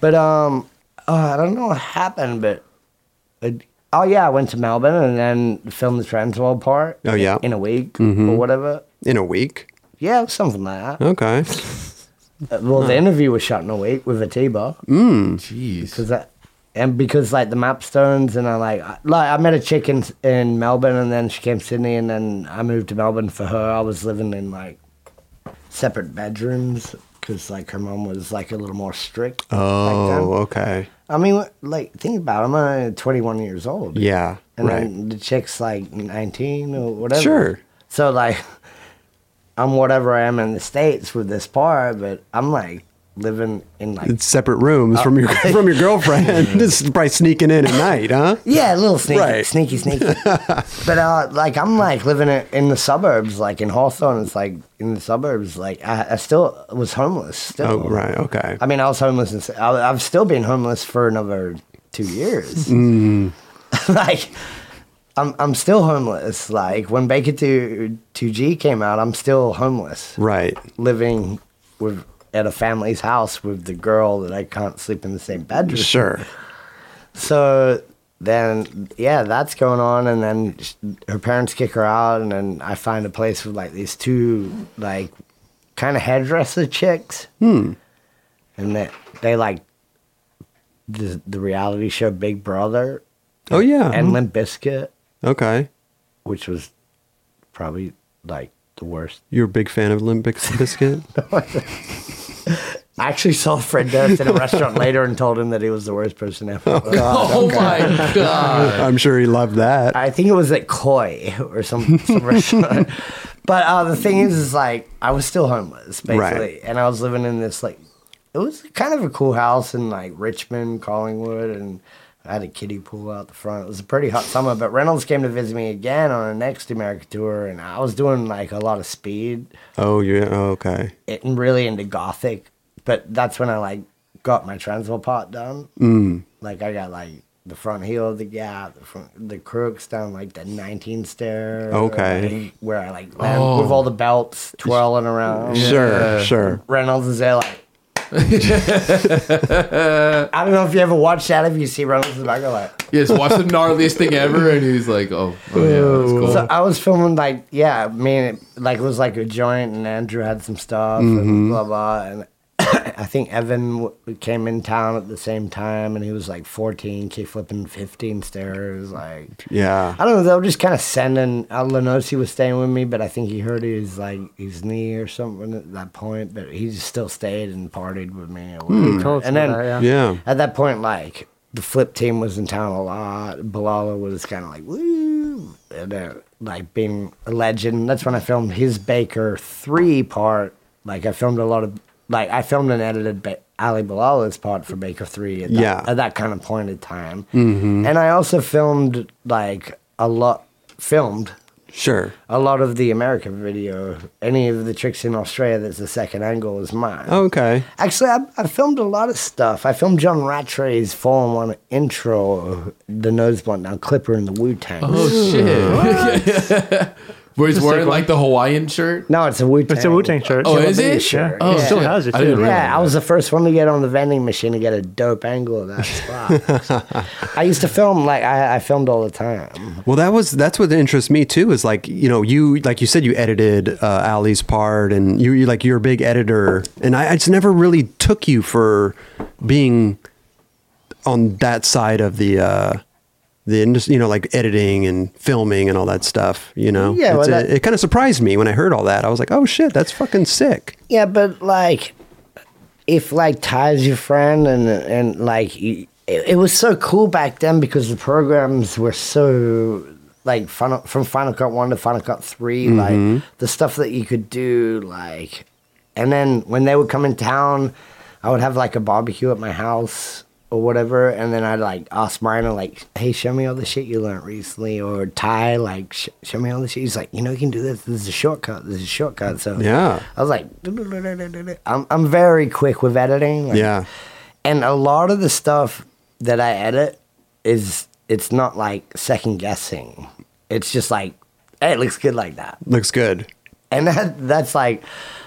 But um, uh, I don't know what happened, but it, oh yeah, I went to Melbourne and then filmed the Transworld part. Oh, yeah. in a week or whatever. In a week. Yeah, something like that. Okay. Uh, Well, the interview was shot in a week with Atiba. Jeez. Because that, and because like the Mapstones and I like I- like I met a chick in in Melbourne and then she came to Sydney and then I moved to Melbourne for her. I was living in like separate bedrooms because like her mom was like a little more strict. Oh, okay. I mean, like think about it. I'm only 21 years old. Yeah. and right. then the chick's like 19 or whatever. Sure. So like, I'm whatever I am in the states with this part, but I'm like living in like It's separate rooms from your from your girlfriend. Just probably sneaking in at night, huh? Yeah, a little sneaky, Right. sneaky, sneaky. but uh, like I'm like living in, the suburbs, like in Hawthorn. It's like in the suburbs. Like I, I still was homeless. Still. Oh, right. Okay. I mean, I was homeless. And, I, I've still been homeless for another two years. Mm. like, I'm I'm still homeless. Like when Baker Two Two G came out, I'm still homeless, Right. living with at a family's house with the girl that I can't sleep in the same bedroom. Sure. So then, yeah, that's going on, and then her parents kick her out, and then I find a place with like these two like kind of hairdresser chicks, hmm. and they they like the the reality show Big Brother Oh yeah. and Limp Bizkit, okay. which was probably like the worst. You're a big fan of Limp Bizkit? I actually saw Fred Durst in a restaurant later and told him that he was the worst person ever. Oh my god. I'm sure he loved that. I think it was at Koi or some, some restaurant. But uh, the thing is, is like I was still homeless basically, Right. and I was living in this like it was kind of a cool house in like Richmond, Collingwood, and I had a kiddie pool out the front. It was a pretty hot summer. But Reynolds came to visit me again on a next America tour, and I was doing like a lot of speed oh, yeah. Oh, okay. and really into gothic. But that's when I like got my Transworld part done. Mm. Like I got like the front heel of the gap, the front, the crooks down like the 19 stair. Okay. like, where I like land Oh. with all the belts twirling around. Sure. Sure. Reynolds is there like. I don't know if you ever watched that. If you see Reynolds in the back, like. Yes, watch the gnarliest thing ever, and he's like, "Oh, oh yeah, that's cool." So I was filming like yeah, I mean it, like it was like a joint, and Andrew had some stuff Mm-hmm. and blah blah, and I think Evan w- came in town at the same time, and he was like 14, kick flipping 15 stairs, like Yeah. I don't know. They were just kind of sending. Al Lenosi was staying with me, but I think he hurt his like his knee or something at that point. But he just still stayed and partied with me. Or whatever. told us and then about that, Yeah. at that point, like the flip team was in town a lot. Boulala was kind of like woo, and uh, like being a legend. That's when I filmed his Baker three part. Like I filmed a lot of like I filmed and edited ba- Ali Boulala's part for Baker three. At that, Yeah. at that kind of point in time, mm-hmm. and I also filmed like a lot filmed Sure. a lot of the American video. Any of the tricks in Australia that's the second angle is mine. Okay. Actually, I, I filmed a lot of stuff. I filmed John Rattray's Fallen One intro, the nose blunt down Clipper in the Wu Tang. oh shit! Where he's wearing like the Hawaiian shirt. No, it's a Wu Tang. It's a Wu Tang shirt. Oh, is Killer Bee it? shirt. Oh, yeah. Still has it, I didn't too. realize Yeah, I was the first one to get on the vending machine to get a dope angle of that spot. I used to film like I, I filmed all the time. Well, that was that's what interests me too. Is like you know you like you said you edited uh, Ali's part and you, you like you're a big editor and I, I just never really took you for being on that side of the uh, the industry. You know, like editing and filming and all that stuff. You know, Yeah, well, that- it, it kind of surprised me when I heard all that. I was like, oh shit, that's fucking sick. Yeah, but like, if like Ty's your friend and and like it, it was so cool back then because the programs were so like Final, from Final Cut One to Final Cut 3 like mm-hmm. the stuff that you could do, like, and then when they would come in town, I would have like a barbecue at my house. Or whatever, and then I'd like ask Marino like, "Hey, show me all the shit you learned recently," or Ty like, sh- "Show me all the shit." He's like, "You know, you can do this. This is a shortcut. This is a shortcut." So Yeah. I was like, "I'm I'm very quick with editing." like- Yeah. and a lot of the stuff that I edit is it's not like second guessing. It's just like, hey, it looks good like that. Looks good. And that that's like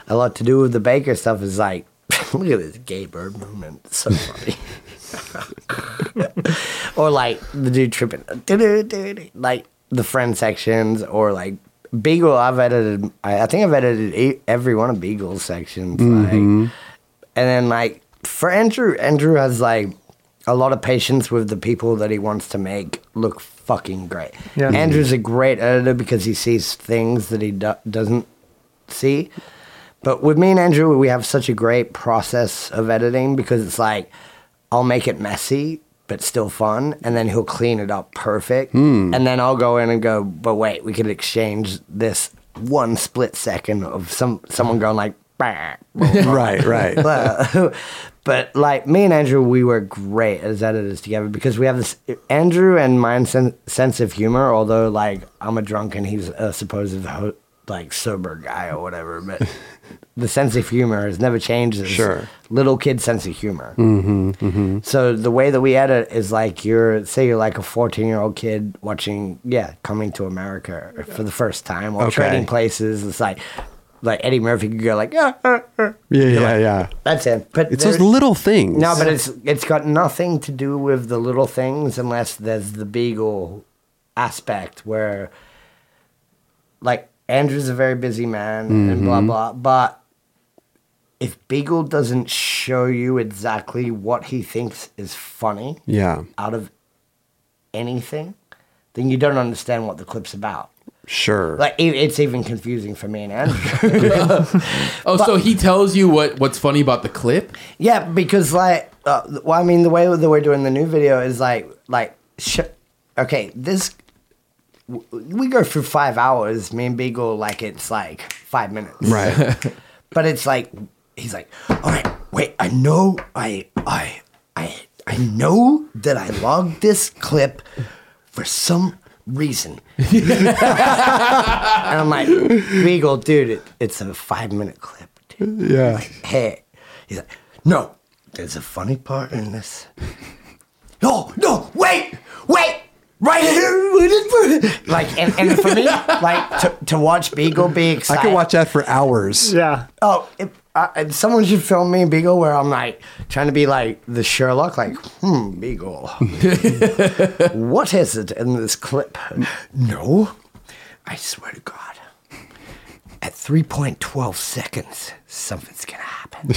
a lot to do with the Baker stuff is like look at this gay bird movement. It's so funny. or like the dude tripping like the friend sections or like Beagle I've edited I, think I've edited every one of Beagle's sections like mm-hmm. and then like for Andrew Andrew has like a lot of patience with the people that he wants to make look fucking great. Yeah. Andrew's mm-hmm. a great editor because he sees things that he do- doesn't see. But with me and Andrew, we have such a great process of editing because it's like I'll make it messy but still fun, and then he'll clean it up perfect, hmm. and then I'll go in and go, but wait, we could exchange this one split second of some someone going like, right, right. but, but like me and Andrew, we were great as editors together because we have this Andrew and my sen- sense of humor. Although like I'm a drunk and he's a supposed ho- like sober guy or whatever, but the sense of humor has never changed. Sure. little kid sense of humor. Mm-hmm, So the way that we edit is like you're say you're like a 14 year old kid watching yeah coming to America for the first time or Okay. trading places. It's like like Eddie Murphy could go like yeah. uh, uh. Yeah, yeah, yeah. That's it. But It's those little things. no, but it's it's got nothing to do with the little things unless there's the beagle aspect where like Andrew's a very busy man and blah blah. But if Beagle doesn't show you exactly what he thinks is funny yeah, out of anything, then you don't understand what the clip's about. sure. Like it's even confusing for me and Andrew. Oh, so he tells you what what's funny about the clip? Yeah, because like, uh, well, I mean, the way that we're doing the new video is like, like, sh- okay, this w- we go through five hours. Me and Beagle, like, it's like five minutes, right. But it's like he's like, all right, wait, I know, I, I, I, I know that I logged this clip for some reason. and I'm like, Beagle, dude, it, it's a five minute clip, dude yeah. hey. He's like, no, there's a funny part in this. No, no, wait, wait, right here. Like, and, and for me, like, to, to watch Beagle be excited. I excited. could watch that for hours. Yeah. Oh, if, uh, if someone should film me, Beagle, where I'm like trying to be like the Sherlock, like, hmm, Beagle. what is it in this clip? No, I swear to God. At 3.12 seconds, something's gonna happen.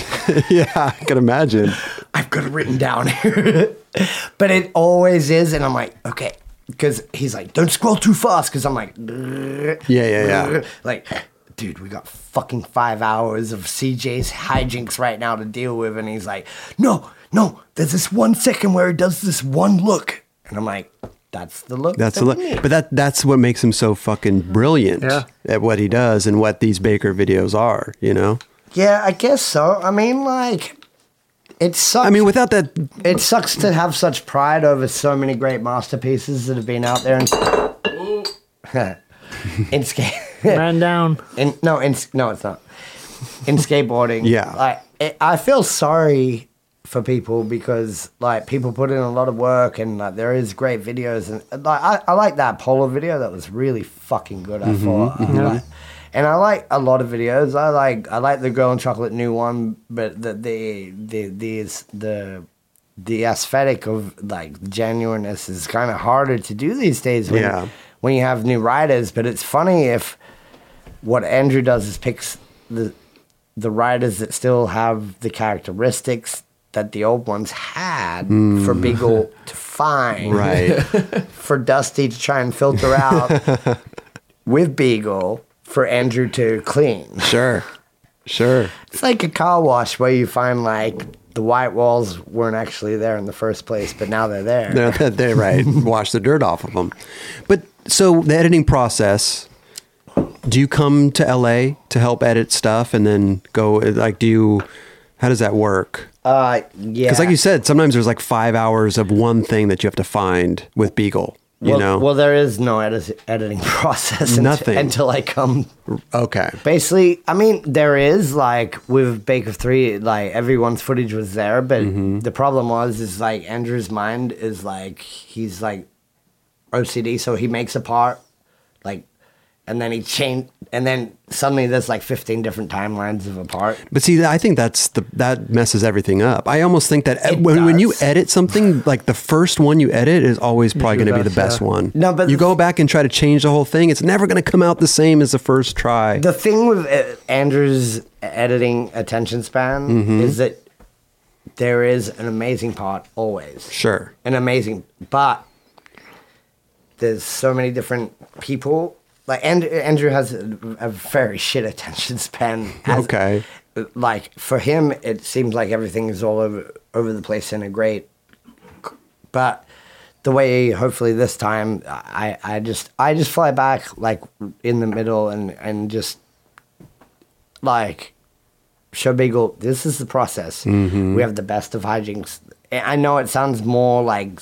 yeah, I can imagine. I've got it written down here. but it always is, and I'm like, okay. Because he's like, don't scroll too fast. Because I'm like, Yeah, yeah, yeah. Like, dude, we got fucking five hours of CJ's hijinks right now to deal with. And he's like, no, no, there's this one second where he does this one look. And I'm like, that's the look. That's that we need. but that that's what makes him so fucking mm-hmm. brilliant Yeah. at what he does and what these Baker videos are. You know, yeah, I guess so. I mean, like, it sucks. I mean, without that, it sucks to have such pride over so many great masterpieces that have been out there. And in skate. Man down. In no, in no, it's not. In skateboarding, Yeah. like it, I feel sorry for people because like people put in a lot of work and like there is great videos and like I, I like that polo video that was really fucking good. I mm-hmm. thought, I like- and I like a lot of videos. I like I like the girl in chocolate new one, but the the the the the the aesthetic of like genuineness is kind of harder to do these days when, Yeah. when you have new writers. But it's funny if what Andrew does is picks the the writers that still have the characteristics that the old ones had hmm. for Beagle to find, right? for Dusty to try and filter out with Beagle for Andrew to clean. sure, sure. It's like a car wash where you find like the white walls weren't actually there in the first place, but now they're there. They're, they're right. Wash the dirt off of them. But so the editing process. Do you come to LA to help edit stuff and then go? Like, do you? How does that work? Uh, yeah. Because, like you said, sometimes there's like five hours of one thing that you have to find with Beagle. You well, know? well, there is no edit- editing process until, Nothing. until I come. okay. Basically, I mean, there is like with Baker Three, like everyone's footage was there, but Mm-hmm. the problem was is like Andrew's mind is like he's like OCD, so he makes a part, and then he changed and then suddenly there's like 15 different timelines of a part. But see, I think that's the that messes everything up. I almost think that It when, when you edit something, like the first one you edit is always probably going to be the best, best yeah. one. No, but you go back and try to change the whole thing. It's never going to come out the same as the first try. The thing with uh, Andrew's editing attention span Mm-hmm. is that there is an amazing part always. sure. An amazing, but there's so many different people. Like Andrew, Andrew has a, a very shit attention span. As- Okay. Like for him, it seems like everything is all over over the place in a great. But the way, hopefully this time, I I just I just fly back like in the middle and and just like show Beagle. This is the process. Mm-hmm. We have the best of hijinks. I know it sounds more like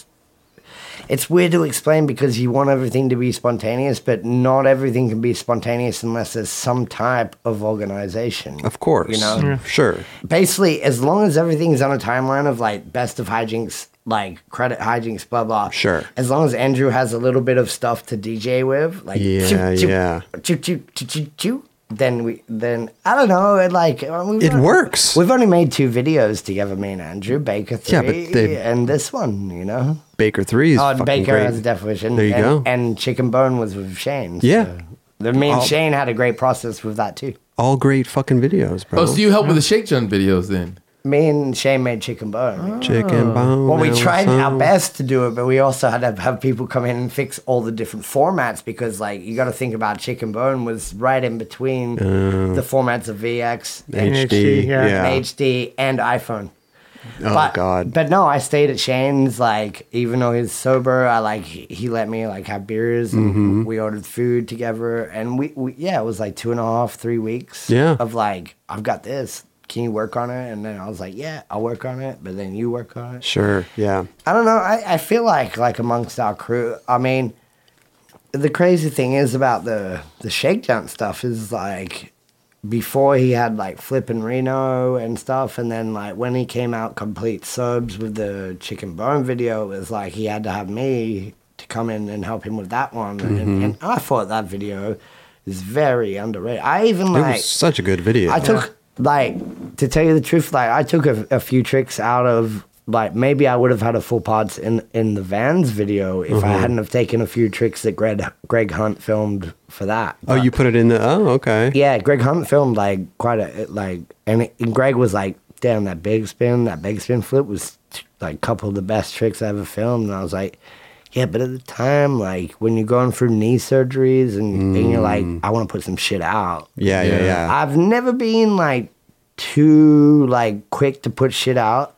it's weird to explain because you want everything to be spontaneous, but not everything can be spontaneous unless there's some type of organization. Of course. you know. Sure. Basically, as long as everything's on a timeline of like best of hijinks, like credit hijinks, blah blah. Sure. As long as Andrew has a little bit of stuff to DJ with, like Yeah, choo, choo, yeah. choo, choo, choo, choo, choo, then we then I don't know. It like uh, we've It only- works. We've only made two videos together, me and Andrew Baker three, Yeah, but they- and this one, you know. Baker three is Oh, Baker great. has a definition. There you and, go. And Chicken Bone was with Shane. Yeah. The me and All- Shane had a great process with that too. All great fucking videos, bro. Oh, so you help with the Shake Junt videos then? Me and Shane made Chicken Bone. Chicken bone. Well, we and tried our best to do it, but we also had to have people come in and fix all the different formats because, like, you got to think about Chicken Bone was right in between the formats of VX and, HD. HD, yeah. Yeah. and HD and iPhone. Oh but, God. But no, I stayed at Shane's. Like, even though he's sober, I like he he let me like have beers and Mm-hmm. we ordered food together. And we, we yeah, it was like two and a half, three weeks. Yeah. Of like, I've got this. Can you work on it? And then I was like, yeah, I'll work on it. But then you work on it. Sure. Yeah. I don't know. I, I feel like like amongst our crew. I mean, the crazy thing is about the the Shake Junt stuff is like before he had like Flip and Reno and stuff, and then like when he came out complete subs with the chicken bone video, it was like he had to have me to come in and help him with that one, and, mm-hmm. and I thought that video is very underrated. I even It like was such a good video. I took like to tell you the truth, like I took a, a few tricks out of like maybe I would have had a full parts in in the Vans video if Mm-hmm. I hadn't have taken a few tricks that Greg Greg Hunt filmed for that. oh, you put it in the. Oh, okay. Yeah, Greg Hunt filmed like quite a like, and, it, and Greg was like, "Damn, that big spin, that big spin flip was like a couple of the best tricks I ever filmed." And I was like, "Yeah," but at the time, like when you're going through knee surgeries and, and you're like, mm. "I want to put some shit out." Yeah, yeah, Yeah. yeah. I've never been like too like quick to put shit out,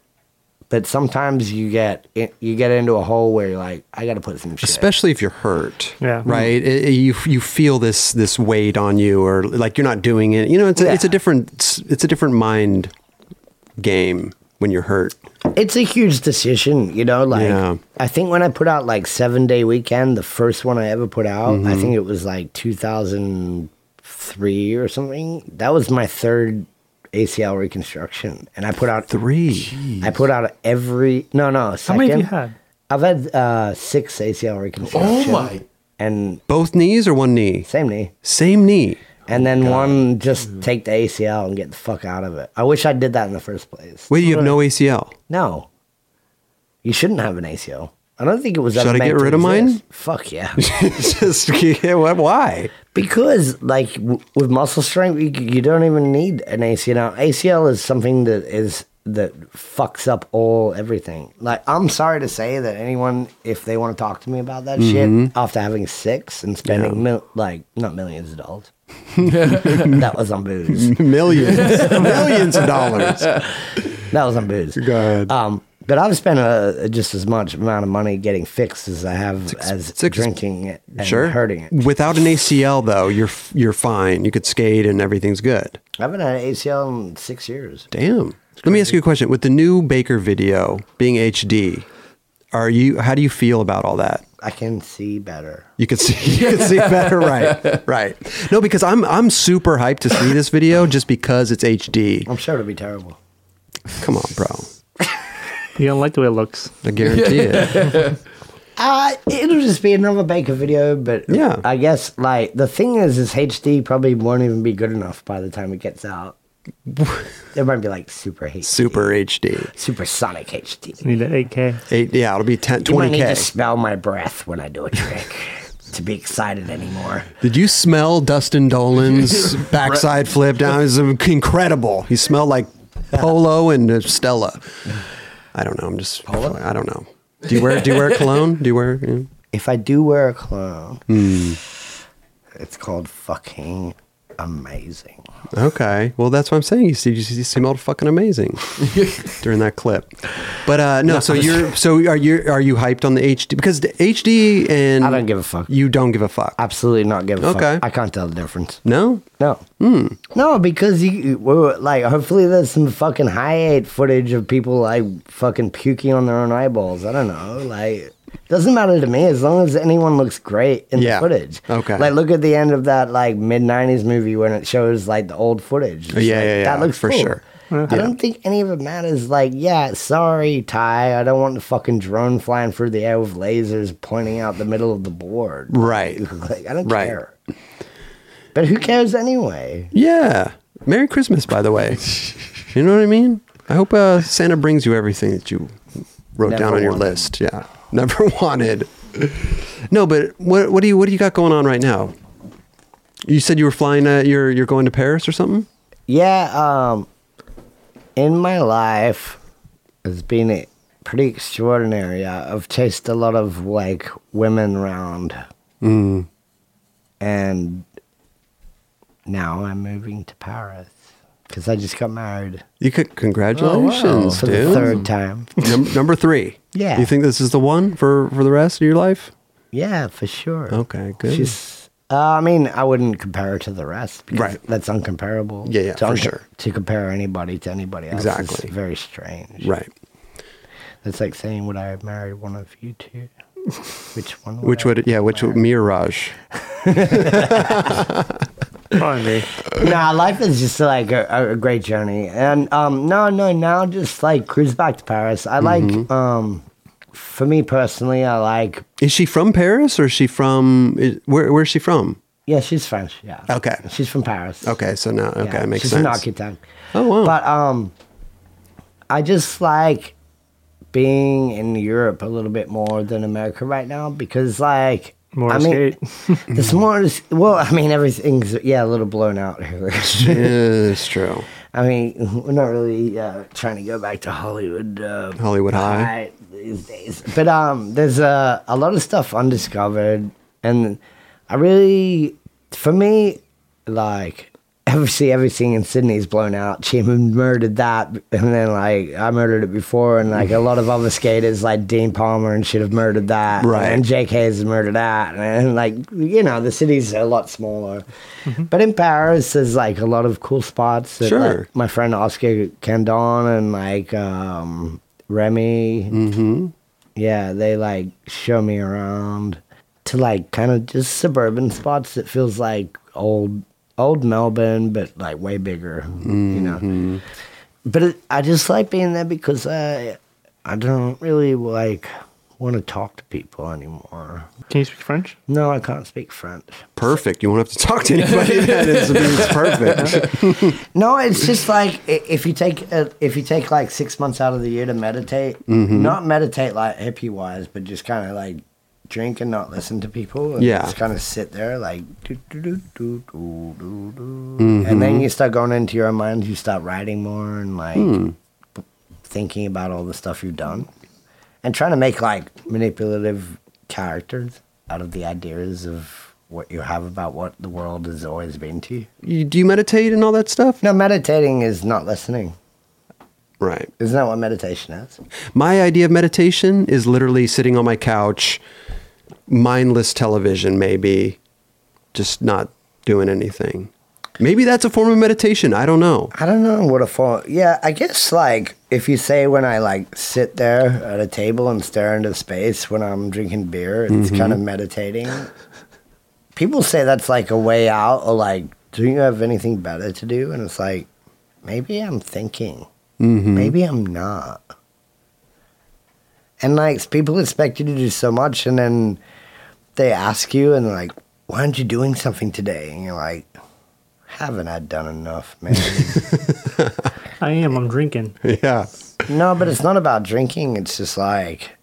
but sometimes you get you get into a hole where you're like, I got to put some shit. Especially if you're hurt. Yeah. Mm-hmm. Right. It- it- you you feel this this weight on you, or like you're not doing it. You know, it's a, it's a Yeah. different it's a different mind game when you're hurt. It's a huge decision, you know. Like Yeah. I think when I put out like Seven Day Weekend, the first one I ever put out, Mm-hmm. I think it was like 2003 or something. That was my third ACL reconstruction, and I put out Three. I put out every no no How second. many have you had? I've had uh, six ACL reconstruction. Oh reconstructions. my! And Both knees or one knee? same knee. Same knee. And then one just Mm-hmm. take the ACL and get the fuck out of it. I wish I did that in the first place. Wait, you have no ACL. No. You shouldn't have an ACL. I don't think it was Should I get to rid of mine? Fuck yeah. Just yeah, why? because like w- with muscle strength, you, you don't even need an ACL. Now, ACL is something that is that fucks up all everything. Like I'm sorry to say that anyone, if they want to talk to me about that Mm-hmm. shit after having six and spending mil- like not millions of dollars, that was on booze. Millions, millions of dollars. That was on booze. Go ahead. Um, but I've spent uh just as much amount of money getting fixed as I have as six- drinking it and sure. hurting it. Without an ACL though, you're you're fine. You could skate and everything's good. I haven't had an ACL in six years. Damn. Let me ask you a question. With the new Baker video being HD, are you? How do you feel about all that? I can see better. You can see you can see better, right? Right. No, because I'm I'm super hyped to see this video just because it's HD. I'm sure it'll be terrible. Come on, bro. You don't like the way it looks. I guarantee it. Uh, it'll just be another Baker video, but Yeah. I guess like the thing is, is HD probably won't even be good enough by the time it gets out. It might be like super HD, Super HD. supersonic HD. Need an 8K. Eight, yeah, it'll be 10, You might need to smell my breath when I do a trick to be excited anymore. Did you smell Dustin Dollin's backside flip down? It was incredible. He smelled like Polo and uh, Stella. I don't know. I'm just, I don't know. Do you wear, do you wear cologne? Do you wear, yeah. If I do wear a cologne, Hmm. it's called fucking amazing. Okay. Well, that's what I'm saying. You see, you see- you smelled fucking amazing during that clip. But uh, no, so you're so are you are you hyped on the HD because the HD and I don't give a fuck. You don't give a fuck. Absolutely not give a Okay. fuck. I can't tell the difference. No. No. Hmm. No, because you like hopefully there's some fucking high eight footage of people like fucking puking on their own eyeballs. I don't know. Like doesn't matter to me as long as anyone looks great in Yeah. the footage. Okay. Like look at the end of that like mid nineties movie when it shows like the old footage. It's Yeah, like, yeah, yeah, That looks for cool. sure. I don't think any of it matters. Like, yeah, sorry, Ty. I don't want the fucking drone flying through the air with lasers pointing out the middle of the board. Right. Like, I don't Right. care. But who cares anyway? Yeah. Merry Christmas, by the way. you know what I mean? I hope uh, Santa brings you everything that you wrote Never down on your wanted. list. Yeah. Never wanted. No, but what what do you what do you got going on right now? You said you were flying. Uh, you're you're going to Paris or something. Yeah, um, in my life, it's been pretty extraordinary. I- I've chased a lot of like women around, Mm. and now I'm moving to Paris because I just got married You could congratulations, for dude. the third time. Num- number three. Yeah. You think this is the one for for the rest of your life? Yeah, for sure. Okay, good. She's. Uh, I mean, I wouldn't compare her to the rest because Right. that's uncomparable. Yeah, yeah, to for sure. To compare anybody to anybody else Exactly. is very strange. right. It's like saying, "Would I have married one of you two? Which one? Which I would yeah? Which would Mirage? Probably me. nah, life is just like a, a- a great journey. And um, no, no, now just like cruise back to Paris. I like, Mm-hmm. um, for me personally, I like. Is she from Paris or is she from? Is, where where's she from? Yeah, she's French. Yeah. Okay. She's from Paris. Okay, so now okay, Yeah, makes she's sense. She's an architect. Oh wow. But um, I just like being in Europe a little bit more than America right now because like. More I mean, skate. there's more. Well, I mean, everything's yeah a little blown out here. yeah, it's true. I mean, we're not really uh, trying to go back to Hollywood. Uh, Hollywood High. these days, but um, there's a a lot of stuff undiscovered, and I really, for me, like obviously everything in Sydney's blown out. She murdered that, and then like I murdered it before, and like a lot of other skaters like Dean Palmer and should have murdered that, Right. And Jake Hayes has murdered that, and like you know the city's a lot smaller. But in Paris, there's like a lot of cool spots. That, Sure. like, my friend Oscar Candon and like um, Remy. Mm-hmm. Yeah, they like show me around to like kind of just suburban spots that feels like old old Melbourne, but like way bigger. You know. But it, I just like being there because I I don't really like want to talk to people anymore. Can you speak French? No, I can't speak French. Perfect. You won't have to talk to anybody. then. It's, it's perfect. No, it's just like if you take uh, if you take like six months out of the year to meditate, not meditate like hippie wise, but just kind of like drink and not listen to people, and Yeah. just kind of sit there like do do do do do do do, and then mm-hmm. you start going into your own mind. You start writing more and like b- thinking about all the stuff you've done, and trying to make like manipulative characters out of the ideas of what you have about what the world has always been to you. You, do you meditate and all that stuff? No, meditating is not listening. Right. Isn't that what meditation is? My idea of meditation is literally sitting on my couch, mindless television, maybe, just not doing anything. Maybe that's a form of meditation. I don't know. I don't know what a form. Yeah, I guess like if you say when I like sit there at a table and stare into space when I'm drinking beer, it's mm-hmm. kind of meditating. People say that's like a way out, or like, do you have anything better to do? And it's like, maybe I'm thinking, mm-hmm. maybe I'm not. And like people expect you to do so much, and then they ask you, and they're like, "Why aren't you doing something today?" And you're like, "Haven't I done enough, man?" I am. I'm drinking. Yeah. No, but it's not about drinking. It's just like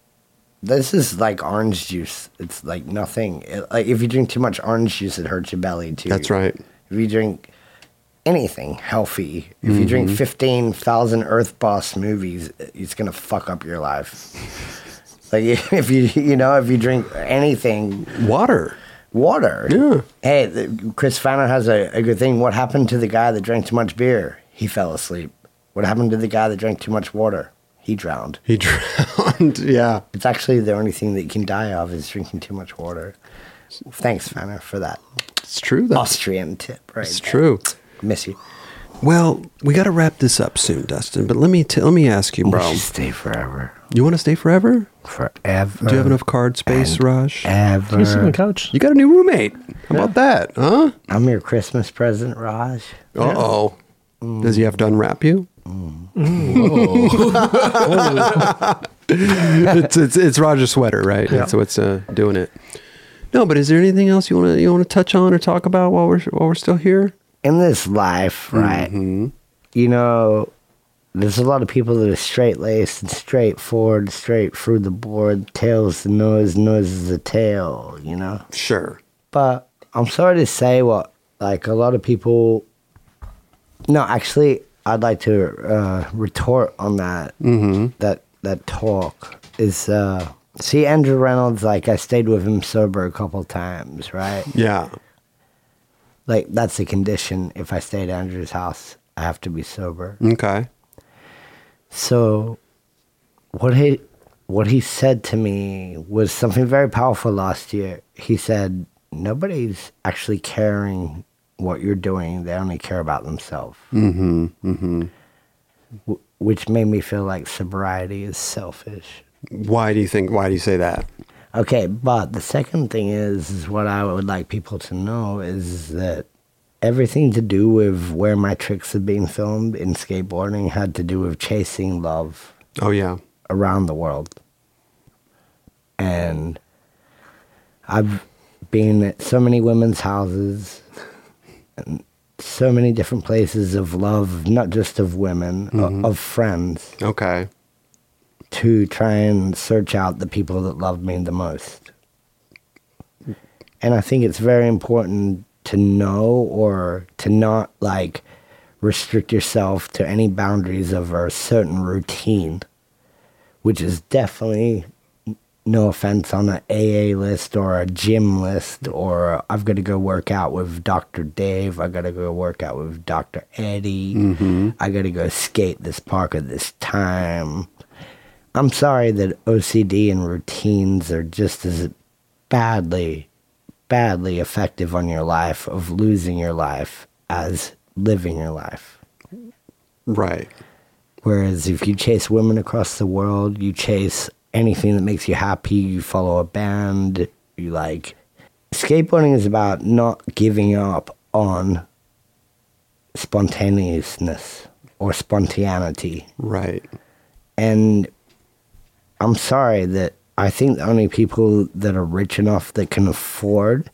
this is like orange juice. It's like nothing. It- like if you drink too much orange juice, it hurts your belly too. That's right. If you drink anything healthy, if you drink mm-hmm. fifteen thousand Earth Boss movies, it's gonna fuck up your life. Like if you you know if you drink anything Water. water. Yeah. Hey, the, Chris Pfanner has a, a good thing. What happened to the guy that drank too much beer? He fell asleep. What happened to the guy that drank too much water? He drowned. He drowned. yeah. It's actually the only thing that you can die of is drinking too much water. Thanks, Pfanner, for that It's true. Though. Austrian tip. Right. It's there. true. Miss you. Well, we got to wrap this up soon, Dustin. But let me t- let me ask you, bro. We should stay forever. You want to stay forever? Forever. Do you have enough card space, Raj? Ever. You sit on the couch. You got a new roommate. How about that, huh? I'm your Christmas present, Raj. Uh oh. Does he have to unwrap you? it's, it's it's Roger's sweater, right? Yeah. So it's uh, doing it. No, but is there anything else you want to you want to touch on or talk about while we're while we're still here? In this life, right? You know, there's a lot of people that are straight laced and straightforward, straight through the board. Tails the nose, nose is the tail. You know, Sure. but I'm sorry to say, what like a lot of people. No, actually, I'd like to uh, retort on that. Mm-hmm. That that talk is. Uh, see, Andrew Reynolds. Like I stayed with him sober a couple times, right? Yeah. Like that's the condition. If I stay at Andrew's house, I have to be sober. Okay. So, what he what he said to me was something very powerful last year. He said, "Nobody's actually caring what you're doing. They only care about themselves." Mm-hmm. Mm-hmm. W- which made me feel like sobriety is selfish. Why do you think? Why do you say that? Okay, but the second thing is, is what I would like people to know is that everything to do with where my tricks have been filmed in skateboarding had to do with chasing love Oh yeah. around the world. And I've been at so many women's houses and so many different places of love, not just of women, o- of friends Okay. To try and search out the people that love me the most. And I think it's very important to know or to not like restrict yourself to any boundaries of a certain routine, which is definitely no offense on an AA list or a gym list or I've got to go work out with Dr. Dave, I got to go work out with Dr. Eddie, mm-hmm. I got to go skate this park at this time. I'm sorry that OCD and routines are just as badly, badly effective on your life of losing your life as living your life. Right. Whereas if you chase women across the world, you chase anything that makes you happy, you follow a band, you like. Skateboarding is about not giving up on spontaneousness or spontaneity. Right. And I'm sorry that I think the only people that are rich enough that can afford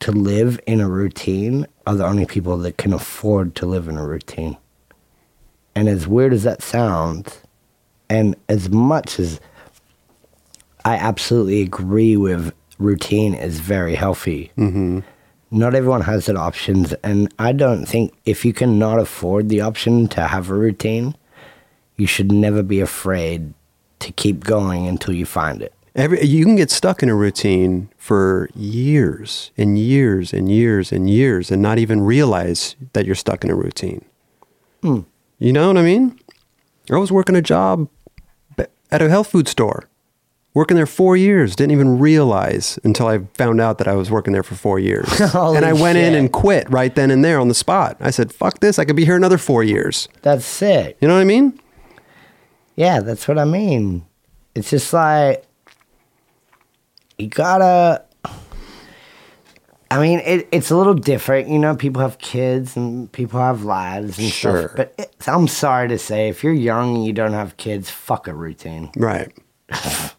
to live in a routine are the only people that can afford to live in a routine. And as weird as that sounds, and as much as I absolutely agree with routine is very healthy, mm-hmm. not everyone has that options. And I don't think if you cannot afford the option to have a routine, you should never be afraid to keep going until you find it. Every you can get stuck in a routine for years and years and years and years and not even realize that you're stuck in a routine. Hmm. You know what I mean? I was working a job at a health food store Working there four years. Didn't even realize until I found out that I was working there for four years. And I went in and quit right then and there on the spot. I said, fuck this. I could be here another four years. That's sick. You know what I mean? Yeah, that's what I mean. It's just like you gotta. I mean, it, it's a little different, you know. People have kids and people have lives and Sure. stuff. But it, I'm sorry to say, if you're young and you don't have kids, fuck a routine Right.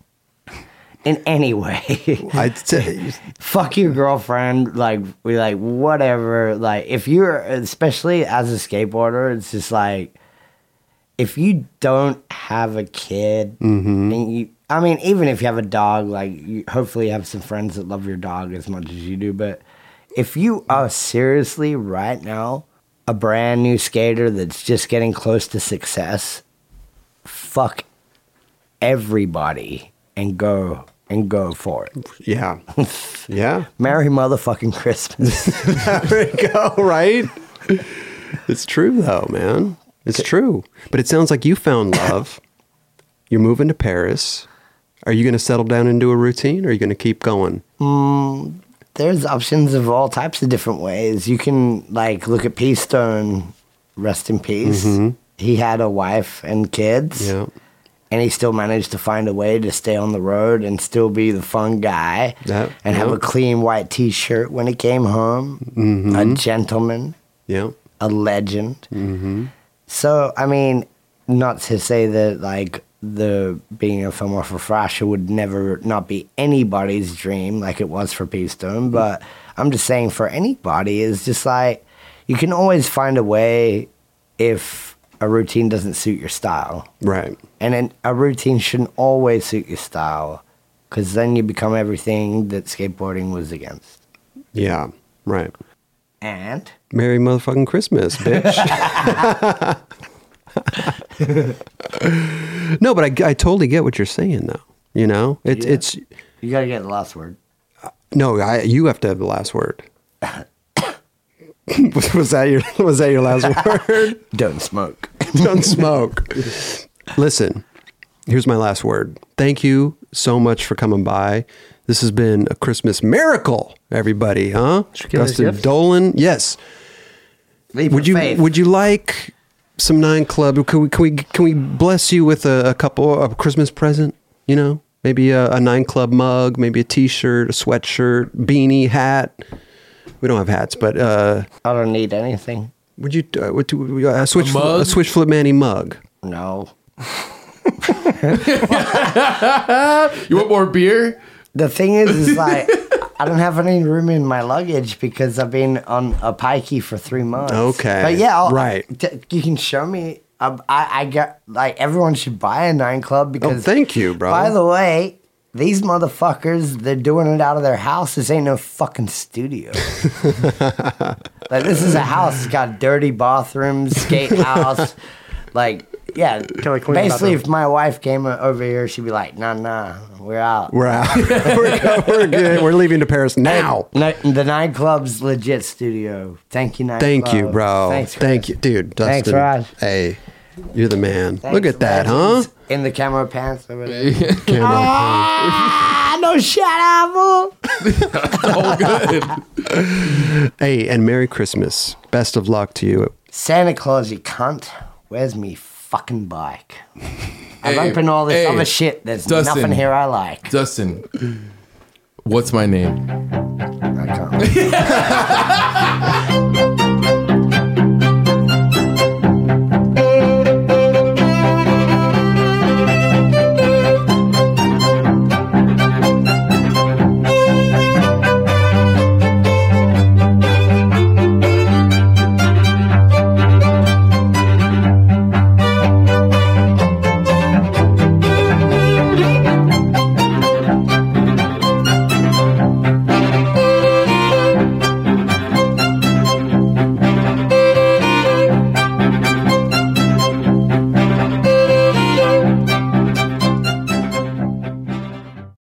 in any way. I'd say, fuck your girlfriend. Like we like whatever. Like if you're, especially as a skateboarder, it's just like if you don't have a kid, mm-hmm. and you, I mean, even if you have a dog, like you, hopefully you have some friends that love your dog as much as you do. But if you are seriously right now a brand new skater that's just getting close to success, fuck everybody and go and go for it. yeah. Yeah. Merry motherfucking Christmas. there you go, right? It's true though, man. It's true. But it sounds like you found love. You're moving to Paris. Are you going to settle down into a routine or are you going to keep going? Mm, there's options of all types of different ways. You can like look at Peace Stone, rest in peace. Mm-hmm. He had a wife and kids. Yeah. And he still managed to find a way to stay on the road and still be the fun guy That- and have a clean white t shirt when he came home. Mm-hmm. A gentleman. Yeah. a legend. Mm-hmm. So, I mean, not to say that like the being a filmographer for Asher would never not be anybody's dream like it was for Peace Stone, but I'm just saying for anybody is just like you can always find a way if a routine doesn't suit your style. Right. And then a routine shouldn't always suit your style because then you become everything that skateboarding was against. Yeah. Right. And Merry motherfucking Christmas, bitch. no, but I, I totally get what you're saying, though. You know, it's Yeah. it's you got to get the last word. no. I you have to have the last word. was, was that your was that your last word? Don't smoke. Don't smoke. Listen, here's my last word. Thank you so much for coming by. This has been a Christmas miracle, everybody, huh? Dustin? Dollin, yes. Leap Would you faith. would you like some nine club? Can we can we can we bless you with a, a couple a Christmas present? You know, maybe a, a nine club mug, maybe a T-shirt, a sweatshirt, beanie, hat. We don't have hats, but uh, I don't need anything. would you uh, would you, uh, a switch A flip, mug? a switch flip Manny mug? No. You want more beer? The thing is, is like I don't have any room in my luggage because I've been on a pikey for three months. Okay, but yeah, I'll, right. t- you can show me. Um, I I got like everyone should buy a nine club because. Oh, thank you, bro. By the way, these motherfuckers, they're doing it out of their house. This ain't no fucking studio. like this is a house. It's got dirty bathrooms, skate house. like yeah, Kinda clean basically, if my wife came over here, she'd be like, "Nah, nah, we're out." We're out. we're, we're good. We're leaving to Paris now. Ni- the nine club's legit studio. Thank you, nine. Thank you, bro. Thanks, Thank you, dude. Dustin. Thanks, Raj. Hey, you're the man. Thanks, Look at that, huh? legends. In the camera pants over there. Camera. ah, no shut out, All good. hey, and Merry Christmas. Best of luck to you. Santa Claus, you cunt. Where's me fucking bike? I've Hey, opened all this hey, other shit. There's Dustin. nothing here I like. Dustin, what's my name? I can't.